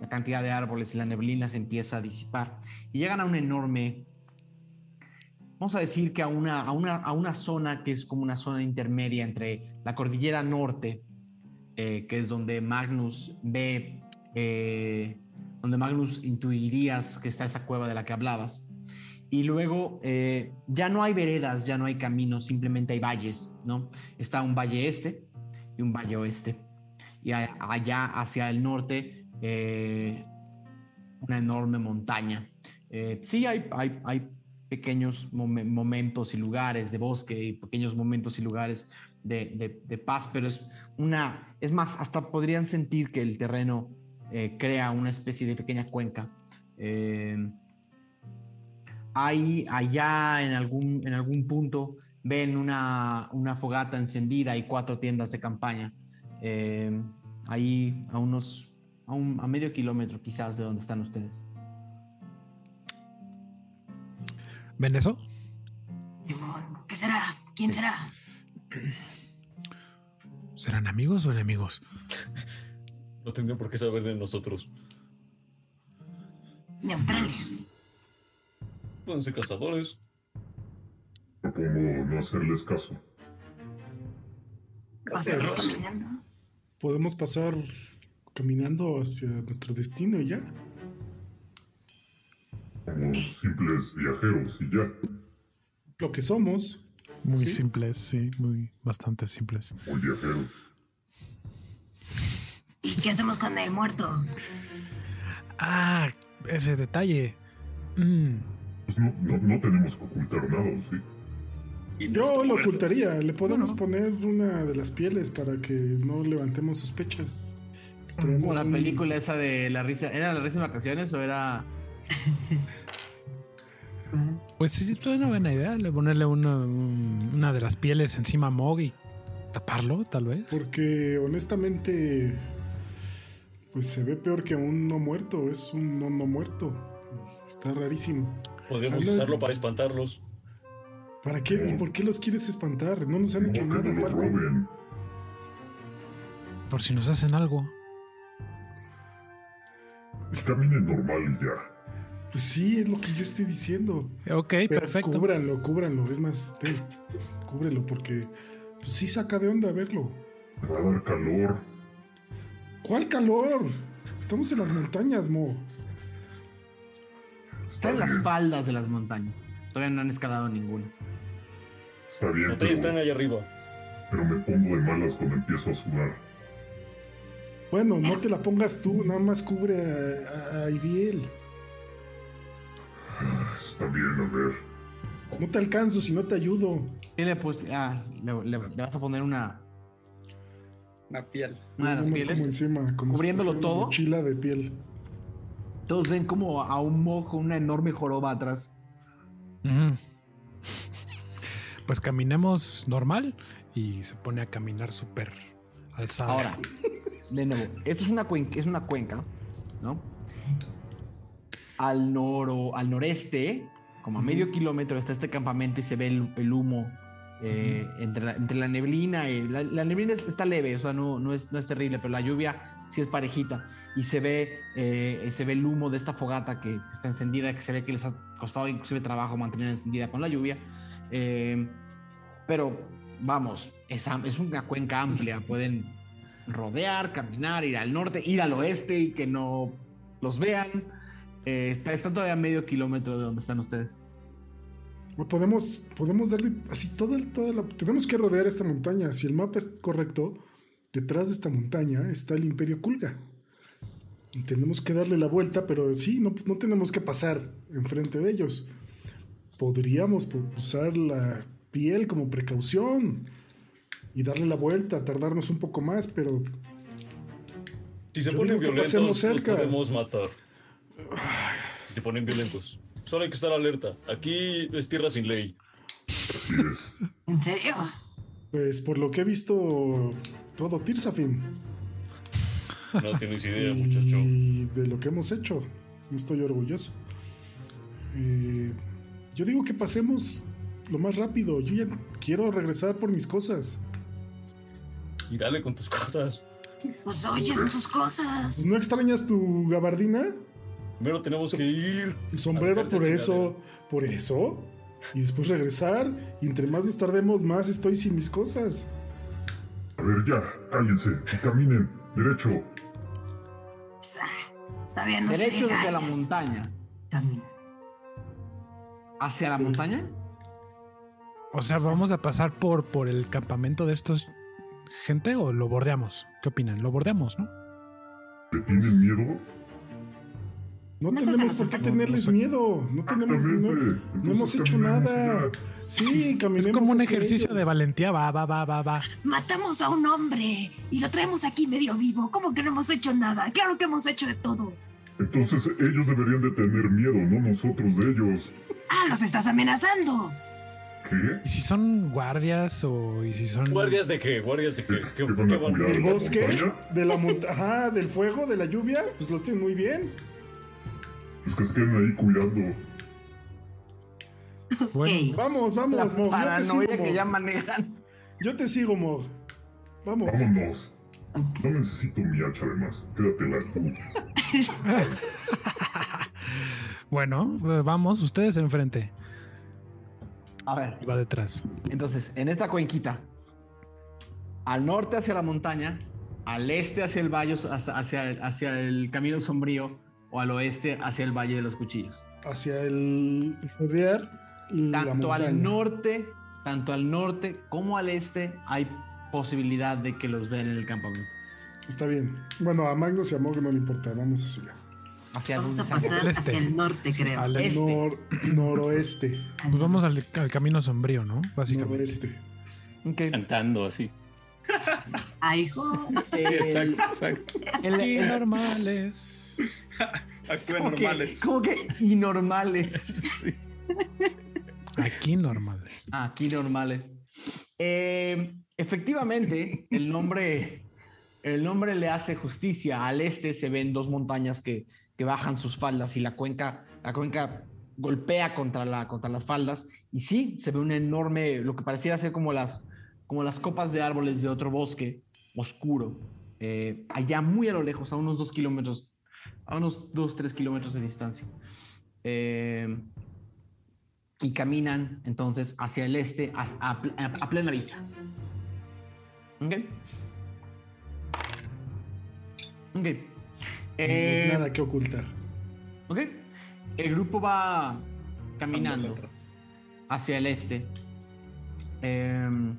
S1: la cantidad de árboles y la neblina se empieza a disipar. Y llegan a un enorme vamos a decir que a una, a, una, a una zona que es como una zona intermedia entre la cordillera norte, eh, que es donde Magnus ve, eh, donde Magnus intuirías que está esa cueva de la que hablabas. Y luego eh, ya no hay veredas, ya no hay caminos, simplemente hay valles, ¿no? Está un valle este y un valle oeste. Y allá hacia el norte, eh, una enorme montaña. Eh, sí, hay, hay, hay pequeños momen- momentos y lugares de bosque y pequeños momentos y lugares de, de- de paz, pero es una, es más, hasta podrían sentir que el terreno eh, crea una especie de pequeña cuenca. Eh, hay allá en algún, en algún punto ven una, una fogata encendida y cuatro tiendas de campaña. Eh, ahí a unos, a, un- a medio kilómetro quizás de donde están ustedes.
S2: ¿Ven eso?
S3: ¿qué será? ¿Quién será?
S2: ¿Serán amigos o enemigos?
S11: No tendrían por qué saber de nosotros.
S3: Neutrales.
S11: Pueden ser cazadores.
S9: Propongo no hacerles caso.
S3: Pasamos caminando.
S7: Podemos pasar caminando hacia nuestro destino y ya.
S9: Como simples viajeros y ya.
S7: Lo que somos.
S2: Muy
S7: Sí.
S2: simples, sí, muy bastante simples.
S9: Muy viajeros.
S3: ¿Y qué hacemos con el muerto?
S2: Ah, ese detalle. Mm,
S9: Pues no, no, no tenemos que ocultar nada, ¿sí?
S7: Yo lo
S10: muerto.
S7: ocultaría. Le podemos poner una de las pieles para que no levantemos sospechas.
S1: Como la
S7: un-
S1: película esa de la risa, ¿era la risa en vacaciones o era
S2: Pues sí, es una buena idea. Le ponerle una, un- una de las pieles encima a Mog y taparlo, tal vez.
S7: Porque honestamente, pues se ve peor que un no muerto. Es un no no muerto. Está rarísimo.
S11: Podríamos
S7: Habla-
S11: usarlo para espantarlos.
S7: ¿Para qué? ¿Y por qué los quieres espantar? No nos han hecho nada,
S9: no
S7: Falcon.
S2: Por si nos hacen algo.
S9: Caminen normal y ya.
S7: Pues sí, es lo que yo estoy diciendo.
S2: Ok,
S7: Pero
S2: perfecto.
S7: Cúbranlo, cúbranlo. Es más, ten, cúbrelo porque pues sí saca de onda verlo.
S9: Me va a dar calor.
S7: ¿Cuál calor? Estamos en las montañas, Mo.
S1: está
S9: Está
S1: en las faldas de las montañas? Todavía no han escalado ninguna.
S9: Está bien,
S11: detalles están
S9: pero,
S11: allá arriba.
S9: pero me pongo de malas cuando empiezo a sudar.
S7: Bueno, no te la pongas tú, nada más cubre a, a, a Ibiel.
S9: Está bien, a ver.
S7: No te alcanzo si no te ayudo.
S1: ¿Qué le, pus- ah, le, le- le vas a poner una,
S5: Una piel.
S1: una de las
S7: Nada más
S1: pieles?
S7: como encima, como si
S1: ¿Cubriéndolo
S7: una
S1: todo?
S7: mochila de piel.
S1: Todos ven como a un mo con una enorme joroba atrás.
S2: Pues caminemos normal y se pone a caminar súper alzado.
S1: Ahora, de nuevo, esto es una cuenca, es una cuenca, ¿no? Al noro, al noreste, como a medio kilómetro, está este campamento y se ve el, el humo eh, entre, la, entre la neblina. Y la, la neblina es- está leve, o sea, no, no, es, no es terrible, pero la lluvia sí es parejita. Y se ve, eh, se ve el humo de esta fogata que está encendida, que se ve que les ha costado inclusive trabajo mantener encendida con la lluvia. Eh, pero vamos, es, es una cuenca amplia, pueden rodear, caminar, ir al norte, ir al oeste y que no los vean. Eh, está, está todavía a medio kilómetro de donde están ustedes.
S7: Podemos, podemos darle así toda, toda la... Tenemos que rodear esta montaña. Si el mapa es correcto, detrás de esta montaña está el Imperio Kulga. Y tenemos que darle la vuelta, pero sí, no, no tenemos que pasar enfrente de ellos. Podríamos usar la piel como precaución y darle la vuelta, tardarnos un poco más, pero
S11: Si se ponen violentos, los podemos matar. Si se ponen violentos. Solo hay que estar alerta. Aquí es tierra sin ley.
S9: Así es.
S3: ¿En serio?
S7: pues por lo que he visto, todo Tirsafin.
S11: No tienes idea, muchacho.
S7: Y de lo que hemos hecho, estoy orgulloso. Eh, yo digo que pasemos lo más rápido. Yo ya quiero regresar por mis cosas.
S11: Y dale con tus cosas.
S3: Pues oyes tus cosas.
S7: ¿No extrañas tu gabardina?
S11: Primero tenemos que ir.
S7: ¿Tu sombrero por eso?
S11: chingadera.
S7: ¿Por eso? y después regresar. Y entre más nos tardemos, más estoy sin mis cosas.
S9: A ver, ya, cállense y caminen. Derecho.
S3: Está bien, no te
S1: Derecho hacia la montaña.
S3: Camina.
S1: ¿Hacia la montaña?
S2: O sea, ¿vamos a pasar por, por el campamento de estos gente o lo bordeamos? ¿Qué opinan? Lo bordeamos, ¿no?
S9: ¿Le tienen miedo?
S7: No tenemos por qué tenerles miedo. No tenemos. No, no hemos hecho nada. Sí, caminemos.
S2: Es como un ejercicio
S7: ellos.
S2: de valentía. Va, va, va, va, va.
S3: Matamos a un hombre y lo traemos aquí medio vivo. ¿Cómo que no hemos hecho nada? Claro que hemos hecho de todo.
S9: Entonces ellos deberían de tener miedo, no nosotros de ellos.
S3: Ah, los estás amenazando.
S9: ¿Qué?
S2: ¿Y si son guardias o y si son.
S11: ¿Guardias de qué? ¿Guardias de qué? ¿Qué,
S9: ¿Que van
S11: qué
S9: a
S11: van-
S9: cuidar
S7: Del
S9: la
S7: bosque,
S9: montaña?
S7: de la monta ajá, del fuego, de la lluvia, pues los tienen muy bien.
S9: Pues que se queden ahí cuidando.
S2: Bueno,
S3: Ok.
S7: Vamos, vamos,
S1: La
S7: Mog. Yo te
S1: paranoia
S7: sigo,
S1: que
S7: Mog.
S1: ya manejan.
S7: Yo te sigo, Mog. Vamos.
S9: Vámonos. No necesito mi hacha además. Quédatela
S2: bueno, eh, vamos, ustedes enfrente.
S1: A ver,
S2: Y va detrás.
S1: entonces, en esta cuenquita, al norte hacia la montaña, al este hacia el valle, hacia, hacia el, hacia el camino sombrío, o al oeste hacia el valle de los cuchillos.
S7: Hacia el rodear la
S1: Tanto al norte, tanto al norte como al este, hay posibilidad de que los vean en el campamento.
S7: Está bien. Bueno, a Magnus y a Mog no le importa. Vamos hacia allá.
S1: Hacia
S3: Vamos a pasar
S2: este.
S3: hacia el norte, creo.
S2: Al
S1: Este.
S7: Nor- noroeste.
S2: Pues vamos al, al camino sombrío, ¿no? Básicamente.
S7: Noroeste.
S4: Cantando así.
S3: Ay, hijo.
S1: Eh,
S4: Sí, exacto, exacto.
S1: el-
S2: normales.
S5: Actúen
S1: ¿Cómo que,
S5: normales.
S1: ¿Cómo que inormales?
S4: Sí.
S2: Aquí normales.
S1: Aquí normales. Eh, efectivamente, el nombre, el nombre le hace justicia. Al este se ven dos montañas que, que bajan sus faldas y la cuenca, la cuenca golpea contra, la, contra las faldas. Y sí, se ve un enorme, lo que pareciera ser como las, como las copas de árboles de otro bosque oscuro. eh, allá muy a lo lejos, a unos dos kilómetros, a unos dos, tres kilómetros de distancia. Eh, y caminan entonces hacia el este a, a pl- a- a plena vista. ¿Ok? Ok.
S7: No
S1: Eh,
S7: es nada que ocultar.
S1: ok. El grupo va caminando hacia el este. Em,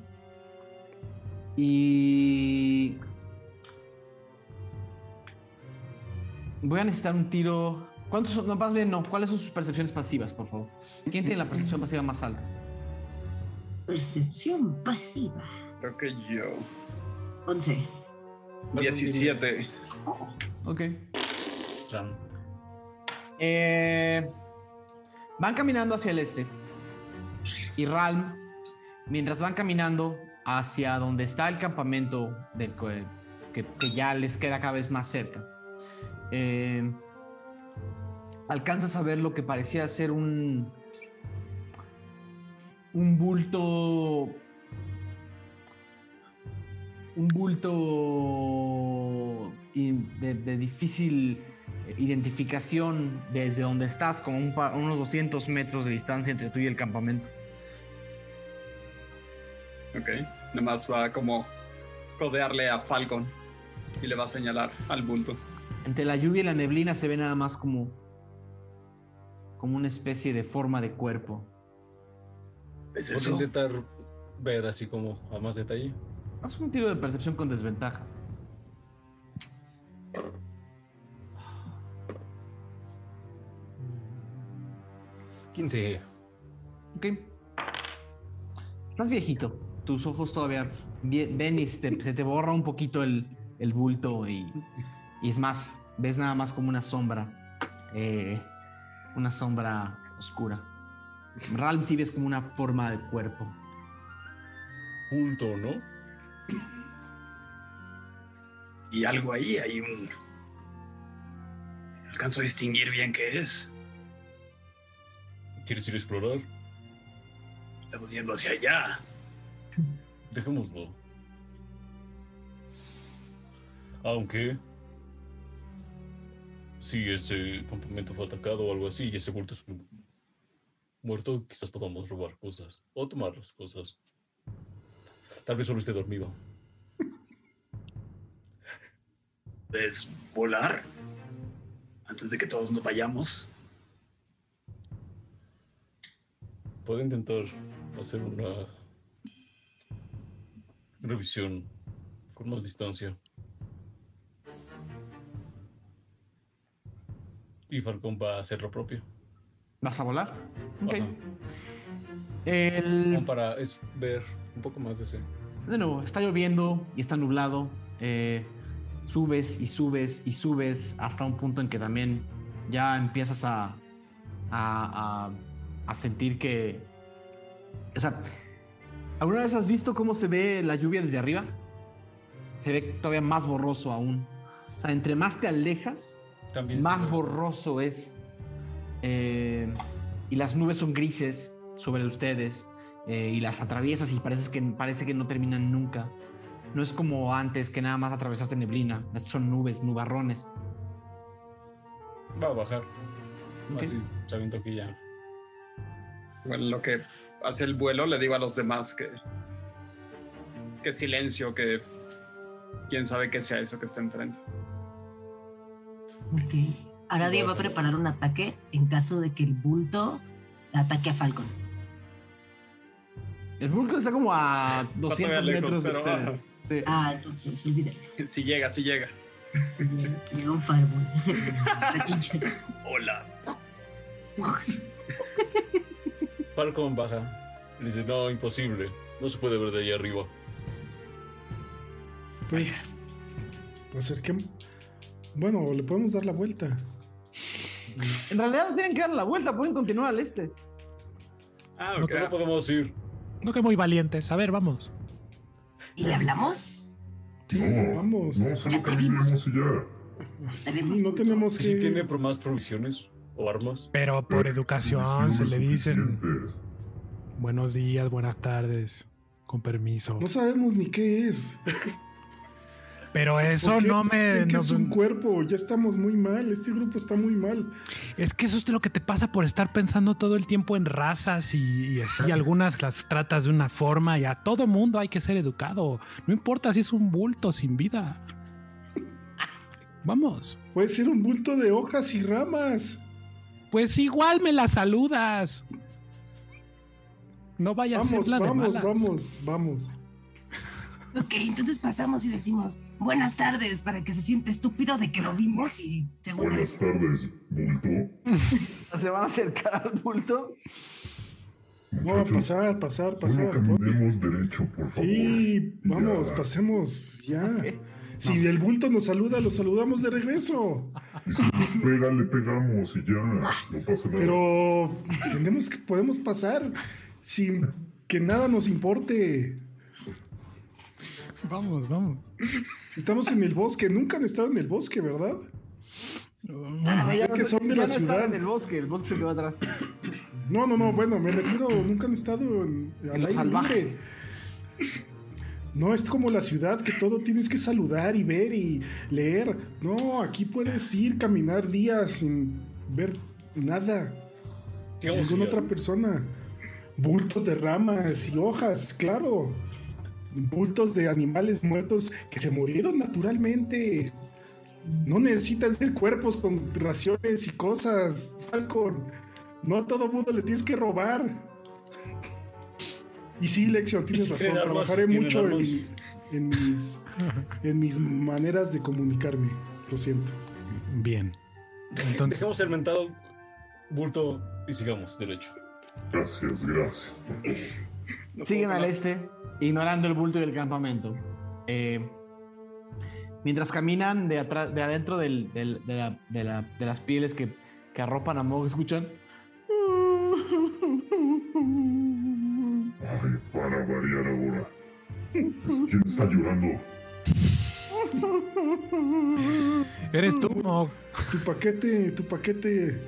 S1: y voy a necesitar un tiro. ¿Cuántos son? No, más bien no. ¿Cuáles son sus percepciones pasivas, por favor? ¿Quién tiene la percepción pasiva más alta?
S3: Percepción pasiva.
S5: Creo que yo.
S3: 11.
S5: 17.
S1: Ok.
S11: Ram.
S1: Eh, van caminando hacia el este. Y Ralm, mientras van caminando hacia donde está el campamento del que, que- que ya les queda cada vez más cerca, eh, alcanzas a ver lo que parecía ser un un bulto un bulto de, difícil identificación desde donde estás, como un unos 200 metros de distancia entre tú y el campamento.
S5: Ok. Nomás va como codearle a Falcon y le va a señalar al bulto.
S1: Entre la lluvia y la neblina se ve nada más como como una especie de forma de cuerpo.
S10: ¿Es
S11: intentar ver así como a más detalle?
S1: Haz un tiro de percepción con desventaja.
S11: Mm. 15.
S1: Ok. Estás viejito. Tus ojos todavía ven y se te, se te borra un poquito el, el bulto y, y es más, ves nada más como una sombra. eh, una sombra oscura. Ralm sí ves como una forma de cuerpo.
S11: Punto, ¿no?
S10: Y algo ahí, hay un... No alcanzo a distinguir bien qué es.
S11: ¿Quieres ir a explorar?
S10: Estamos yendo hacia allá.
S11: Dejémoslo. Aunque... Si ese campamento fue atacado o algo así y ese culto es muerto, quizás podamos robar cosas o tomar las cosas. Tal vez solo esté dormido.
S10: ¿Puedes volar? Antes de que todos nos vayamos.
S11: Puedo intentar hacer una revisión con más distancia. Y Falcon va a hacer lo propio.
S1: ¿Vas a volar? Ok.
S11: Ajá.
S1: El...
S11: Como para es ver un poco más de ese.
S1: De nuevo, está lloviendo y está nublado. eh, subes y subes y subes hasta un punto en que también ya empiezas a, a, a- a sentir que... O sea, ¿alguna vez has visto cómo se ve la lluvia desde arriba? Se ve todavía más borroso aún. O sea, entre más te alejas,
S11: También
S1: más borroso es. Eh, y las nubes son grises sobre ustedes. eh, y las atraviesas y parece que, parece que no terminan nunca. No es como antes que nada más atravesaste neblina. Estas son nubes, nubarrones.
S11: Va a bajar.
S1: Ok.
S11: Así sabiendo que ya.
S5: Bueno, lo que hace el vuelo le digo a los demás que. Que silencio, que. Quién sabe qué sea eso que está enfrente.
S3: Ok. Aradia va a preparar un ataque en caso de que el bulto ataque a Falcon.
S1: El Vulcan está como a 200
S5: todavía lejos,
S1: metros de
S5: pero,
S1: ustedes.
S5: ajá.
S1: Sí.
S3: Ah, entonces olvídalo.
S5: Si llega, si llega.
S3: Llega un fireball.
S10: Hola.
S11: Falcon baja. Y dice, no, imposible. No se puede ver de ahí arriba.
S7: Pues. Acerquemos. Bueno, le podemos dar la vuelta.
S1: En realidad no tienen que dar la vuelta, pueden continuar al este.
S5: Ah, ok.
S11: no podemos ir.
S2: No que muy valientes. A ver, vamos.
S3: ¿Y le hablamos?
S2: Sí.
S9: No,
S7: Vamos.
S9: no, solo caminemos y ya.
S7: Sí, no tenemos que.
S11: Si tiene más provisiones o armas.
S2: Pero por educación se le dicen buenos días, buenas tardes, con permiso.
S7: No sabemos ni qué es.
S2: Pero eso
S7: ¿Por qué
S2: no me... no-
S7: es un cuerpo. Ya estamos muy mal. Este grupo está muy mal.
S2: Es que eso es lo que te pasa por estar pensando todo el tiempo en razas y, y así. Algunas las tratas de una forma y a todo mundo hay que ser educado. No importa si es un bulto sin vida. Vamos.
S7: Puede ser un bulto de hojas y ramas.
S2: Pues igual me la saludas. No vaya a
S7: Vamos,
S2: ser la de
S7: vamos,
S2: malas.
S7: vamos, vamos.
S3: Ok, entonces pasamos y decimos buenas tardes para que se siente estúpido de que lo vimos y él
S9: Buenas tardes, bulto.
S1: Se van a acercar al bulto.
S7: No,
S9: Muchachos,
S7: pasar, pasar,
S9: solo
S7: pasar.
S9: caminemos derecho, por favor.
S7: Sí, vamos,
S9: Ya.
S7: pasemos, ya. Si el bulto nos saluda, lo saludamos de regreso.
S9: Y si nos pega, le pegamos y ya. No pasa nada.
S7: Pero tenemos que, podemos pasar sin que nada nos importe.
S2: Vamos, vamos.
S7: Estamos en el bosque, nunca han estado en el bosque, ¿verdad?
S1: Ya
S7: que son de la
S1: no
S7: ciudad.
S1: en el bosque, el bosque se quedó atrás.
S7: No, no, no, bueno, me refiero, nunca han estado en, al aire libre. No es como la ciudad que todo tienes que saludar y ver y leer. No, aquí puedes ir, caminar días sin ver nada.
S11: Que-
S7: otra persona. Bultos de ramas y hojas, claro. Bultos de animales muertos que se murieron naturalmente. No necesitan ser cuerpos con raciones y cosas, Falcon. No a todo mundo le tienes que robar. Y sí, Lexion, tienes razón. Trabajaré mucho en, en mis, en mis maneras de comunicarme. Lo siento.
S2: Bien. Entonces,
S11: Dejemos el mentado bulto y sigamos derecho.
S9: Gracias, gracias.
S5: No
S1: Siguen al este, ignorando el bulto y el campamento. Eh, mientras caminan de, atrás, de adentro del- del- de, la- de la- de las pieles que, que arropan a Mog, escuchan.
S9: Ay, para variar ahora. Pues, ¿Quién está llorando?
S2: eres tú, Mog.
S7: Tu paquete, tu paquete.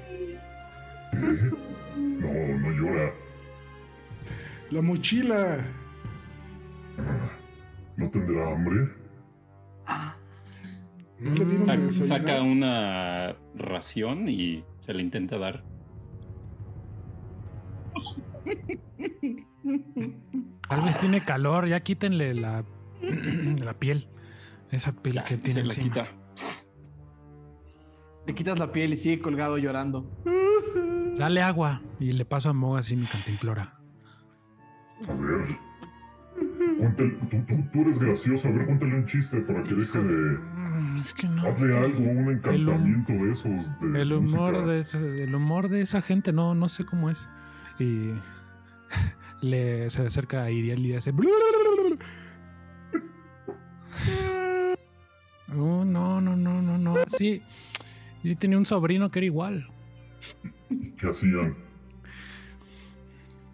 S9: No, no llora.
S7: La mochila.
S9: ¿No tendrá hambre?
S7: Desayunar.
S4: saca una ración y se le intenta dar.
S2: Tal vez tiene calor, ya quítenle la, la piel. Esa piel que tiene
S8: Se la
S2: encima.
S8: quita.
S1: Le quitas la piel y sigue colgado llorando.
S2: Dale agua y le paso a Moga así mi cantimplora.
S9: A ver. Cuéntale, tú, tú- tú eres gracioso. A ver, cuéntale un chiste para que deje de.
S2: Mm, Es que no.
S9: Hazle algo, un encantamiento de esos. De
S2: El humor
S9: música.
S2: de, ese- el humor de esa gente no, no sé cómo es. Y le se acerca a Iriel y hace. Oh, no, no, no, no, no. Sí. Yo tenía un sobrino que era igual.
S9: ¿Qué hacían?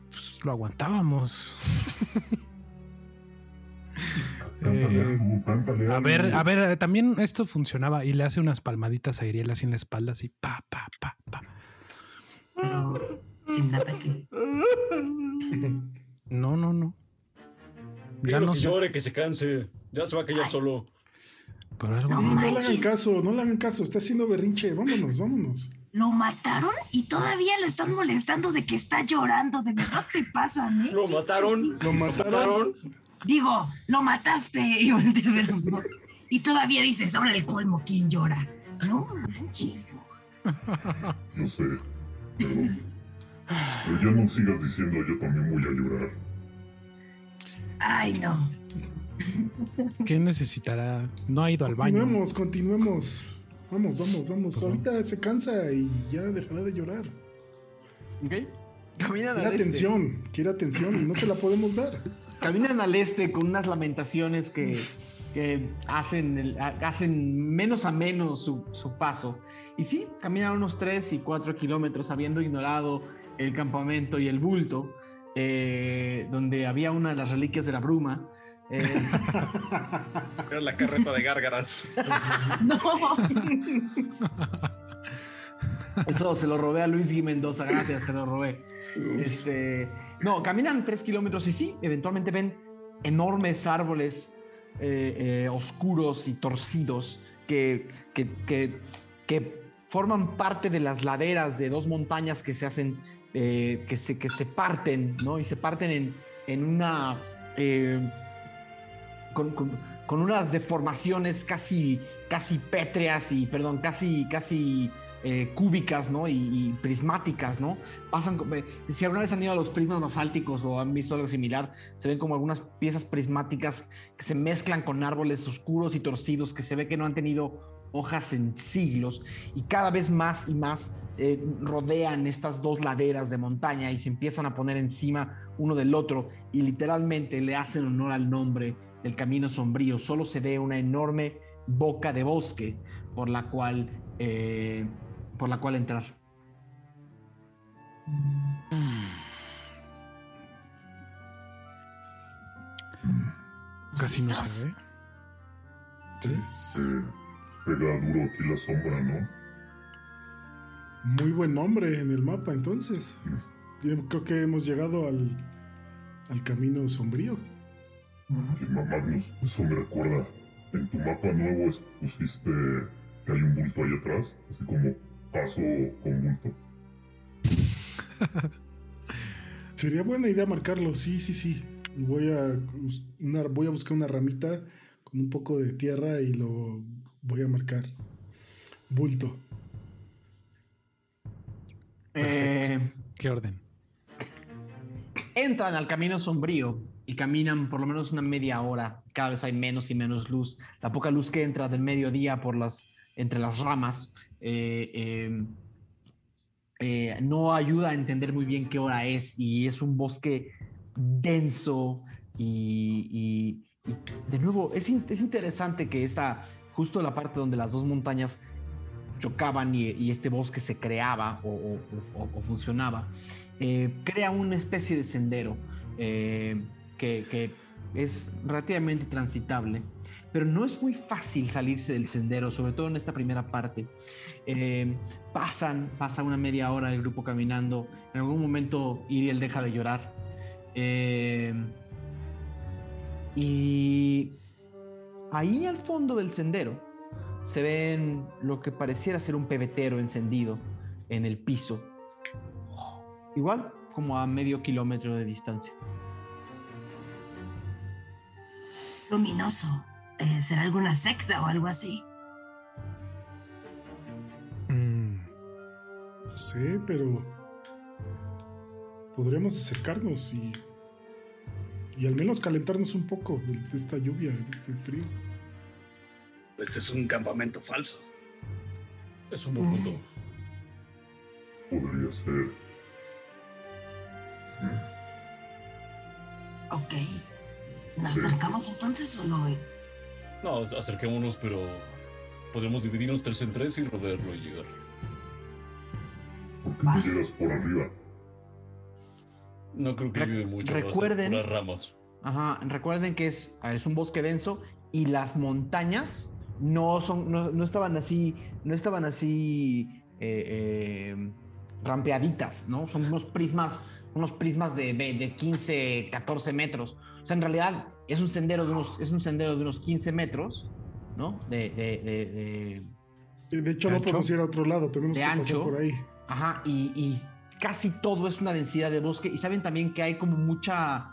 S2: Pues lo aguantábamos. Eh, A ver, a ver, eh, también esto funcionaba y le hace unas palmaditas a Iriel así en la espalda, así pa, pa, pa, pa.
S3: Pero sin ataque.
S2: No, no, no. Ya
S11: Dígalo
S2: no
S11: que
S2: sé.
S11: llore, que se canse. Ya se va a callar solo.
S2: Pero algo
S3: No
S7: le hagan caso, no le hagan caso. Está haciendo berrinche. Vámonos, vámonos.
S3: Lo mataron y todavía lo están molestando de que está llorando. De verdad se pasan, ¿eh?
S11: ¿Lo mataron?
S7: Lo mataron.
S3: Digo, lo mataste. Y, y todavía dices, ahora el colmo, ¿quién llora? No manches.
S9: Yo sé. Perdón. Pero ya no sigas diciendo yo también voy a llorar.
S3: Ay, no.
S2: ¿Qué necesitará? No ha ido al baño.
S7: Continuemos, continuemos. Vamos, vamos, vamos. Ahorita se cansa y ya dejará de llorar.
S1: ¿Ok? Caminan
S7: Quiere
S1: este.
S7: atención, quiere atención y no se la podemos dar.
S1: Caminan al este con unas lamentaciones que, que hacen, el- ha- hacen menos a menos su, su paso. Y sí, caminan unos 3 y 4 kilómetros habiendo ignorado el campamento y el bulto, eh, donde había una de las reliquias de la bruma. Eh,
S5: Era la carreta de gárgaras.
S3: No.
S1: eso se lo robé a Luis Gui Mendoza, gracias, te lo robé. Este, no, caminan 3 kilómetros y sí, eventualmente ven enormes árboles eh, eh, oscuros y torcidos que, que, que- forman parte de las laderas de dos montañas que se hacen, eh, que, se, que se parten, ¿no? Y se parten en, en una... con, con- con unas deformaciones casi, casi pétreas y, perdón, casi, casi eh, cúbicas, ¿no? Y, prismáticas, ¿no? Pasan, eh, si alguna vez han ido a los prismas basálticos o han visto algo similar, se ven como algunas piezas prismáticas que se mezclan con árboles oscuros y torcidos que se ve que no han tenido hojas en siglos y cada vez más y más eh, rodean estas dos laderas de montaña y se empiezan a poner encima uno del otro y literalmente le hacen honor al nombre del camino sombrío. Solo se ve una enorme boca de bosque por la cual, por la cual entrar.
S2: Casi no se ve.
S7: Pues,
S9: Eh, pega duro aquí la sombra, ¿no?
S7: muy buen nombre en el mapa, entonces. Yo creo que hemos llegado al, al camino sombrío.
S9: Magnus, eso me recuerda. En tu mapa nuevo pusiste que hay un bulto ahí atrás, así como paso con bulto.
S7: Sería buena idea marcarlo, sí, sí, sí. Voy a, una- voy a buscar una ramita con un poco de tierra y lo voy a marcar. Bulto.
S1: Eh,
S2: ¿Qué orden?
S1: entran al camino sombrío y caminan por lo menos una media hora. Cada vez hay menos y menos luz. La poca luz que entra del mediodía por las, entre las ramas eh, eh, eh, no ayuda a entender muy bien qué hora es y es un bosque denso y, de nuevo es, es interesante que esta justo la parte donde las dos montañas chocaban y, este bosque se creaba o, funcionaba eh, crea una especie de sendero que es relativamente transitable, pero no es muy fácil salirse del sendero, sobre todo en esta primera parte. Eh, pasan, pasa una media hora el grupo caminando, en algún momento Iriel deja de llorar. Eh, y ahí al fondo del sendero se ven lo que pareciera ser un pebetero encendido en el piso. Igual, como a medio kilómetro de distancia.
S3: Luminoso. Eh, ¿Será alguna secta o algo así?
S2: Mm,
S7: No sé, pero podríamos acercarnos y, y al menos calentarnos un poco de, de esta lluvia, de este frío.
S10: Pues es un campamento falso.
S11: Es un buen punto.
S9: Podría ser.
S3: Ok. ¿Nos acercamos entonces o lo.?
S11: No, acerquémonos, pero podemos dividirnos tres en tres y rodearlo y llegar.
S9: ¿Por qué no llegas por arriba?
S11: No creo que
S1: Re-
S11: ayude mucho.
S1: recuerden-
S11: puras ramas.
S1: Ajá, recuerden que es, es un bosque denso y las montañas no son, no, no estaban así, no estaban así eh, eh, rampeaditas, ¿no? Son unos prismas, unos prismas de, de de 15, 14 metros. O sea, en realidad es un sendero de unos, es un sendero de unos 15 metros, ¿no? De, de, de- de-
S7: De hecho, no podemos ir a otro lado, tenemos
S1: De
S7: que
S1: ancho.
S7: pasar por ahí.
S1: Ajá, y, y casi todo es una densidad de bosque. Y saben también que hay como mucha.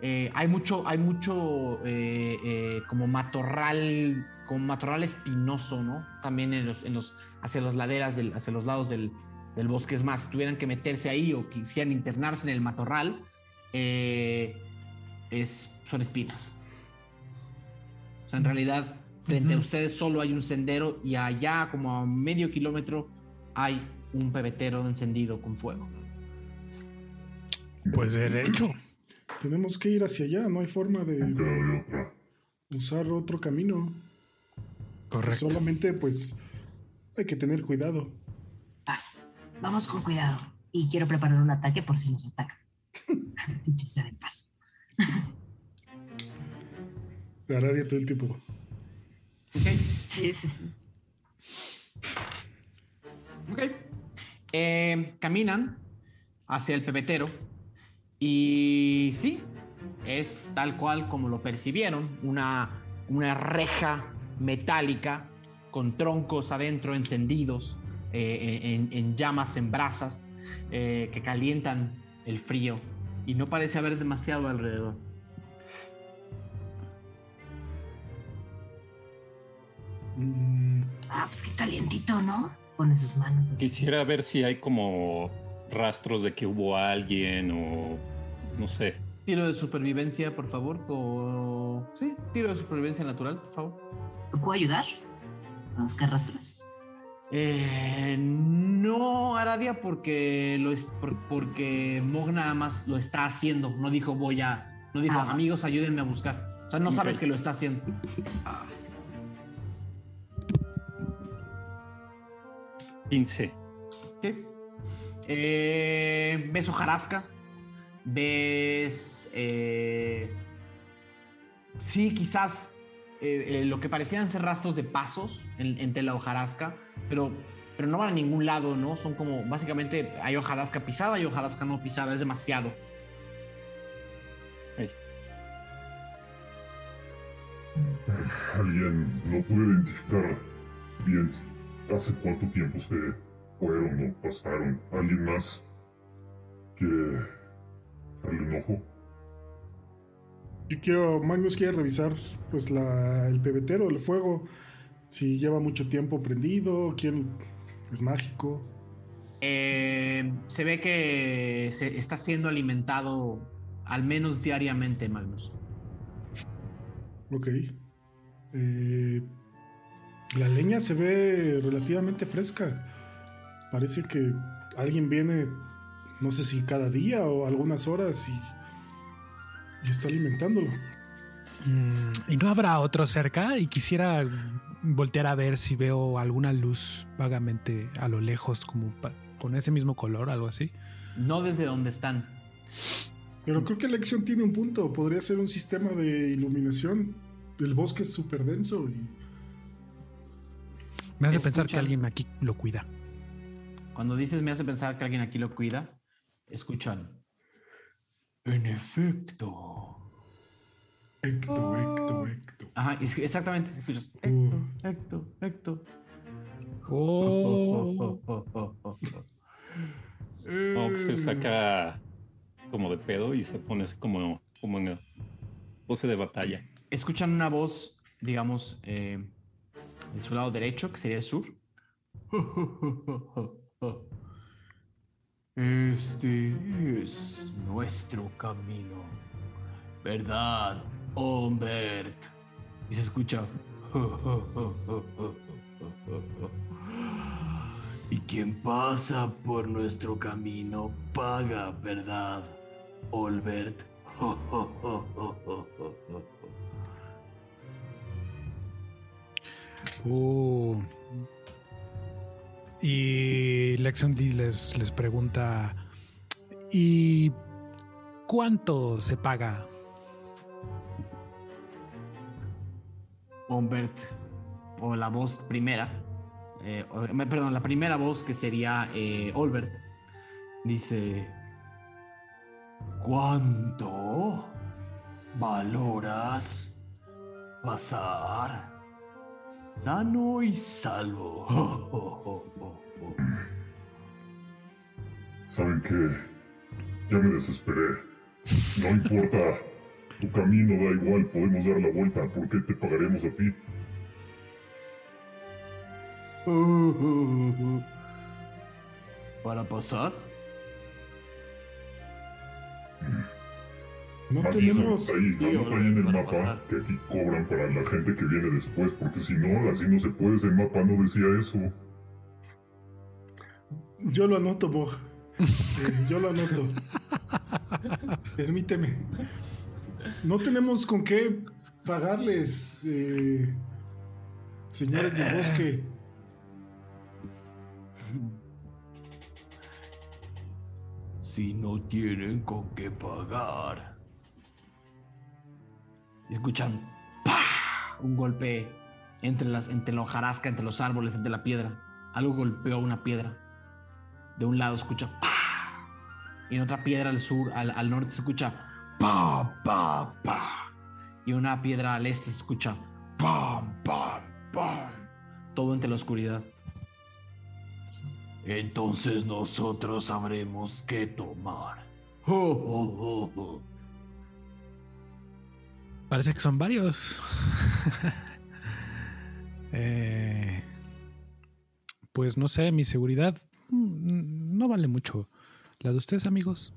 S1: eh, hay mucho, hay mucho eh, eh, como matorral, como matorral espinoso, ¿no? También en los, en los, hacia las laderas, del, hacia los lados del, del bosque. Es más, si tuvieran que meterse ahí o quisieran internarse en el matorral, eh, es, son espinas. O sea, en realidad, frente a ustedes solo hay un sendero y allá, como a medio kilómetro, hay un pebetero encendido con fuego.
S2: pues derecho.
S7: Tenemos que ir hacia allá, no hay forma de usar otro camino.
S2: Correcto.
S7: Solamente, pues, hay que tener cuidado.
S3: Va, vamos con cuidado. Y quiero preparar un ataque por si nos atacan. Dicho sea de paso.
S7: Aradia todo el tiempo.
S1: ¿Ok?
S3: Sí, sí, sí.
S1: Ok. Eh, caminan hacia el pebetero y sí, es tal cual como lo percibieron, una, una reja metálica con troncos adentro encendidos, eh, en, en llamas, en brasas, eh, que calientan el frío y no parece haber demasiado alrededor.
S7: Mm,
S3: Ah, pues qué calientito, ¿no? Pone sus manos. así.
S4: Quisiera ver si hay como rastros de que hubo alguien o no sé.
S1: Tiro de supervivencia, por favor. O... Sí, tiro de supervivencia natural, por favor.
S3: ¿Lo puedo ayudar? A buscar rastros.
S1: Eh, no, Aradia, porque lo es por- porque Mog nada más lo está haciendo. No dijo voy a. No dijo
S3: Ah.
S1: amigos, ayúdenme a buscar. O sea, no sabes que lo está haciendo.
S4: 15.
S1: Ok. Eh, ves hojarasca. Ves. eh, sí, quizás eh, eh, lo que parecían ser rastros de pasos en- entre la hojarasca, pero, pero no van a ningún lado, ¿no? Son como. Básicamente hay hojarasca pisada y hojarasca no pisada. Es demasiado.
S9: Alguien no pude identificar bien hace cuánto tiempo se fueron o pasaron. ¿Alguien más quiere darle un ojo?
S7: Yo quiero, Magnus quiere revisar pues la, el pebetero, el fuego, si lleva mucho tiempo prendido, quién es mágico.
S1: Eh, se ve que se está siendo alimentado al menos diariamente, Magnus.
S7: Ok. Eh, la leña se ve relativamente fresca. Parece que alguien viene, no sé si cada día o algunas horas y, y está alimentándolo.
S2: Mm, ¿Y no habrá otro cerca? Y quisiera voltear a ver si veo alguna luz vagamente a lo lejos, como con ese mismo color, algo así.
S1: No desde donde están.
S7: Pero creo que la acción tiene un punto. Podría ser un sistema de iluminación. El bosque es súper denso y
S2: Me hace pensar que alguien aquí lo cuida.
S1: Cuando dices me hace pensar que alguien aquí lo cuida, escuchan. En efecto.
S7: Ecto, ecto, ecto.
S1: Ajá, exactamente. Escuchas.
S7: Uh.
S1: Ecto, ecto, ecto.
S2: Oh.
S4: Ox se saca como de pedo y se pone así como, como en pose de batalla.
S1: Escuchan una voz, digamos, eh, de su lado derecho, que sería el sur. Este es nuestro camino, ¿verdad, Humbert? Y se escucha. Y quien pasa por nuestro camino paga, ¿verdad, Olbert?
S2: Uh. Y Lexion D les, les pregunta: ¿Y cuánto se paga?
S1: Humbert, o la voz primera, eh, perdón, la primera voz que sería eh, Olbert, dice: ¿Cuánto valoras pasar sano y salvo?
S9: ¿Saben qué? Ya me desesperé. No importa. Tu camino da igual, podemos dar la vuelta. ¿Por qué te pagaremos a ti?
S1: ¿Para pasar?
S7: No
S9: Aquí,
S7: tenemos.
S9: Ahí,
S1: Sí,
S9: anota ahí en el mapa
S1: pasar.
S9: que aquí cobran para la gente que viene después, porque si no, así no se puede. Ese mapa no decía eso.
S7: Yo lo anoto, Bog. Eh, yo lo anoto. Permíteme. No tenemos con qué pagarles, eh, señores del bosque.
S1: Si no tienen con qué pagar. Escuchan un golpe entre las entre la hojarasca, entre los árboles, entre la piedra. Algo golpeó una piedra. De un lado escucha y en otra piedra al sur, al, al norte se escucha pa pa pa y una piedra al este se escucha pam pam pam. Todo entre la oscuridad. Entonces nosotros sabremos qué tomar.
S2: Parece que son varios. Eh, pues no sé, mi seguridad mm, no vale mucho. ¿La de ustedes, amigos?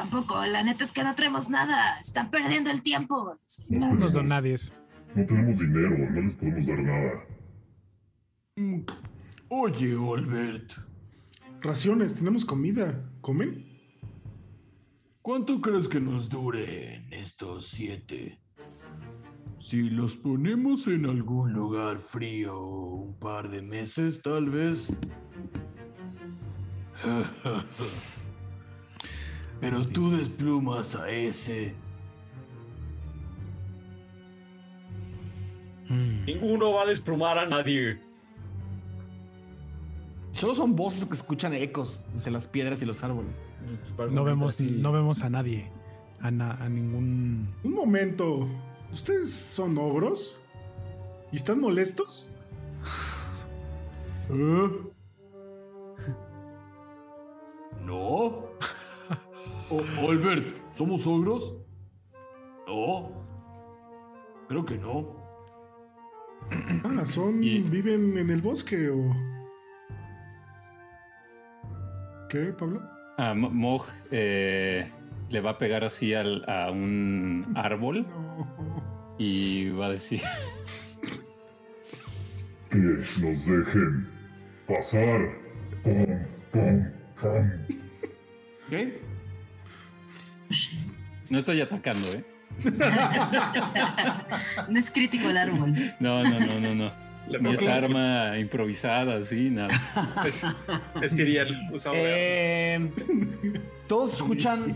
S3: Tampoco, la neta es que no traemos nada. Están perdiendo el tiempo.
S9: No
S2: Unos
S9: tenemos,
S2: donadies.
S9: no tenemos dinero, no les podemos dar nada.
S1: Mm. Oye, Olbert,
S7: Raciones, tenemos comida. ¿Comen?
S1: ¿cuánto crees que nos duren estos siete? Si los ponemos en algún lugar frío un par de meses, tal vez. Pero tú desplumas a ese.
S2: Mm.
S11: Ninguno va a desplumar a nadie.
S1: Solo son voces que escuchan ecos entre las piedras y los árboles.
S2: No vemos,
S11: Sí.
S2: no vemos a nadie. A, na- a ningún.
S7: Un momento. ¿Ustedes son ogros? ¿Y están molestos?
S1: ¿Eh? ¿No? O- Albert, ¿somos ogros? No. Creo que no.
S7: Ah, son.
S4: Y-
S7: ¿Viven en el bosque o.? ¿Qué, Pablo?
S4: A Mo- Moj eh, le va a pegar así al- a un árbol
S7: No.
S4: y va a decir,
S9: Que nos dejen pasar. Pum, pum, pum.
S1: ¿Qué?
S4: No estoy atacando, ¿eh?
S3: No es crítico el árbol.
S4: No, no, no, no, no. Ni es arma improvisada, así, nada.
S5: Es, usado
S1: Eh, todos escuchan.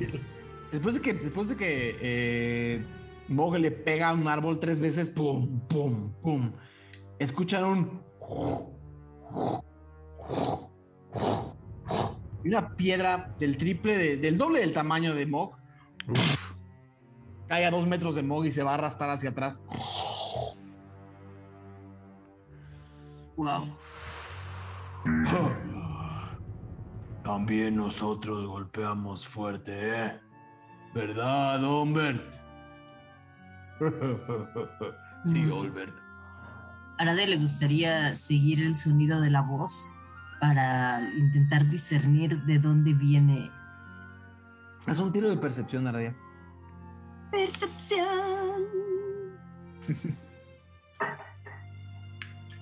S1: Después de que, después de que eh, Mog le pega a un árbol tres veces, pum, pum, pum. Escuchan un. Y una piedra del triple, de- del doble del tamaño de Mog. Cae a dos metros de Mog y se va a arrastrar hacia atrás.
S3: Wow.
S12: También nosotros golpeamos fuerte, ¿eh? ¿Verdad, Humbert? sí,
S3: Mm.
S12: Olbert.
S3: A nadie le gustaría seguir el sonido de la voz para intentar discernir de dónde viene.
S1: Haz un tiro de percepción, Aradia.
S3: Percepción.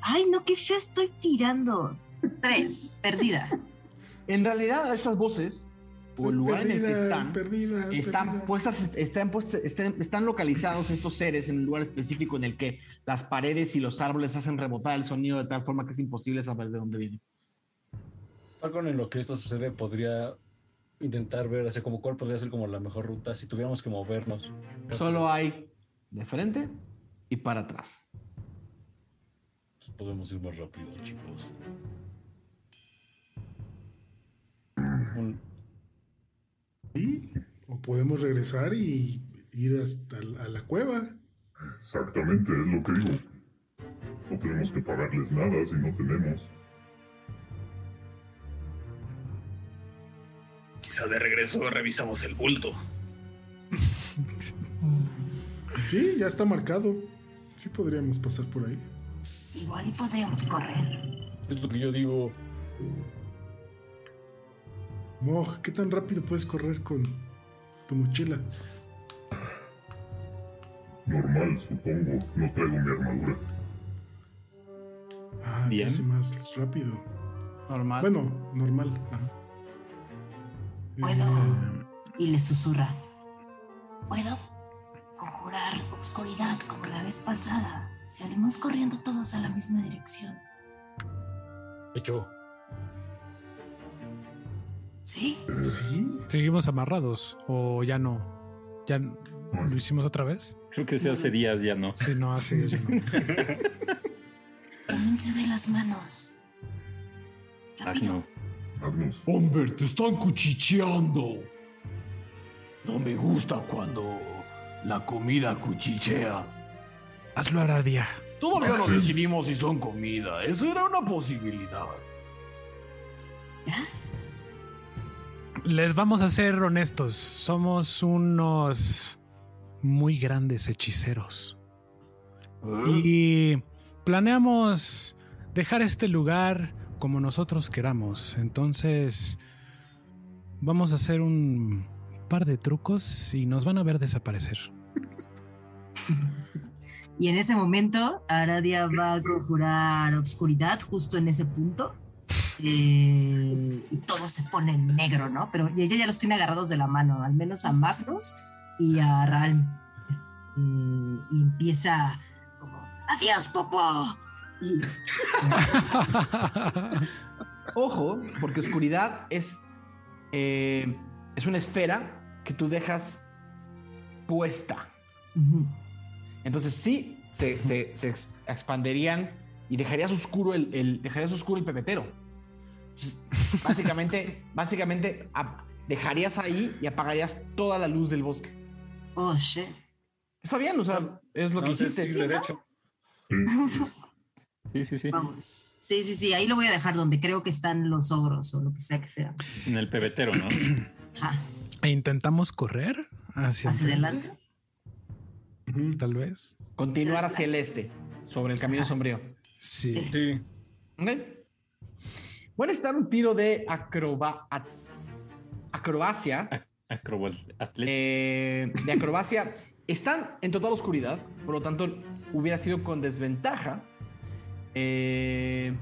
S3: Ay, no, qué feo estoy tirando. Tres, perdida.
S1: En realidad, estas voces, o el lugar en el que están,
S7: perdidas,
S1: están
S7: perdidas.
S1: puestas, están, puestas- están, están localizados estos seres en un lugar específico en el que las paredes y los árboles hacen rebotar el sonido de tal forma que es imposible saber de dónde viene.
S6: Falcon, en lo que esto sucede, podría intentar ver, así como cuál podría ser como la mejor ruta si tuviéramos que movernos.
S1: Solo hay de frente y para atrás.
S6: Pues podemos ir más rápido, chicos. Un-
S7: Sí, o podemos regresar y ir hasta a la cueva.
S9: Exactamente, es lo que digo. No tenemos que pagarles nada si no tenemos.
S10: Quizá de regreso revisamos el bulto.
S7: Sí, ya está marcado. Sí podríamos pasar por ahí.
S3: Igual y podríamos correr.
S6: Es lo que yo digo.
S7: Moj, ¿qué tan rápido puedes correr con tu mochila?
S9: Normal, supongo. No traigo mi armadura.
S7: Ah,
S4: Bien.
S7: hace más rápido.
S1: Normal.
S7: Bueno, normal. ajá.
S3: Puedo. Y le susurra. ¿Puedo conjurar oscuridad como la vez pasada? Salimos corriendo todos a la misma dirección.
S6: Hecho.
S3: ¿Sí?
S7: sí,
S2: ¿Seguimos amarrados o ya no? ¿Ya lo hicimos otra vez?
S4: Creo que ese hace días ya no.
S2: Sí, no, hace ya no.
S3: De las manos. Rápido.
S4: Agno.
S9: Magnus,
S12: Humbert, te están cuchicheando. No me gusta cuando la comida cuchichea.
S2: Hazlo, Aradia.
S12: Todavía no decidimos si son comida. Eso era una posibilidad.
S2: Les vamos a ser honestos. Somos unos muy grandes hechiceros.
S12: ¿Eh?
S2: Y planeamos dejar este lugar como nosotros queramos. Entonces, vamos a hacer un par de trucos y nos van a ver desaparecer.
S3: Y en ese momento, Aradia va a conjurar obscuridad justo en ese punto. Eh, y todo se pone negro, ¿no? Pero ella ya los tiene agarrados de la mano, al menos a Magnus y a Ralm. Eh, y empieza como, adiós, Popo. Y
S1: Ojo, porque oscuridad es, eh, es una esfera que tú dejas puesta. Entonces sí, se, se- se ex- expanderían y dejarías oscuro el, el- dejarías oscuro el pepetero. Entonces, básicamente, básicamente dejarías ahí y apagarías toda la luz del bosque.
S3: oh, shit.
S1: Está bien, o sea, es lo que
S6: No
S1: hiciste.
S6: si derecho.
S4: Sí, sí, sí.
S3: Vamos. Sí, sí, sí, ahí lo voy a dejar donde creo que están los ogros o lo que sea que sea.
S4: En el pebetero, ¿no?
S3: Ajá.
S2: E intentamos correr hacia,
S3: Hacia adelante.
S2: Tal vez.
S1: Continuar hacia el este, sobre el camino sombrío.
S2: Sí.
S3: Sí.
S6: Sí.
S1: ¿Ok? Voy a necesitar un tiro de acroba- at- acrobacia. Eh, de acrobacia. Están en total oscuridad, por lo tanto hubiera sido con desventaja. Eh,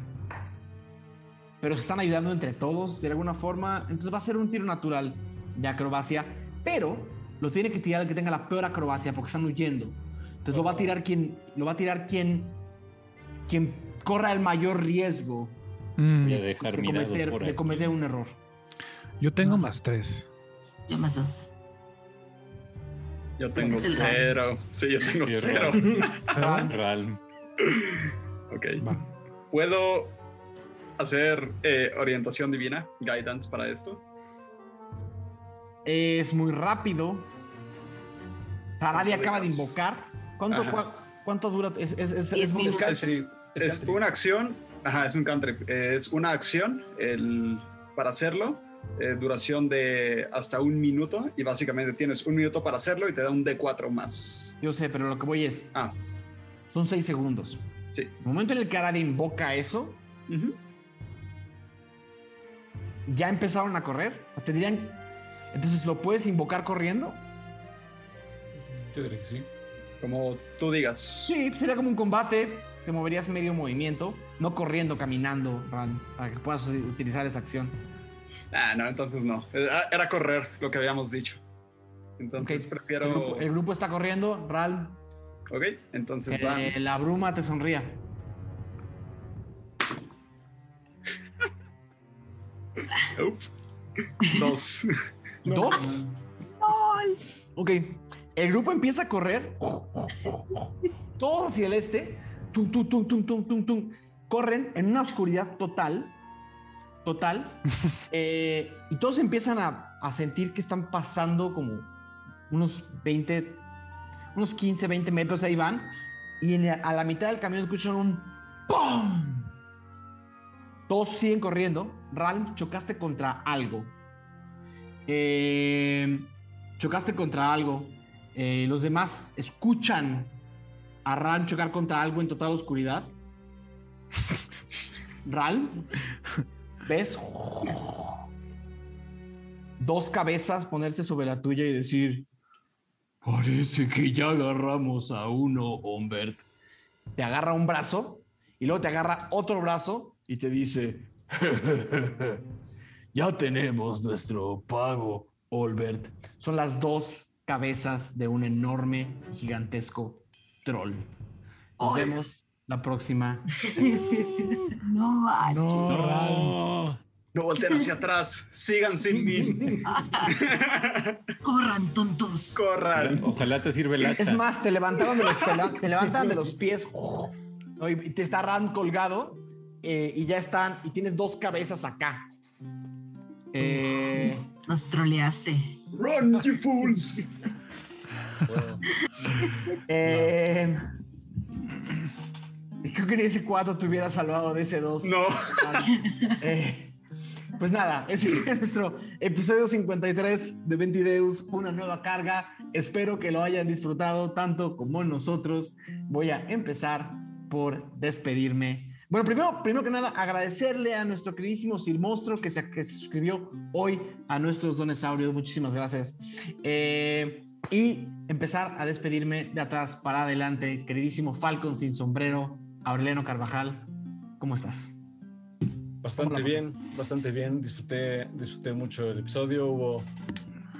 S1: pero se están ayudando entre todos de alguna forma. Entonces va a ser un tiro natural de acrobacia, pero lo tiene que tirar el que tenga la peor acrobacia porque están huyendo. Entonces lo va a tirar quien, lo va a tirar quien, quien corra el mayor riesgo
S2: Mm,
S1: de cometer, de un error.
S2: yo tengo más tres.
S3: Yo más dos.
S5: Yo tengo cero. Sí, yo tengo
S4: Sí,
S5: cero. Ok.
S2: Va.
S5: ¿Puedo hacer eh, orientación divina, guidance para esto?
S1: Es muy rápido.
S5: ¿Cuánto
S1: acaba de invocar. ¿Cuánto, cua- cuánto dura? Es, es, es- es-.
S5: Es, una acción. Ajá, es un cantrip. Es una acción el, para hacerlo. eh, duración de hasta un minuto y básicamente tienes un minuto para hacerlo y te da un D4 más.
S1: Yo sé, pero lo que voy es.
S5: Ah.
S1: Son seis segundos.
S5: Sí.
S1: El momento en el que Arad invoca eso, ya empezaron a correr. Te dirían. Entonces, ¿lo puedes invocar corriendo?
S6: Yo diría que sí.
S5: Como tú digas.
S1: Sí, sería como un combate. Te moverías medio movimiento. No corriendo, caminando, Ran, para que puedas utilizar esa acción.
S5: Ah, no, entonces no. Era, correr lo que habíamos dicho. Entonces
S1: Ok,
S5: prefiero.
S1: El grupo, el grupo está corriendo. Ral,
S5: Ok, entonces
S1: eh,
S5: van.
S1: la bruma te sonría.
S5: Dos.
S1: ¿Dos? Ok. El grupo empieza a correr. Todos hacia el este. Tum, tum, tum, tum, tum, tum, tum. Corren en una oscuridad total. Total. Eh, y todos empiezan a, a sentir que están pasando como unos 20, unos 15, 20 metros. Ahí van. Y en la- a la mitad del camino escuchan un ¡Pum! Todos siguen corriendo. Ral, chocaste contra algo. Eh, chocaste contra algo. Eh, los demás escuchan a Ral chocar contra algo en total oscuridad. Ral, ves dos cabezas ponerse sobre la tuya y decir: Parece que ya agarramos a uno, Humbert. Te agarra un brazo y luego te agarra otro brazo y te dice: Ya tenemos nuestro pago, Olbert. Son las dos cabezas de un enorme, gigantesco troll. Nos vemos la próxima.
S3: no manches.
S2: No,
S5: No volteen hacia atrás. Sigan sin mí.
S3: Corran, tontos.
S5: Corran.
S4: Ojalá te sirva el hacha.
S1: Es más, te levantaron de los, te levantan de los pies ¿no? y te está Ran colgado eh, y ya están, y tienes dos cabezas acá. Eh,
S3: Nos troleaste.
S5: Run, you fools.
S1: eh, creo que en ese 4 te hubiera salvado de ese 2.
S5: No.
S1: Eh, pues nada, fue nuestro episodio 53 de Ventideus, una nueva carga. Espero que lo hayan disfrutado tanto como nosotros. Voy a empezar por despedirme. Bueno, primero, primero que nada, agradecerle a nuestro queridísimo Sir Monstro que se, que se suscribió hoy a nuestros donesaurios. Muchísimas gracias. Eh, y empezar a despedirme de atrás para adelante, queridísimo Falcon sin sombrero, Aureliano Carvajal. ¿Cómo estás?
S6: Bastante
S1: ¿Cómo la
S6: bien, bastante bien. Disfruté, disfruté mucho el episodio. Hubo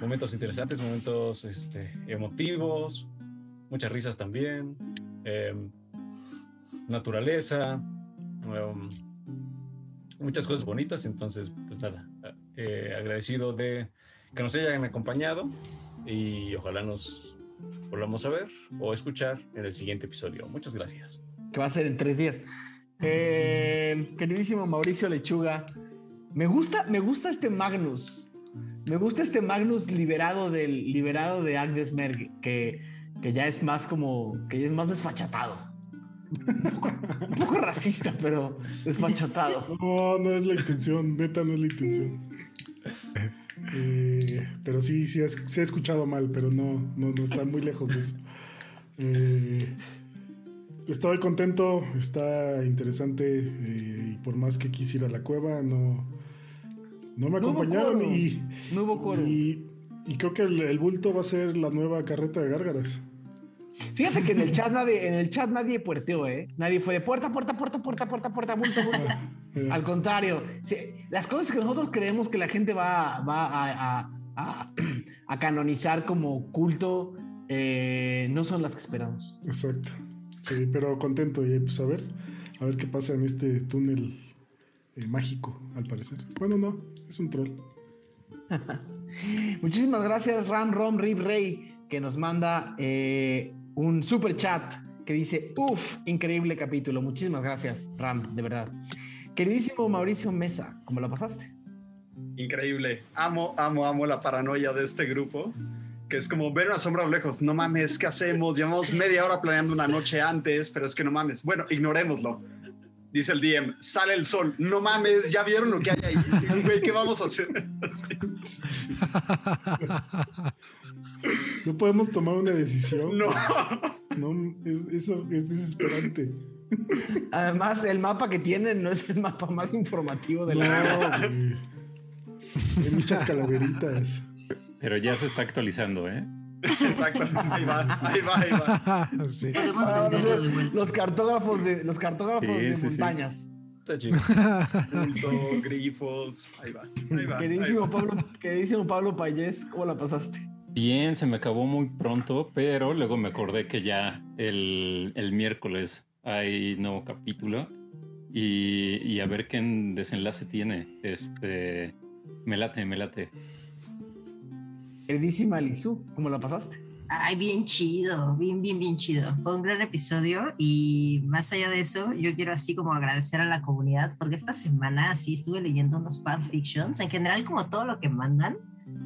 S6: momentos interesantes, momentos este, emotivos, muchas risas también, em, naturaleza, em, muchas cosas bonitas. Entonces, pues nada, eh, agradecido de que nos hayan acompañado y ojalá nos volvamos a ver o escuchar en el siguiente episodio. Muchas gracias.
S1: que va a ser en tres días. Eh, queridísimo Mauricio Lechuga, me gusta, me gusta este Magnus. Me gusta este Magnus liberado del liberado de Agnes Merg, que, que ya es más como que ya es más desfachatado. Un poco, racista, pero desfachatado.
S7: No, no es la intención, neta, no es la intención. Eh, pero sí, sí, se ha escuchado mal, pero no, no, no está muy lejos de eso. Eh, estoy contento, está interesante eh, y por más que quisiera a la cueva, no, no me acompañaron y,
S1: No hubo quórum.
S7: y, y creo que el, el bulto va a ser la nueva carreta de gárgaras.
S1: Fíjate que en el chat nadie, en el chat nadie puerteó, ¿eh? Nadie fue de puerta, puerta, puerta, puerta, puerta, puerta, puerta, puerta.
S7: Eh,
S1: Al contrario, sí, las cosas que nosotros creemos que la gente va, va a, a- a- a canonizar como culto eh, no son las que esperamos.
S7: Exacto. Sí, pero contento y pues a ver, a ver qué pasa en este túnel eh, mágico, al parecer. Bueno, no, es un troll.
S1: Muchísimas gracias, Ram Rom Rib Rey, que nos manda eh, un super chat que dice: Uf, increíble capítulo. Muchísimas gracias, Ram, de verdad. Queridísimo Mauricio Mesa, ¿cómo la pasaste?
S5: Increíble. Amo, amo, amo la paranoia de este grupo. Que es como ver una sombra a lo lejos. No mames, ¿qué hacemos? Llevamos media hora planeando una noche antes, pero es que no mames. Bueno, ignorémoslo. dice el DM, sale el sol. No mames, ya vieron lo que hay ahí. Güey, ¿qué vamos a hacer?
S7: No podemos tomar una decisión.
S5: No.
S7: No, es, eso es desesperante.
S1: Además, el mapa que tienen no es el mapa más informativo de
S7: No,
S1: la
S7: güey. Hay muchas calaveritas.
S4: Pero ya se está actualizando, ¿eh?
S5: Exacto. Ahí va, ahí va, ahí va.
S2: Sí.
S1: Ah, los, los cartógrafos de los cartógrafos
S4: Sí,
S1: de
S4: sí,
S1: montañas.
S6: Está chido.
S5: Punto, grifos. Ahí va, ahí va. ahí
S1: Queridísimo
S5: va.
S1: Pablo, queridísimo Pablo Payés, ¿cómo la pasaste?
S4: Bien, se me acabó muy pronto, pero luego me acordé que ya el, el miércoles hay nuevo capítulo y, y a ver qué desenlace tiene. Este, me late, me late.
S1: Queridísima Lizu, ¿cómo la pasaste?
S3: Ay, bien chido, bien, bien, bien chido. Fue un gran episodio y más allá de eso, yo quiero así como agradecer a la comunidad porque esta semana sí estuve leyendo unos fanfictions, en general como todo lo que mandan.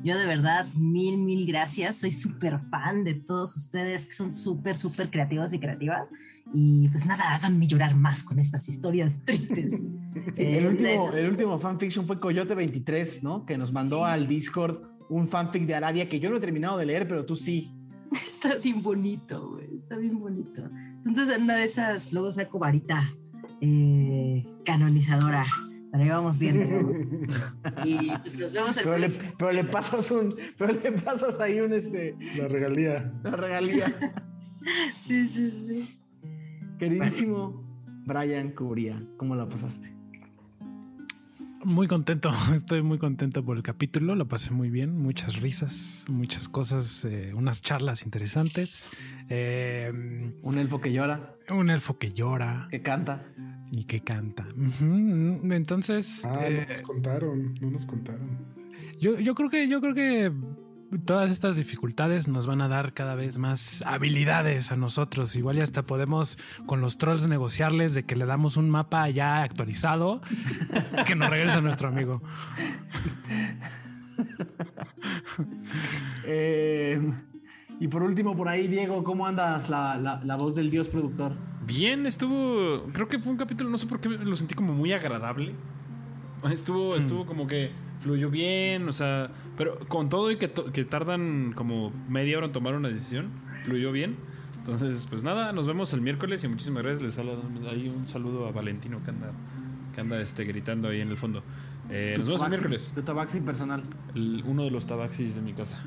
S3: Yo de verdad, mil, mil gracias. Soy súper fan de todos ustedes que son súper, súper creativos y creativas. Y pues nada, háganme llorar más con estas historias tristes. Eh,
S1: el, último,
S3: esas-
S1: el último fanfiction fue Coyote23, ¿no? Que nos mandó
S3: Sí.
S1: al Discord un fanfic de Arabia que yo no he terminado de leer, pero tú sí.
S3: Está bien bonito, güey. Está bien bonito. Entonces, en una de esas, luego saco varita eh, canonizadora. Pero ahí vamos viendo. ¿no? Y pues nos vemos el
S1: Pero le, pero le pasas un, pero le pasas ahí un este,
S7: La regalía.
S1: una regalía.
S3: Sí, sí, sí.
S1: Queridísimo Brian Cubría, ¿cómo la pasaste?
S2: Muy contento, estoy muy contento por el capítulo, lo pasé muy bien, muchas risas, muchas cosas, eh, unas charlas interesantes, eh,
S1: Un elfo que llora,
S2: un elfo que llora
S1: que canta.
S2: y que canta. Ujú, Entonces,
S7: Ah,
S2: eh,
S7: no nos contaron, no nos contaron.
S2: yo, yo creo que yo creo que todas estas dificultades nos van a dar cada vez más habilidades a nosotros. Igual y hasta podemos con los trolls negociarles de que le damos un mapa ya actualizado que nos regrese a nuestro amigo.
S1: Eh, y por último, por ahí, Diego, ¿cómo andas la, la- la voz del dios productor?
S8: Bien, estuvo. Creo que fue un capítulo, no sé por qué lo sentí como muy agradable. Estuvo, estuvo como que fluyó bien, o sea, pero con todo y que, tardan como media hora en tomar una decisión, fluyó bien. Entonces, pues nada, nos vemos el miércoles y muchísimas gracias. Les hablo ahí un saludo a Valentino que anda, que anda este, gritando ahí en el fondo. Eh, nos vemos el miércoles.
S1: Tu tabaxi personal.
S8: El- uno de los tabaxis de mi casa.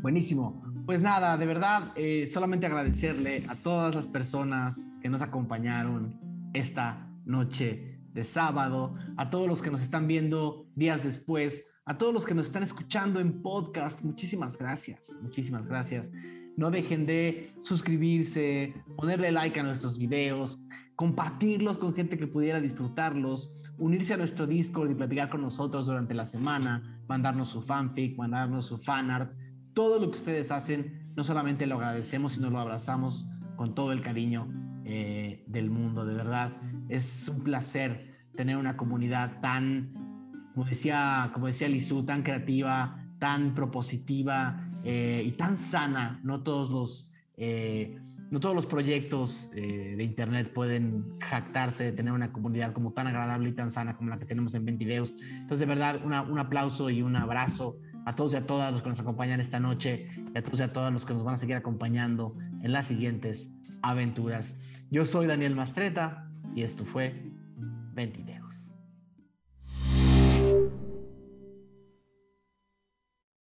S1: Buenísimo. Pues nada, de verdad, eh, solamente agradecerle a todas las personas que nos acompañaron esta noche de sábado, a todos los que nos están viendo días después, a todos los que nos están escuchando en podcast. Muchísimas gracias, muchísimas gracias. No dejen de suscribirse, ponerle like a nuestros videos, compartirlos con gente que pudiera disfrutarlos, unirse a nuestro Discord y platicar con nosotros durante la semana, mandarnos su fanfic, mandarnos su fanart todo lo que ustedes hacen, no solamente lo agradecemos, sino lo abrazamos con todo el cariño eh, del mundo, de verdad. Es un placer tener una comunidad tan, como decía, como decía Lizu, tan creativa, tan propositiva eh, y tan sana. No todos los, eh, no todos los proyectos eh, de Internet pueden jactarse de tener una comunidad como tan agradable y tan sana como la que tenemos en Ventideos. Entonces, de verdad, una- un aplauso y un abrazo a todos y a todas los que nos acompañan esta noche y a todos y a todas los que nos van a seguir acompañando en las siguientes aventuras. Yo soy Daniel Mastreta y esto fue Ventideos.